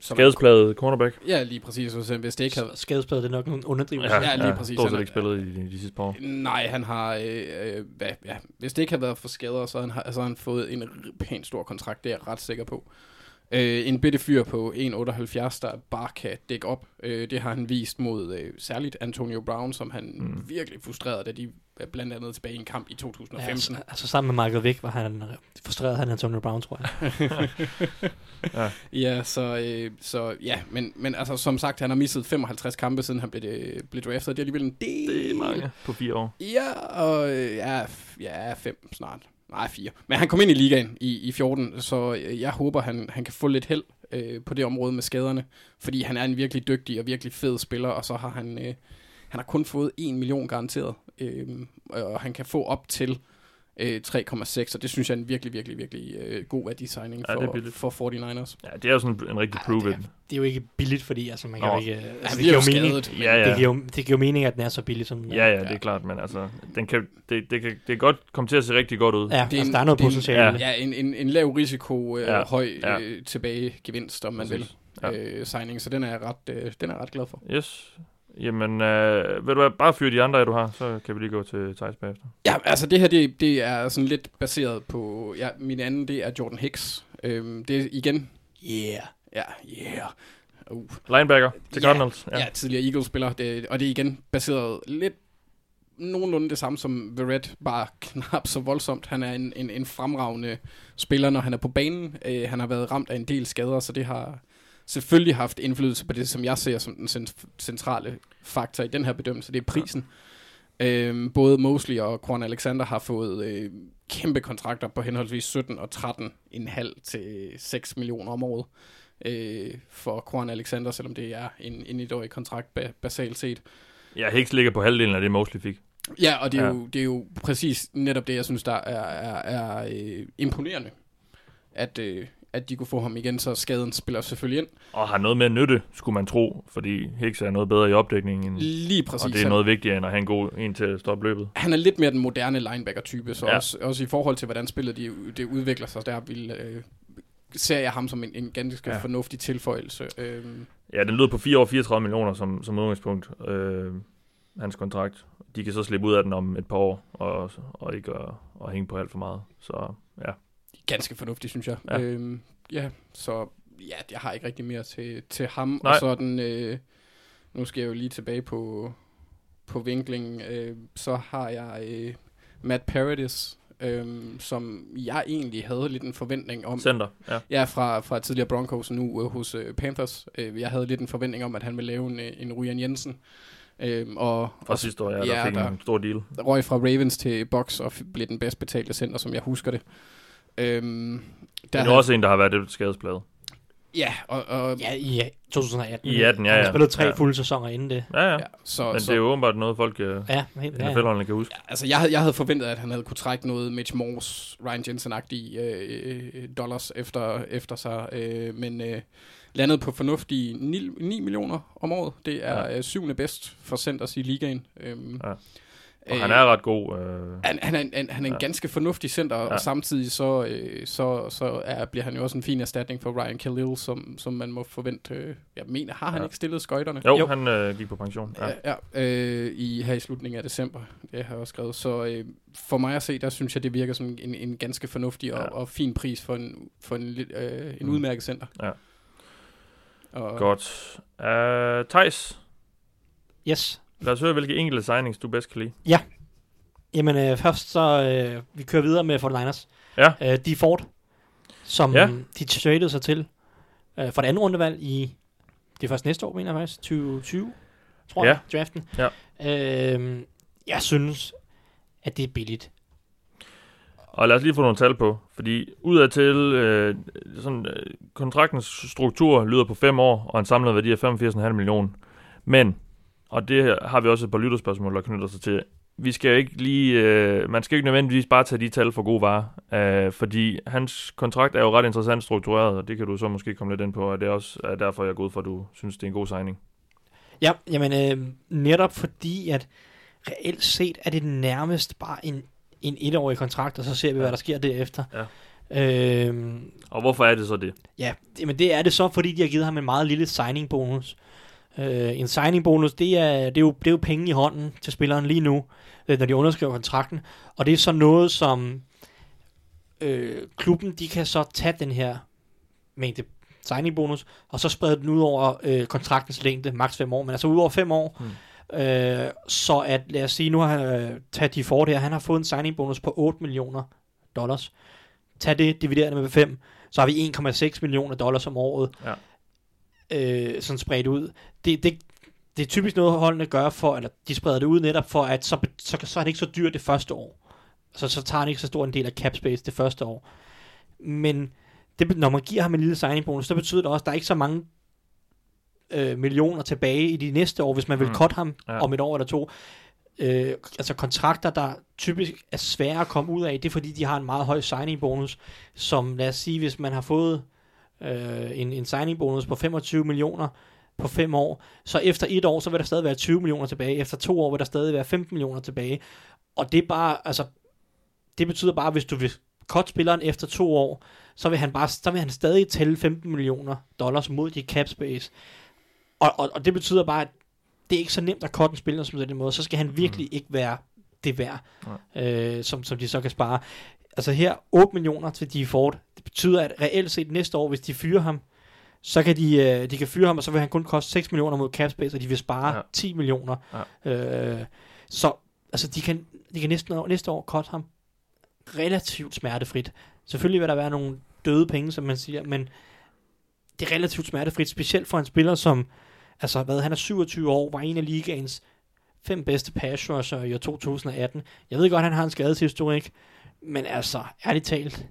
Skadespladet cornerback. Ja, lige præcis. Hvis det ikke havde... Skadespladet, det er nok en underdrivelse. Ja, ja, lige præcis. Ja, stort ikke spillet i de, de sidste par år. Nej, han har... Øh, øh, hvad, ja, hvis det ikke havde været for skader, så har han, så han fået en pænt stor kontrakt. Det er jeg ret sikker på. Øh, en bitte fyr på 1,78, der bare kan dække op. Øh, det har han vist mod øh, særligt Antonio Brown, som han mm. virkelig frustrerede, da de blandt andet tilbage i en kamp i 2015. Ja, altså, altså sammen med Michael Vick var han frustreret han Antonio Brown, tror jeg. ja. ja, så, øh, så ja, men, men altså som sagt, han har misset 55 kampe, siden han blev, øh, blev draftet. Det er alligevel en del. Det er mange på fire år. Ja, og øh, ja, ja, fem snart. Nej, fire. Men han kom ind i ligaen i, i 14, så jeg håber, han, han kan få lidt held øh, på det område med skaderne. Fordi han er en virkelig dygtig og virkelig fed spiller, og så har han, øh, han har kun fået 1 million garanteret. Øh, og han kan få op til øh, 3,6, og det synes jeg er en virkelig, virkelig, virkelig øh, god værdisigning ja, for, for 49ers. Ja, det er jo sådan en rigtig prove ja. Det, det er jo ikke billigt, fordi altså, man kan jo ikke... Altså, det, giver jo mening, ja, ja. Det, giver jo, det giver mening, at den er så billig, som den Ja, ja, det er klart, men altså, den kan, det, det, kan, det kan godt komme til at se rigtig godt ud. Ja, det er altså, en, der er noget potentiale. Ja, en, en, en lav risiko, øh, ja, høj ja. Øh, tilbage gevinst, om man Præcis. vil, ja. øh, signing, så den er jeg ret, øh, den er jeg ret glad for. Yes, Jamen, øh, vil du bare fyre de andre, du har, så kan vi lige gå til Thijs bagefter. Ja, altså det her, det, det er sådan lidt baseret på, ja, min anden, det er Jordan Hicks. Øhm, det er igen, yeah, ja, yeah. Uh. Linebacker til ja, Cardinals. Ja. ja, tidligere Eagles-spiller, det, og det er igen baseret lidt nogenlunde det samme som Verrett, bare knap så voldsomt. Han er en, en, en fremragende spiller, når han er på banen. Øh, han har været ramt af en del skader, så det har selvfølgelig haft indflydelse på det, som jeg ser som den centrale faktor i den her bedømmelse, det er prisen. Ja. Øhm, både Mosley og Quan Alexander har fået øh, kæmpe kontrakter på henholdsvis 17 og 13,5 til 6 millioner om året øh, for Quan Alexander, selvom det er en, en etårig kontrakt ba- basalt set. Ja, Hicks ligger på halvdelen af det, Mosley fik. Ja, og det er, ja. Jo, det er jo præcis netop det, jeg synes, der er, er, er øh, imponerende. At, øh, at de kunne få ham igen, så skaden spiller selvfølgelig ind. Og har noget at nytte, skulle man tro, fordi Hicks er noget bedre i opdækningen. Lige præcis. Og det er noget vigtigere, end at have en god en til at stoppe løbet. Han er lidt mere den moderne linebacker-type, så ja. også, også i forhold til, hvordan spillet de, det udvikler sig, der vil, øh, ser jeg ham som en, en ganske ja. fornuftig tilføjelse. Øh. Ja, den lyder på 4 år 34 millioner som, som udgangspunkt, øh, hans kontrakt. De kan så slippe ud af den om et par år, og, og ikke at, at hænge på alt for meget. Så ja ganske fornuftigt, synes jeg. Ja, øhm, ja så ja, jeg har ikke rigtig mere til, til ham. Nej. Og så den, øh, nu skal jeg jo lige tilbage på, på vinklingen, øh, så har jeg øh, Matt Paradis, øh, som jeg egentlig havde lidt en forventning om. Center, ja. Ja, fra, fra tidligere Broncos, nu øh, hos øh, Panthers. Øh, jeg havde lidt en forventning om, at han ville lave en, øh, en Ryan Jensen. Øhm, og, fra sidste år, ja, ja der fik der en stor deal. Røg fra Ravens til Box og blev den bedst betalte center, som jeg husker det. Øhm, der Men er også en, der har været lidt skadespladet. Ja, og, og ja, i 2018. I 18, ja, ja. Han har spillet tre ja. fulde sæsoner inden det. Ja, ja. ja så, Men så, det er jo åbenbart noget, folk øh, ja, helt, ja, ja. kan huske. Ja, altså, jeg, havde, jeg havde forventet, at han havde kunne trække noget Mitch Morse, Ryan Jensen-agtige øh, dollars efter, efter sig. Øh, men øh, landet på fornuftige 9, 9 millioner om året. Det er ja. øh, syvende bedst for centers i ligaen. Øh, ja. Og han er ret god. Øh... Han, han, er, han, han er en ja. ganske fornuftig center, ja. og samtidig så, øh, så, så er, bliver han jo også en fin erstatning for Ryan Khalil, som, som man må forvente. Øh, jeg mener, har han ja. ikke stillet skøjterne? Jo, jo. han øh, gik på pension. Ja, ja, ja øh, i, her i slutningen af december. Det har jeg også skrevet. Så øh, for mig at se, der synes jeg, det virker som en, en ganske fornuftig og, ja. og fin pris for en, for en, øh, en mm. udmærket center. Ja. Og... Godt. Uh, Thijs? Yes. Lad os høre, hvilke enkelte signings du bedst kan lide. Ja. Jamen øh, først så, øh, vi kører videre med 49ers. Ja. Øh, de Ford, som ja. de traded sig til øh, for det andet rundevalg i, det er først næste år, mener jeg faktisk, 2020, tror ja. jeg, draften. Ja. Øh, jeg synes, at det er billigt. Og lad os lige få nogle tal på, fordi udadtil, øh, sådan, øh, kontraktens struktur lyder på 5 år, og en samlet værdi af 85,5 millioner. Men, og det har vi også et par lytterspørgsmål, der knytter sig til, vi skal ikke lige, øh, man skal ikke nødvendigvis bare tage de tal for gode varer, øh, fordi hans kontrakt er jo ret interessant struktureret, og det kan du så måske komme lidt ind på, og det er også er derfor, jeg er god for, at du synes, det er en god signing. Ja, jamen øh, netop fordi, at reelt set er det nærmest bare en, en etårig kontrakt, og så ser vi, hvad der sker derefter. Ja. Øhm, og hvorfor er det så det? Ja, men det er det så, fordi de har givet ham en meget lille signing bonus. Øh, en signing bonus, det er, det, er jo, det er jo penge i hånden til spilleren lige nu, øh, når de underskriver kontrakten. Og det er så noget, som øh, klubben, de kan så tage den her mængde signing bonus, og så sprede den ud over øh, kontraktens længde, maks 5 år, men altså ud over 5 år. Hmm. Øh, så at, lad os sige, nu har øh, Tag de for det her, han har fået en signing bonus på 8 millioner dollars. Tag det, divideret med 5, så har vi 1,6 millioner dollars om året. Ja øh, sådan spredt ud. Det, det, det er typisk noget, holdene gør for, eller de spreder det ud netop for, at så, så, så er det ikke så dyrt det første år. Så, så tager han ikke så stor en del af cap space det første år. Men det, når man giver ham en lille signing bonus, så betyder det også, at der er ikke så mange øh, millioner tilbage i de næste år, hvis man vil mm. cut ham ja. om et år eller to. Øh, altså kontrakter, der typisk er svære at komme ud af, det er fordi, de har en meget høj signing bonus, som lad os sige, hvis man har fået øh, en, en signing bonus på 25 millioner på fem år, så efter et år, så vil der stadig være 20 millioner tilbage, efter to år vil der stadig være 15 millioner tilbage, og det er bare, altså, det betyder bare, hvis du vil cut spilleren efter to år, så vil han bare, så vil han stadig tælle 15 millioner dollars mod dit cap space, og, og, og det betyder bare, at det er ikke så nemt at cut en spiller som den måde, så skal han virkelig mm. ikke være det værd, øh, som, som de så kan spare altså her 8 millioner til de Ford. Det betyder, at reelt set næste år, hvis de fyrer ham, så kan de, øh, de kan fyre ham, og så vil han kun koste 6 millioner mod cap space, og de vil spare ja. 10 millioner. Ja. Øh, så altså, de kan, de kan næste, år, næste år cut ham relativt smertefrit. Selvfølgelig vil der være nogle døde penge, som man siger, men det er relativt smertefrit, specielt for en spiller, som, altså hvad, han er 27 år, var en af ligaens fem bedste pass i år 2018. Jeg ved godt, han har en skadeshistorik, men altså, ærligt talt,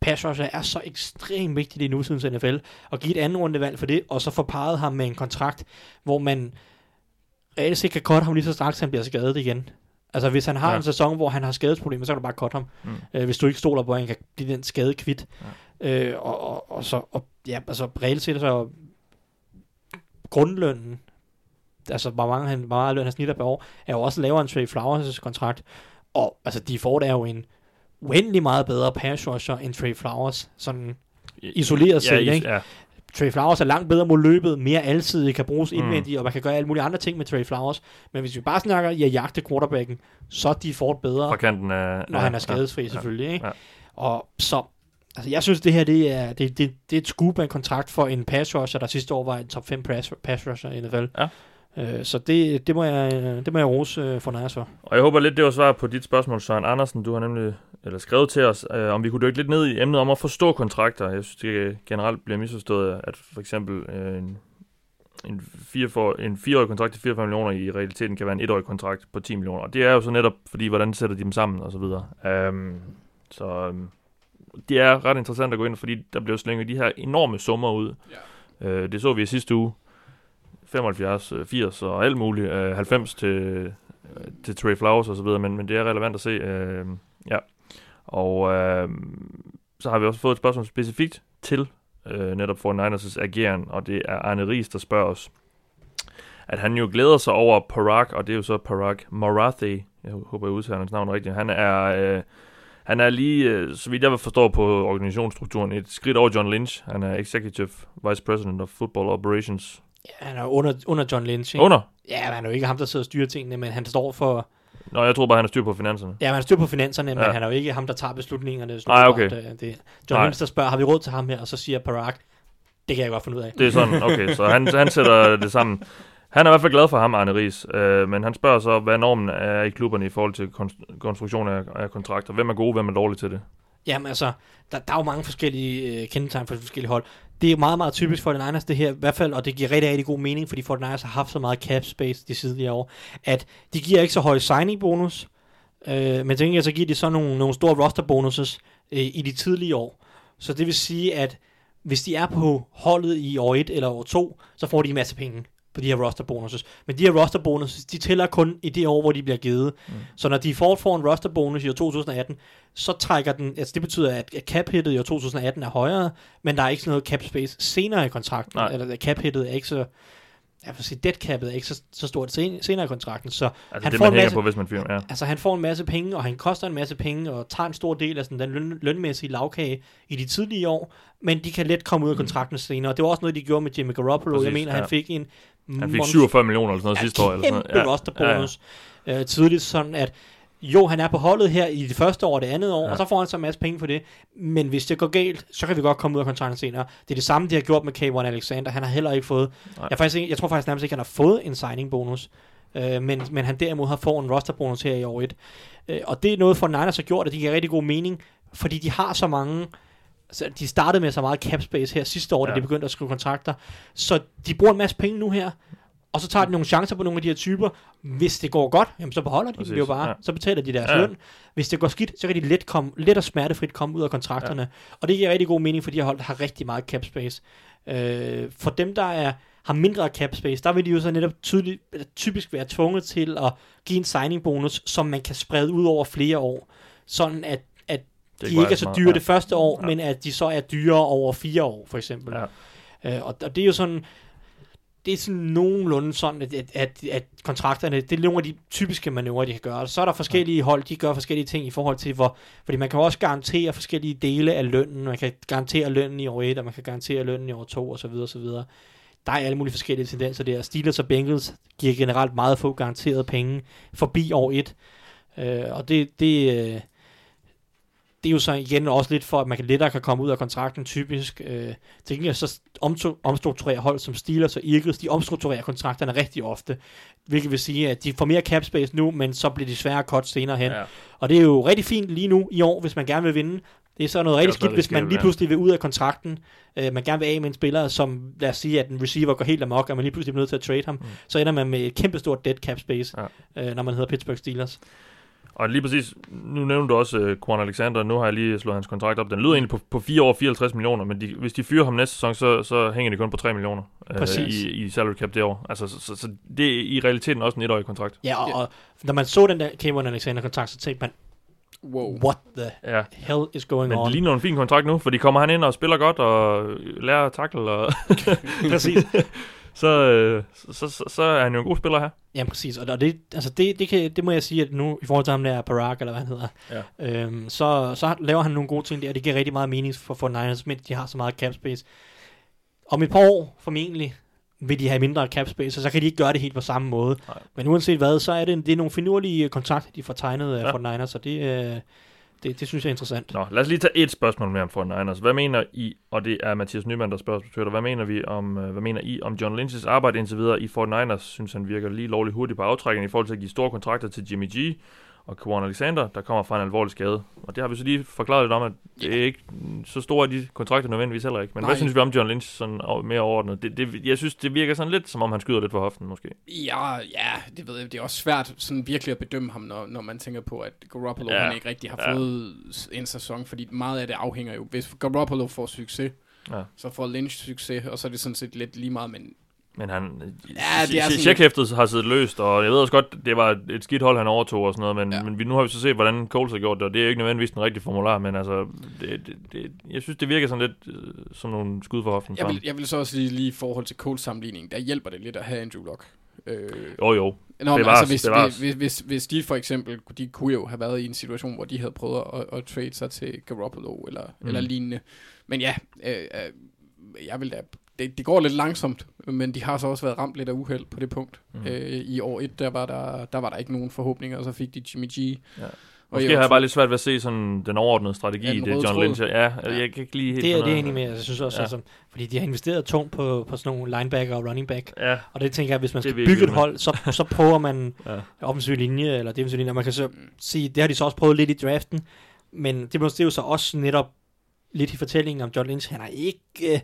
pass rusher er så ekstremt vigtigt i nutidens NFL, og give et andet rundevalg for det, og så få parret ham med en kontrakt, hvor man reelt set kan cutte ham lige så straks, han bliver skadet igen. Altså, hvis han har ja. en sæson, hvor han har skadesproblemer, så kan du bare cutte ham. Mm. Øh, hvis du ikke stoler på, at han kan blive den skade kvidt. Ja. Øh, og, og, og, så, og, ja, altså, reelt set så grundlønnen, altså, hvor mange, han, hvor meget løn han snitter per år, er jo også lavere end Trey Flowers' kontrakt. Og altså, de får det er jo en uendelig meget bedre pass rusher end Trey Flowers, sådan isoleret set, ja, ikke? Ja. Trey Flowers er langt bedre mod løbet, mere alsidig, kan bruges mm. indvendigt, og man kan gøre alle mulige andre ting med Trey Flowers. Men hvis vi bare snakker i at jagte quarterbacken, så er de får bedre, Fra kanten af, når ja, han er skadesfri ja, selvfølgelig. Ikke? Ja. Og så, altså jeg synes det her, det er, det, det, det er et scoop af en kontrakt for en pass rusher, der sidste år var en top 5 pass, pass rusher i NFL. Ja. Øh, så det, det, må jeg, det må jeg rose øh, for Najas for. Og jeg håber lidt, det var svar på dit spørgsmål, Søren Andersen. Du har nemlig eller skrevet til os, øh, om vi kunne dykke lidt ned i emnet om at forstå kontrakter. Jeg synes, det generelt bliver misforstået, at for eksempel øh, en, en, fire for, en fireårig kontrakt til 44 millioner i realiteten kan være en etårig kontrakt på 10 millioner. Og det er jo så netop, fordi hvordan sætter de dem sammen og så videre. Um, så um, det er ret interessant at gå ind, fordi der bliver slænget de her enorme summer ud. Ja. Uh, det så vi i sidste uge 75, 80 øh, og alt muligt, øh, 90 til, øh, til Trey Flowers og så videre, men, men det er relevant at se. Øh, ja. Og øh, så har vi også fået et spørgsmål specifikt til øh, netop for Niners' ageren, og det er Arne Ries, der spørger os, at han jo glæder sig over Parag, og det er jo så Parag Marathi, jeg håber, jeg udtaler hans navn rigtigt. Han er, øh, han er lige, øh, så vidt jeg forstår på organisationsstrukturen, et skridt over John Lynch. Han er Executive Vice President of Football Operations Ja, han er under, under John Lynch. Ikke? Under? Ja, han er jo ikke ham, der sidder og styrer tingene, men han står for... Nå, jeg tror bare, han har styr på finanserne. Ja, han har styr på finanserne, ja. men han er jo ikke ham, der tager beslutningerne. Nej, okay. Det, det. John der spørger, har vi råd til ham her? Og så siger Parag, Det kan jeg godt finde ud af. Det er sådan, okay, så han, han sætter det sammen. Han er i hvert fald glad for ham, Arne Ries, øh, men han spørger så, hvad normen er i klubberne i forhold til konstruktion af, af kontrakter. Hvem er gode, hvem er dårlige til det? Jamen altså, der, der er jo mange forskellige øh, kendetegn for forskellige hold. Det er meget, meget typisk for den Niners det her, i hvert fald, og det giver rigtig, rigtig god mening, fordi for den Niners har haft så meget cap space de sidste år, at de giver ikke så høj signing bonus, øh, men til gengæld så giver de så nogle, nogle store roster bonuses øh, i de tidlige år. Så det vil sige, at hvis de er på holdet i år 1 eller år 2, så får de en masse penge på de her roster bonuses. Men de her roster bonuses, de tæller kun i det år, hvor de bliver givet. Mm. Så når de får, får en roster bonus i år 2018, så trækker den, altså det betyder, at cap hittet i år 2018 er højere, men der er ikke sådan noget cap space senere i kontrakten, Nej. eller cap hittet er ikke så, jeg vil sige, dead capet er ikke så, så stort senere i kontrakten, så altså han det, får en masse, på, hvis man fyrer, ja. Altså han får en masse penge, og han koster en masse penge, og tager en stor del af sådan, den løn, lønmæssige lavkage i de tidlige år, men de kan let komme ud af mm. kontrakten mm. senere. Det var også noget, de gjorde med Jimmy Garoppolo. Præcis, jeg mener, ja. han fik en han fik 47 millioner eller sådan noget ja, sidste år. Eller sådan noget. Ja, roster bonus ja, ja. Øh, tidligt, sådan at jo, han er på holdet her i det første år og det andet år, ja. og så får han så en masse penge for det. Men hvis det går galt, så kan vi godt komme ud af kontrakten senere. Det er det samme, de har gjort med K1 Alexander. Han har heller ikke fået... Jeg, faktisk jeg tror faktisk nærmest ikke, han har fået en signing bonus. Øh, men, men han derimod har fået en roster bonus her i år 1. Øh, og det er noget for Niners har gjort, at det giver rigtig god mening, fordi de har så mange så de startede med så meget cap space her sidste år, ja. da de begyndte at skrive kontrakter. Så de bruger en masse penge nu her, og så tager de nogle chancer på nogle af de her typer. Hvis det går godt, jamen så beholder de Præcis. dem jo bare. Ja. Så betaler de deres ja. løn. Hvis det går skidt, så kan de let, komme, let og smertefrit komme ud af kontrakterne. Ja. Og det giver rigtig god mening, for de her hold har rigtig meget cap space. Øh, for dem, der er har mindre cap space, der vil de jo så netop tydeligt, typisk være tvunget til at give en signing bonus, som man kan sprede ud over flere år. Sådan at de ikke er så dyre ja. det første år, ja. men at de så er dyre over fire år, for eksempel. Ja. Øh, og, og det er jo sådan, det er sådan nogenlunde sådan, at, at, at, kontrakterne, det er nogle af de typiske manøvrer, de kan gøre. Så er der forskellige hold, de gør forskellige ting i forhold til, hvor, fordi man kan også garantere forskellige dele af lønnen. Man kan garantere lønnen i år 1, og man kan garantere lønnen i år 2, og så videre, og så videre. Der er alle mulige forskellige tendenser der. Steelers og Bengals giver generelt meget få garanterede penge forbi år 1. Øh, og det, det, øh, det er jo så igen også lidt for, at man kan lettere kan komme ud af kontrakten typisk. Øh, til gengæld så omstrukturerer hold som Steelers og Eagles, de omstrukturerer kontrakterne rigtig ofte, hvilket vil sige, at de får mere cap space nu, men så bliver de svære cut senere hen. Ja. Og det er jo rigtig fint lige nu i år, hvis man gerne vil vinde. Det er så noget rigtig skidt, hvis man lige pludselig vil ud af kontrakten. Øh, man gerne vil af med en spiller, som lad os sige, at en receiver går helt amok, og man lige pludselig bliver nødt til at trade ham. Mm. Så ender man med et kæmpestort dead cap space, ja. øh, når man hedder Pittsburgh Steelers. Og lige præcis, nu nævnte du også uh, Quan Alexander, nu har jeg lige slået hans kontrakt op. Den lyder egentlig på, på 4 år 54 millioner, men de, hvis de fyrer ham næste sæson, så, så hænger de kun på 3 millioner uh, i, i salary cap det år. Altså, så, så, så det er i realiteten også en etårig kontrakt. Ja, og, og når man så den der Cameron Alexander-kontrakt, så tænkte man, wow. what the ja. hell is going Men on? Men det ligner en fin kontrakt nu, fordi kommer han ind og spiller godt og lærer at takle. Og Præcis. Så, øh, så, så, så er han jo en god spiller her. Ja, præcis. Og det, altså det, det, kan, det må jeg sige, at nu i forhold til ham der Barack, eller hvad han hedder, ja. øhm, så, så laver han nogle gode ting der, og det giver rigtig meget mening for, for Niners, men de har så meget cap space. Om et par år, formentlig, vil de have mindre cap space, og så kan de ikke gøre det helt på samme måde. Nej. Men uanset hvad, så er det, det er nogle finurlige kontrakter, de får tegnet øh, ja. for Niners, så det, øh, det, det synes jeg er interessant. Nå, lad os lige tage et spørgsmål mere om for Niners. Hvad mener I, og det er Mathias Nyman, der spørger på Twitter, hvad mener, vi om, øh, hvad mener I om John Lynch's arbejde indtil videre i Fort Niners? Synes han virker lige lovligt hurtigt på aftrækken i forhold til at give store kontrakter til Jimmy G, og Kwan Alexander, der kommer fra en alvorlig skade. Og det har vi så lige forklaret lidt om, at det er ikke så store de kontrakter nødvendigvis heller ikke. Men Nej. hvad synes vi om John Lynch sådan mere overordnet? Det, det, jeg synes, det virker sådan lidt, som om han skyder lidt for hoften måske. Ja, ja, det ved jeg. Det er også svært sådan virkelig at bedømme ham, når, når man tænker på, at Garoppolo ja. han ikke rigtig har ja. fået en sæson, fordi meget af det afhænger jo. Hvis Garoppolo får succes, ja. så får Lynch succes, og så er det sådan set lidt lige meget, men men han, ja, det er sådan... checkhæftet har siddet løst, og jeg ved også godt, det var et skidt hold, han overtog og sådan noget, men, ja. men vi, nu har vi så set, hvordan Coles har gjort det, og det er ikke nødvendigvis den rigtige formular, men altså, det, det, det, jeg synes, det virker sådan lidt uh, som nogle skud for hoften. Jeg vil, jeg vil så også lige, lige i forhold til Coles sammenligning, der hjælper det lidt at have Andrew Luck. Øh, jo, jo. Nå, men altså, hvis, hvis, hvis, hvis, hvis de for eksempel, de kunne jo have været i en situation, hvor de havde prøvet at, at trade sig til Garoppolo eller, mm. eller lignende. Men ja, øh, øh, jeg vil da det, det går lidt langsomt, men de har så også været ramt lidt af uheld på det punkt. Mm. Øh, I år 1, der var der, der var der ikke nogen forhåbninger, og så fik de Jimmy G. Ja. Måske har jeg bare lidt svært ved at se sådan den overordnede strategi i det, John Lynch. Ja, ja, jeg kan ikke lige helt... Det er det enig med. Jeg synes også, ja. altså, fordi de har investeret tungt på, på sådan nogle linebacker og running back. Ja. Og det tænker jeg, hvis man skal bygge et hold, så, så prøver man ja. offensiv linje eller defensiv linje. Og man kan så sige, det har de så også prøvet lidt i draften. Men det, det er jo så også netop lidt i fortællingen om John Lynch. Han har ikke... Øh,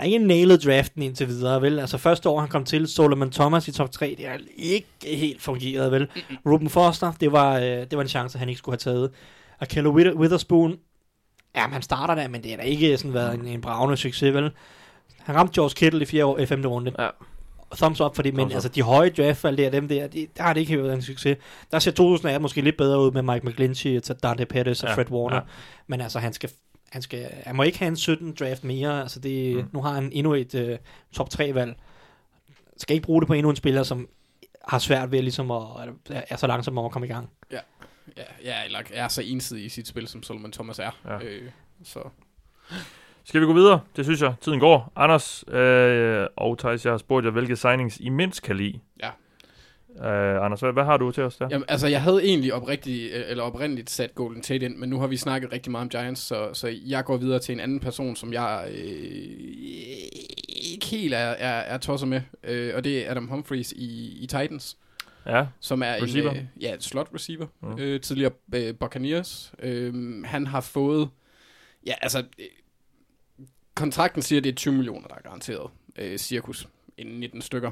han har ikke nailet draften indtil videre, vel? Altså første år, han kom til, Solomon Thomas i top 3, det har ikke helt fungeret, vel? Mm-hmm. Ruben Foster, det var, øh, det var en chance, han ikke skulle have taget. Og Kelly Witherspoon, ja, han starter der, men det har da ikke sådan været en, en bravende succes, vel? Han ramte George Kittle i fjerde år, i femte runde. Ja. Thumbs up for det, men altså de høje draftvalg der, dem der, de, der har det ikke været en succes. Der ser 2018 måske lidt bedre ud med Mike McGlinchey, Dante Pettis og ja, Fred Warner, ja. men altså han skal han, skal, han må ikke have en 17 draft mere. Altså det, mm. Nu har han endnu et uh, top 3 valg. Skal ikke bruge det på endnu en spiller, som har svært ved ligesom at, er så langsom om at komme i gang. Ja, ja, ja eller er så ensidig i sit spil, som Solomon Thomas er. Ja. Øh, så. Skal vi gå videre? Det synes jeg. Tiden går. Anders øh, og Thijs, jeg har spurgt jer, hvilke signings I mindst kan lide. Ja. Uh, Anders, hvad, hvad har du til os der? Jamen, altså, jeg havde egentlig oprigtigt, øh, eller oprindeligt sat Golden Tate ind, men nu har vi snakket rigtig meget om Giants, så, så jeg går videre til en anden person, som jeg øh, ikke helt er, er, er tosset med, øh, og det er Adam Humphries i, i Titans. Ja, som er receiver. en øh, ja, et slot receiver, mm. øh, tidligere øh, Buccaneers. Øh, han har fået, ja, altså, øh, kontrakten siger, at det er 20 millioner, der er garanteret, øh, cirkus, inden 19 stykker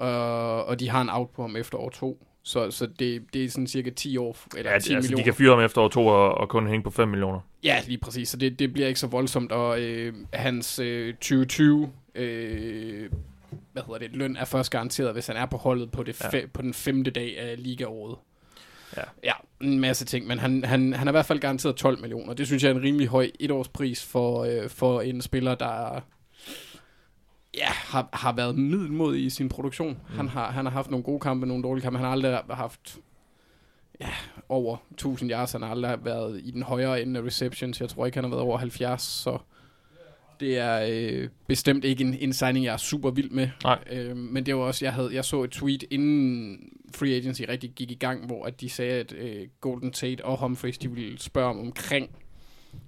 og, og de har en out på ham efter år to. Så, så det, det er sådan cirka 10 år, eller ja, 10 altså, millioner. de kan fyre ham efter år to og, og kun hænge på 5 millioner. Ja, lige præcis. Så det, det bliver ikke så voldsomt, og øh, hans øh, 2020 øh, hvad hedder det, løn er først garanteret, hvis han er på holdet på, det fe, ja. på den femte dag af ligaåret. Ja. ja, en masse ting, men han, han, han er i hvert fald garanteret 12 millioner. Det synes jeg er en rimelig høj etårspris for, øh, for en spiller, der ja, har, har været middelmodig i sin produktion. Mm. Han, har, han har haft nogle gode kampe, nogle dårlige kampe. Han har aldrig haft ja, over 1000 yards. Han har aldrig været i den højere ende af receptions. Jeg tror ikke, han har været over 70, så det er øh, bestemt ikke en, en signing, jeg er super vild med. Nej. Øh, men det var også, jeg, havde, jeg så et tweet inden free agency rigtig gik i gang, hvor at de sagde, at øh, Golden Tate og Humphries, de ville spørge om omkring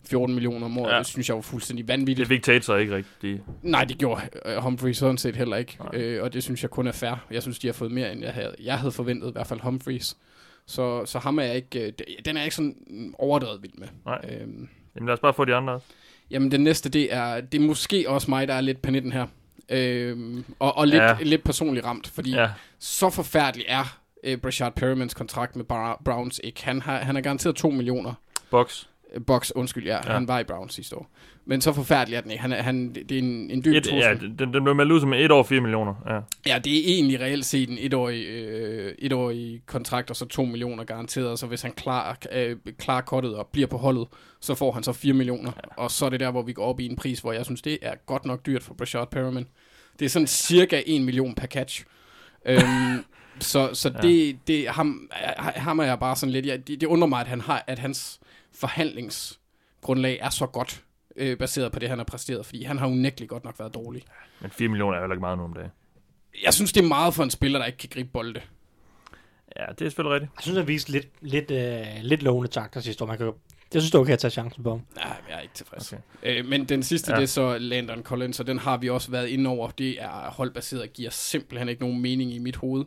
14 millioner om året. Ja. Det synes jeg var fuldstændig vanvittigt. Det fik Tate så ikke rigtigt. Nej, det gjorde uh, Humphreys sådan set heller ikke. Uh, og det synes jeg kun er fair. Jeg synes, de har fået mere, end jeg havde, jeg havde forventet, i hvert fald Humphreys. Så, så ham er jeg ikke, uh, den er jeg ikke sådan overdrevet vild med. Nej. Uh, Jamen lad os bare få de andre. Jamen den næste, det er, det er måske også mig, der er lidt panitten her. Uh, og, og lidt, ja. lidt personligt ramt, fordi ja. så forfærdelig er uh, Brashard Perrimans kontrakt med Browns ikke. Han har, han har garanteret 2 millioner. Box. Box, undskyld, ja, ja. han var i Browns sidste år. Men så forfærdelig er den ikke. Han, han, det er en, en dyr et, Ja, den, den blev meldt ud som et år 4 millioner. Ja. ja, det er egentlig reelt set en etårig, øh, etårig kontrakt, og så 2 millioner garanteret. Så hvis han klarer, øh, klar kottet og bliver på holdet, så får han så 4 millioner. Ja. Og så er det der, hvor vi går op i en pris, hvor jeg synes, det er godt nok dyrt for Brashard Perriman. Det er sådan cirka 1 million per catch. øhm, så så ja. det, det ham, ham er jeg bare sådan lidt... Ja, det, det undrer mig, at, han har, at hans forhandlingsgrundlag er så godt, øh, baseret på det, han har præsteret, fordi han har unægteligt godt nok været dårlig. Men 4 millioner er jo ikke meget nu om dagen. Jeg synes, det er meget for en spiller, der ikke kan gribe bolde. Ja, det er selvfølgelig rigtigt. Jeg synes, han viste lidt, lidt, øh, lidt lovende takter sidste år. Man kan, jeg synes, det er okay at tage chancen på ham. Nej, jeg er ikke tilfreds. Okay. Øh, men den sidste, ja. det er så Landon Collins, og den har vi også været inde over. Det er holdbaseret og giver simpelthen ikke nogen mening i mit hoved.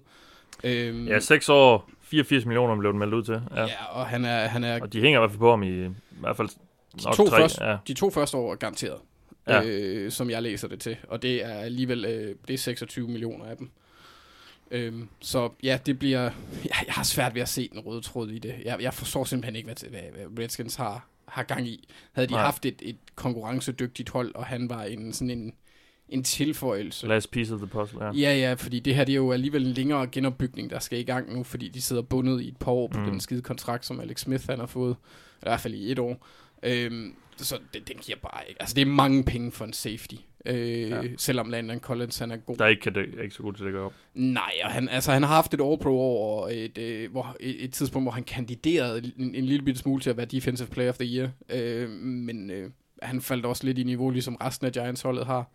Øhm, ja, 6 år, 84 millioner blev den meldt ud til. Ja, ja og han er, han er... Og de hænger i hvert fald på ham i, i hvert fald de to, tre, første, ja. de to første år er garanteret, ja. øh, som jeg læser det til. Og det er alligevel øh, det er 26 millioner af dem. Øhm, så ja, det bliver... Jeg, jeg har svært ved at se den røde tråd i det. Jeg, jeg forstår simpelthen ikke, hvad, hvad, hvad Redskins har, har gang i. Havde de Nej. haft et, et konkurrencedygtigt hold, og han var en sådan en en tilføjelse. Last piece of the puzzle, ja. Ja, ja, fordi det her det er jo alligevel en længere genopbygning, der skal i gang nu, fordi de sidder bundet i et par år på mm. den skide kontrakt, som Alex Smith han har fået, i hvert fald i et år. Øhm, så det, den giver bare ikke. Altså, det er mange penge for en safety. Øh, ja. Selvom Landon Collins han er god. Der er ikke, kan det, ikke så god til at gøre op. Nej, og han, altså, han har haft et All-Pro-år, og et, øh, hvor, et, et tidspunkt, hvor han kandiderede en, en lille bitte smule til at være Defensive Player of the Year. Øh, men øh, han faldt også lidt i niveau, ligesom resten af Giants-holdet har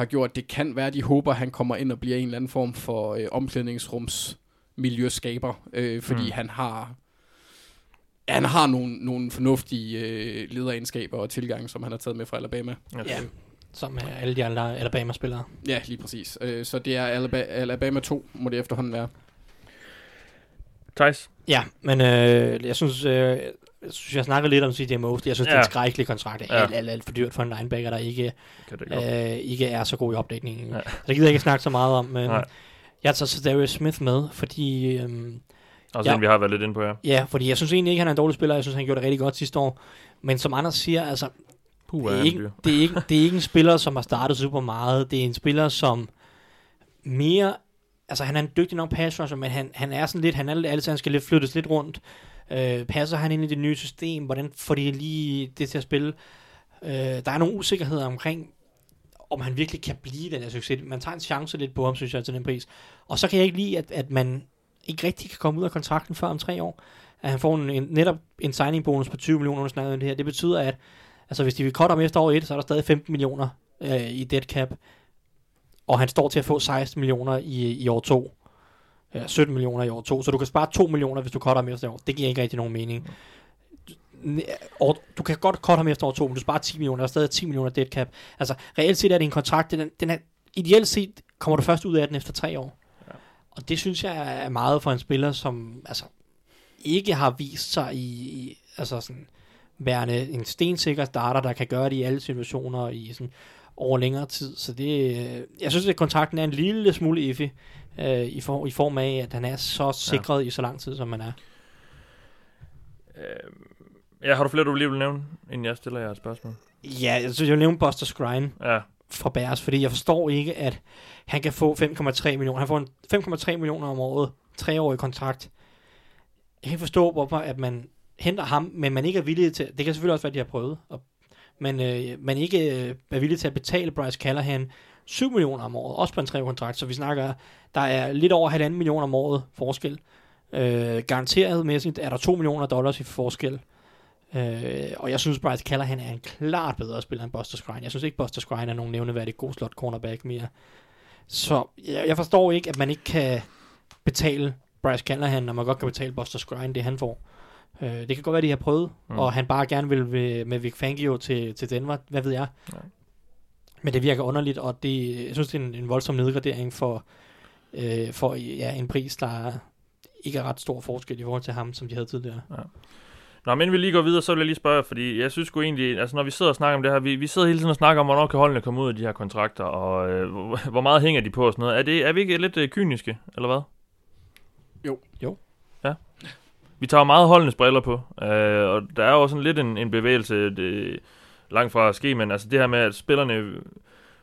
har gjort. Det kan være, de håber, at han kommer ind og bliver en eller anden form for øh, omklædningsrums miljøskaber, øh, fordi mm. han har han har nogle, nogle fornuftige øh, lederegenskaber og tilgang, som han har taget med fra Alabama. Ja, som er alle de andre Alabama-spillere. Ja, lige præcis. Øh, så det er Alabama, Alabama 2, må det efterhånden være. Thijs? Ja, men øh, jeg synes, øh, jeg synes, jeg snakker lidt om CJ Mosley. Jeg synes, ja. det er en skrækkelig kontrakt. Det er ja. alt, alt, alt for dyrt for en linebacker, der ikke, øh, ikke er så god i opdækningen. Ja. Så det gider jeg ikke snakke så meget om. Men Nej. jeg tager så Darius Smith med, fordi... Øh, også ja, vi har været lidt inde på, ja. Ja, fordi jeg synes egentlig ikke, han er en dårlig spiller. Jeg synes, han gjorde det rigtig godt sidste år. Men som andre siger, altså... Puh, det, er ikke, det, er ikke, det er ikke en spiller, som har startet super meget. Det er en spiller, som mere... Altså, han er en dygtig nok pass rusher, men han, han er sådan lidt... Han er altid, han skal lidt flyttes lidt rundt. Øh, passer han ind i det nye system? Hvordan får de lige det til at spille? Øh, der er nogle usikkerheder omkring, om han virkelig kan blive den her succes. Man tager en chance lidt på ham, synes jeg, til den pris. Og så kan jeg ikke lide, at, at man ikke rigtig kan komme ud af kontrakten før om tre år. At han får en, en, netop en signing bonus på 20 millioner, når det her. Det betyder, at altså, hvis de vil cutte ham efter år 1, så er der stadig 15 millioner øh, i dead cap. Og han står til at få 16 millioner i, i år 2. Ja, 17 millioner i år 2. Så du kan spare 2 millioner, hvis du cutter ham efter år. Det giver ikke rigtig nogen mening. Og du kan godt cutte ham efter år 2, men du sparer 10 millioner. Der er stadig 10 millioner dead cap. Altså, reelt set er det en kontrakt. Den, den er, ideelt set kommer du først ud af den efter 3 år. Og det synes jeg er meget for en spiller, som altså, ikke har vist sig i, i altså sådan, værende en stensikker starter, der kan gøre det i alle situationer i sådan, over længere tid. Så det, øh, jeg synes, at kontrakten er en lille smule iffy øh, i, for, i form af, at han er så sikret ja. i så lang tid, som man er. Øh, ja, har du flere, du lige vil nævne, inden jeg stiller jer et spørgsmål? Ja, jeg synes, jeg vil nævne Buster Skrine. Ja fra Bears, fordi jeg forstår ikke, at han kan få 5,3 millioner. Han får en 5,3 millioner om året, treårig kontrakt. Jeg kan ikke forstå, hvorfor at man henter ham, men man ikke er villig til, det kan selvfølgelig også være, at de har prøvet, og, men øh, man ikke øh, er villig til at betale Bryce Callahan 7 millioner om året, også på en treårig kontrakt, så vi snakker, der er lidt over halvanden millioner om året forskel. Øh, garanteret mæssigt er der 2 millioner dollars i forskel. Øh, og jeg synes, Bryce Callahan er en klart bedre spiller end Buster Skrine. Jeg synes ikke, Buster Skrine er nogen nævneværdig god slot cornerback mere. Så jeg, jeg forstår ikke, at man ikke kan betale Bryce Callahan, når man godt kan betale Buster Skrine, det han får. Øh, det kan godt være, de har prøvet, mm. og han bare gerne vil med, med Vic Fangio til, til Denver, hvad ved jeg. Ja. Men det virker underligt, og det, jeg synes, det er en, en voldsom nedgradering for, øh, for ja, en pris, der ikke er ret stor forskel i forhold til ham, som de havde tidligere. Ja. Nå, men vi lige går videre, så vil jeg lige spørge, fordi jeg synes sgu egentlig, altså når vi sidder og snakker om det her, vi, vi sidder hele tiden og snakker om, hvornår kan holdene komme ud af de her kontrakter, og øh, hvor, hvor meget hænger de på og sådan noget. Er, det, er vi ikke lidt øh, kyniske, eller hvad? Jo. Jo. Ja. Vi tager meget holdenes briller på, øh, og der er jo sådan lidt en, en bevægelse det, langt fra at ske, men altså det her med, at spillerne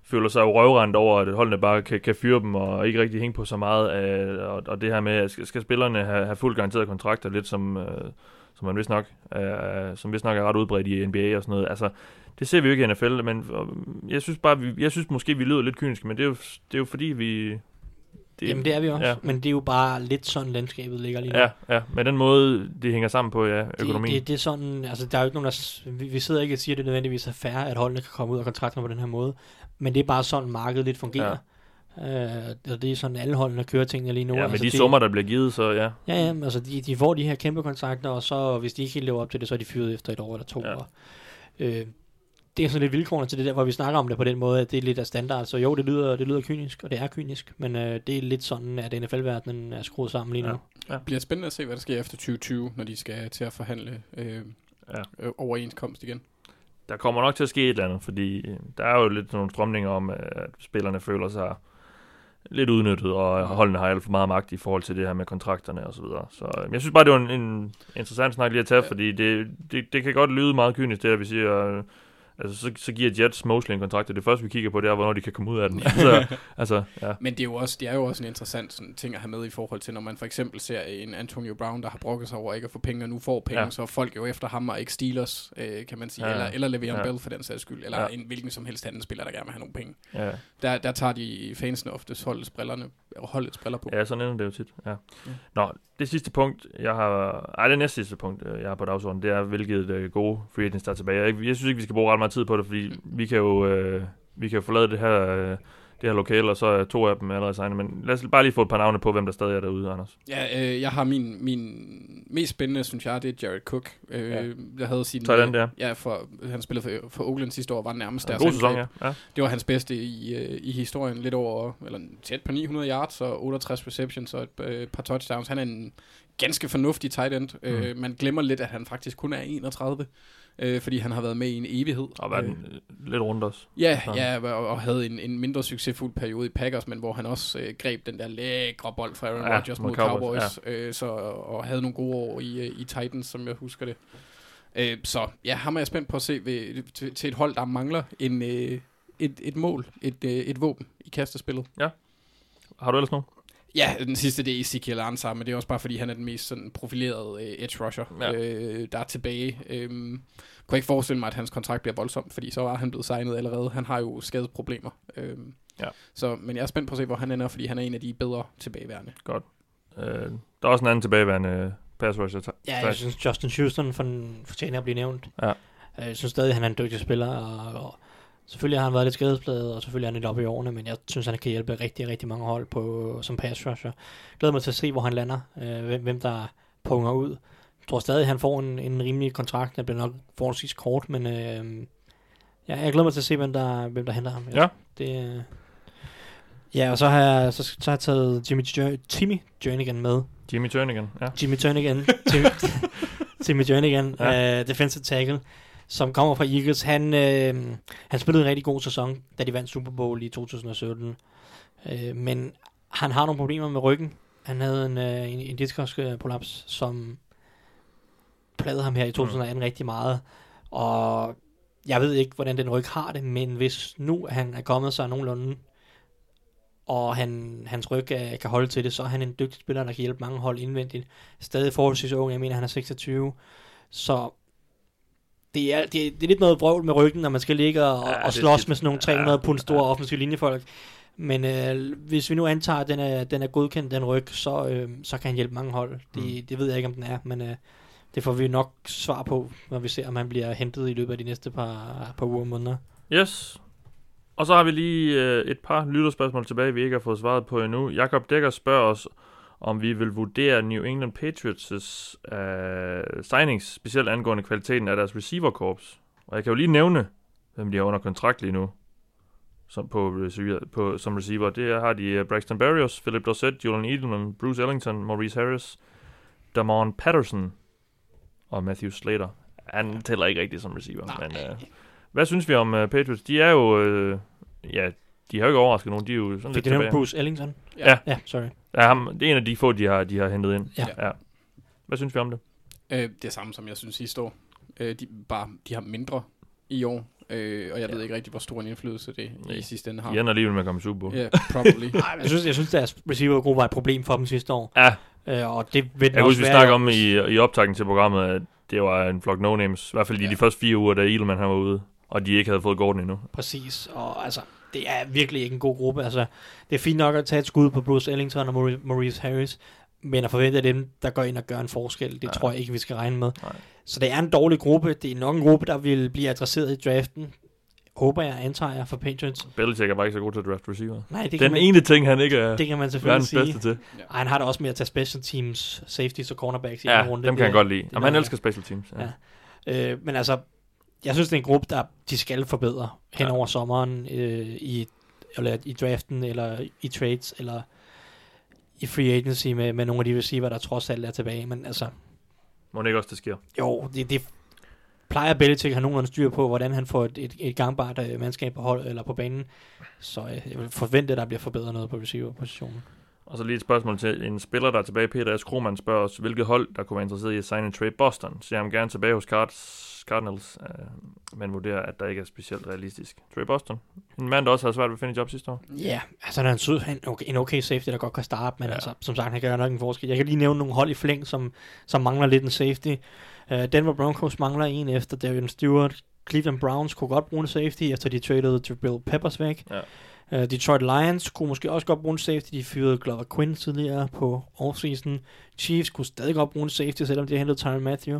føler sig jo røvrendt over, at holdene bare kan, kan fyre dem og ikke rigtig hænge på så meget, øh, og, og det her med, at skal, skal spillerne have, have fuldt garanteret kontrakter, lidt som... Øh, som man vist nok, øh, som vist nok er ret udbredt i NBA og sådan noget. Altså, det ser vi jo ikke i NFL, men jeg synes bare, vi, jeg synes måske, vi lyder lidt kyniske, men det er jo, det er jo fordi, vi... Det, Jamen det er vi også, ja. men det er jo bare lidt sådan, landskabet ligger lige nu. Ja, ja, med den måde, det hænger sammen på, ja, økonomien. Det, det, det er sådan, altså der er jo ikke nogen, der, vi, vi sidder ikke og siger, at det nødvendigvis er fair, at holdene kan komme ud af kontrakten på den her måde, men det er bare sådan, markedet lidt fungerer. Ja. Øh, og det er sådan, alle holdene kører tingene lige nu. Ja, med altså, de, de summer, der bliver givet, så ja. Ja, ja, altså de, de får de her kæmpe kontrakter, og så hvis de ikke lever op til det, så er de fyret efter et år eller to. Ja. Og, øh, det er sådan lidt vilkårene til det der, hvor vi snakker om det på den måde, at det er lidt af standard. Så jo, det lyder, det lyder kynisk, og det er kynisk, men øh, det er lidt sådan, at NFL-verdenen er skruet sammen lige nu. Ja. Ja. Det bliver spændende at se, hvad der sker efter 2020, når de skal til at forhandle øh, ja. øh, overenskomst igen der kommer nok til at ske et eller andet, fordi der er jo lidt nogle strømninger om, at spillerne føler sig lidt udnyttet, og holdene har alt for meget magt i forhold til det her med kontrakterne og så videre. Så øh, jeg synes bare, det var en, en interessant snak lige at tage, ja. fordi det, det, det kan godt lyde meget kynisk, det at vi siger, Altså, så, så giver Jets Mosley en kontrakt, og det første, vi kigger på, det er, hvornår de kan komme ud af den. altså, altså, ja. Men det er, jo også, det er jo også en interessant sådan, ting at have med i forhold til, når man for eksempel ser en Antonio Brown, der har brokket sig over ikke at få penge, og nu får penge, ja. så er folk jo efter ham og ikke Steelers, øh, kan man sige, ja. eller, eller Le'Veon ja. Bell for den sags skyld, eller ja. en hvilken som helst anden spiller, der gerne vil have nogle penge. Ja. Der, der tager de fansene ofte holdets, brillerne, holdets briller på. Ja, sådan ender det jo tit. Ja. Ja. Nå, det sidste punkt, jeg har... Ej, det næste sidste punkt, øh, jeg har på dagsordenen, det er, hvilket uh, gode free agents der er tilbage. Jeg, jeg synes ikke, vi skal bruge ret meget tid på det, fordi vi kan jo, uh, vi kan jo forlade det her uh, det her lokale, og så er to af dem allerede signet. Men lad os bare lige få et par navne på, hvem der stadig er derude, Anders. Ja, øh, jeg har min, min mest spændende, synes jeg, det er Jared Cook. Øh, ja. Jeg havde sin... den der. Ja, for, han spillede for, for Oakland sidste år, var nærmest deres god sæson, ja. ja. Det var hans bedste i, øh, i historien, lidt over, eller tæt på 900 yards og 68 receptions og et øh, par touchdowns. Han er en ganske fornuftig tight end. Mm. Øh, man glemmer lidt, at han faktisk kun er 31 øh, fordi han har været med i en evighed. Og været øh, lidt rundt også. Ja, ja og, og havde en, en mindre succesfuld periode i Packers, men hvor han også øh, greb den der lækre bold fra Aaron ja, Rodgers mod Cowboys, Cowboys ja. øh, så, og havde nogle gode år i, øh, i Titans, som jeg husker det. Øh, så ja, ham er jeg spændt på at se ved, til, til et hold, der mangler en, øh, et, et mål, et, øh, et våben i kastespillet. Ja. Har du ellers nogen? Ja, den sidste det er Ezekiel Ansar, men det er også bare fordi, han er den mest sådan, profilerede øh, edge rusher, ja. øh, der er tilbage. Øh, kunne ikke forestille mig, at hans kontrakt bliver voldsomt, fordi så var han blevet signet allerede. Han har jo skadesproblemer. Øh, ja. så, men jeg er spændt på at se, hvor han ender, fordi han er en af de bedre tilbageværende. Godt. Øh, der er også en anden tilbageværende øh, pass rusher. Ja, jeg synes, Justin Houston fortjener at blive nævnt. Ja. Jeg synes stadig, at han er en dygtig spiller, og, og Selvfølgelig har han været lidt skadespladet, og selvfølgelig er han lidt oppe i årene, men jeg synes, han kan hjælpe rigtig, rigtig mange hold på, som pass rusher. Glæder mig til at se, hvor han lander, øh, hvem, hvem der punger ud. Jeg tror stadig, han får en, en rimelig kontrakt. Den bliver nok forholdsvis kort, men øh, ja, jeg glæder mig til at se, hvem der, hvem der henter ham. Ja. Det, øh, ja, og så har jeg, så, så har jeg taget Jimmy, Jer- Timmy Jernigan med. Jimmy Jernigan, ja. Jimmy Jernigan. Timmy, Timmy Jernigan, ja. uh, defensive tackle som kommer fra Eagles. Han, øh, han spillede en rigtig god sæson, da de vandt Super Bowl i 2017. Øh, men han har nogle problemer med ryggen. Han havde en, øh, en, en diskusprolaps, som plagede ham her i 2018 mm. rigtig meget. Og jeg ved ikke, hvordan den ryg har det, men hvis nu han er kommet sig nogenlunde, og han, hans ryg er, kan holde til det, så er han en dygtig spiller, der kan hjælpe mange hold indvendigt. Stadig forholdsvis ung, jeg mener, han er 26. Så det er, det, det er lidt noget vrøvl med ryggen, når man skal ligge og, ja, og slås det, med sådan nogle 300 ja, pund store ja. offensive linjefolk. Men øh, hvis vi nu antager, at den er, den er godkendt, den ryg, så, øh, så kan han hjælpe mange hold. Det, mm. det ved jeg ikke, om den er, men øh, det får vi nok svar på, når vi ser, om han bliver hentet i løbet af de næste par, par uger og måneder. Yes. Og så har vi lige øh, et par lytterspørgsmål tilbage, vi ikke har fået svaret på endnu. Jakob Dækker spørger os, om vi vil vurdere New England Patriots' uh, signings, specielt angående kvaliteten af deres receiver corps. Og jeg kan jo lige nævne, hvem de har under kontrakt lige nu som, på, receiver, på, som receiver. Det har de uh, Braxton Berrios, Philip Dorsett, Julian Edelman, Bruce Ellington, Maurice Harris, Damon Patterson og Matthew Slater. Han tæller ikke rigtigt som receiver, Nej. men uh, hvad synes vi om uh, Patriots? De er jo, uh, ja, de har jo ikke overrasket nogen. De er jo sådan Fik lidt tilbage. Bruce Ellington? Ja. Ja, sorry. Ja, ham, det er en af de få, de har, de har hentet ind. Ja. ja. Hvad synes vi om det? Øh, det er samme, som jeg synes sidste år. Øh, de, bare, de har mindre i år. Øh, og jeg ja. ved ikke rigtig, hvor stor en indflydelse det Nej. i sidste ende har. De ender alligevel med at komme Super Bowl. Ja, yeah, probably. Ej, jeg synes, jeg synes deres receiver var et problem for dem sidste år. Ja. Øh, og det vil jeg husker, vi snakker om i, i optakten til programmet, at det var en flok no-names. I hvert fald i ja. de første fire uger, da Edelman han var ude. Og de ikke havde fået Gordon endnu. Præcis. Og altså, det er virkelig ikke en god gruppe. Altså, det er fint nok at tage et skud på Bruce Ellington og Maurice Harris, men at forvente dem, der går ind og gør en forskel, det ja. tror jeg ikke, vi skal regne med. Nej. Så det er en dårlig gruppe. Det er nok en gruppe, der vil blive adresseret i draften. Håber jeg, antager jeg for Patriots. Belichick er bare ikke så god til at draft receiver. Nej, det Den man, ene ting, han ikke er det kan man selvfølgelig sige. bedste til. Ja. Ej, han har det også med at tage special teams, safeties og cornerbacks i ja, en runde. dem kan han godt lide. Jamen, han elsker special teams. Ja. Ja. Øh, men altså, jeg synes, det er en gruppe, der de skal forbedre hen ja. over sommeren øh, i eller i draften, eller i trades, eller i free agency med, med nogle af de receiver, der trods alt er tilbage. Men altså... Må det ikke også, det sker? Jo, det, det plejer Belichick at have nogenlunde styr på, hvordan han får et, et, et gangbart uh, mandskab på hold eller på banen. Så uh, jeg vil forvente, at der bliver forbedret noget på receiver-positionen. Og så lige et spørgsmål til en spiller, der er tilbage. Peter S. Krohmann spørger os, hvilket hold, der kunne være interesseret i at signe en trade Boston. Så jeg ham gerne tilbage hos Cards Cardinals, øh, men vurderer, at der ikke er specielt realistisk. Trey Boston, en mand, der også har svært ved at finde et job sidste år. Ja, yeah, altså han er en, sød, en, okay, en okay safety, der godt kan starte, men ja. altså, som sagt, han kan gøre nok en forskel. Jeg kan lige nævne nogle hold i flæng, som, som mangler lidt en safety. Uh, Denver Broncos mangler en efter Darian Stewart. Cleveland Browns kunne godt bruge en safety, efter de traded Bill Peppers væk. Ja. Uh, Detroit Lions kunne måske også godt bruge en safety. De fyrede Glover Quinn tidligere på offseason. Chiefs kunne stadig godt bruge en safety, selvom de har hentet Tyron Matthew.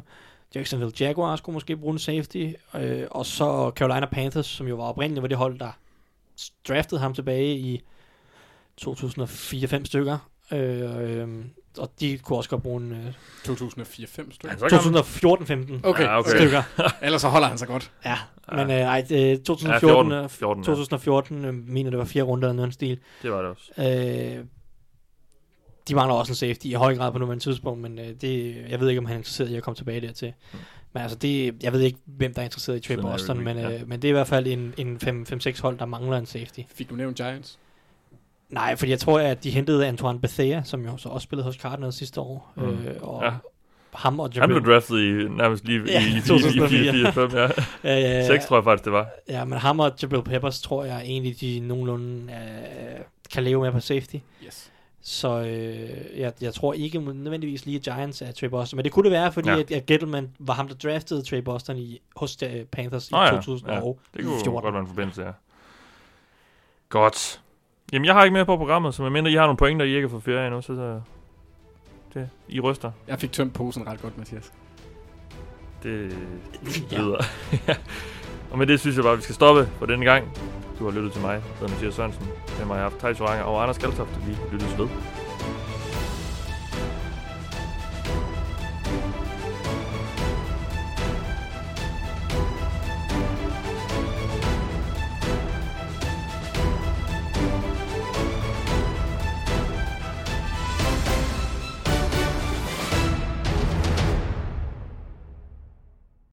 Jacksonville Jaguars kunne måske bruge en safety, øh, og så Carolina Panthers, som jo var oprindeligt var det hold, der draftede ham tilbage i 2004-5 stykker. Øh, uh, og de kunne også godt bruge en... Øh, 2004-5 stykker? 2014-15 okay. ja, okay. stykker. Ellers så holder han sig godt. Ja, men øh, ej, øh, 2014, ja, 14, 14, 2014 ja. øh, mener det var fire runder eller noget stil. Det var det også. Øh, de mangler også en safety i høj grad på nuværende tidspunkt, men øh, det, jeg ved ikke, om han er interesseret i at komme tilbage dertil. Mm. Men altså, det, jeg ved ikke, hvem der er interesseret i Trey Boston, men, ja. øh, men det er i hvert fald en, en 5-6 hold, der mangler en safety. Fik du nævnt Giants? Nej, fordi jeg tror, at de hentede Antoine Bethea, som jo så også spillede hos Cardinals sidste år. Mm. Øh, og ja. ham og Jabril... Han blev draftet i nærmest lige ja, i, i, 2004. i 4 5 ja. 6 tror jeg faktisk, det var. Ja, men ham og Jabril Peppers tror jeg egentlig, de nogenlunde øh, kan leve med på safety. Yes. Så øh, jeg, jeg tror ikke nødvendigvis lige Giants er Trey Boston, men det kunne det være, fordi ja. at, at Gettleman var ham, der draftede Trey Boston i, hos uh, Panthers oh, i ja. 2014. Ja. Det kunne godt være en forbindelse, ja. Godt. Jamen, jeg har ikke mere på programmet, så medmindre I har nogle pointer, I ikke har fået ferie endnu, så, så det, I ryster. Jeg fik tømt posen ret godt, Mathias. Det lyder. ja. Og med det synes jeg bare, at vi skal stoppe for denne gang. Du har lyttet til mig, jeg hedder Mathias Sørensen. Mig har haft Thijs og Anders Kaltoft, vi lyttes ved.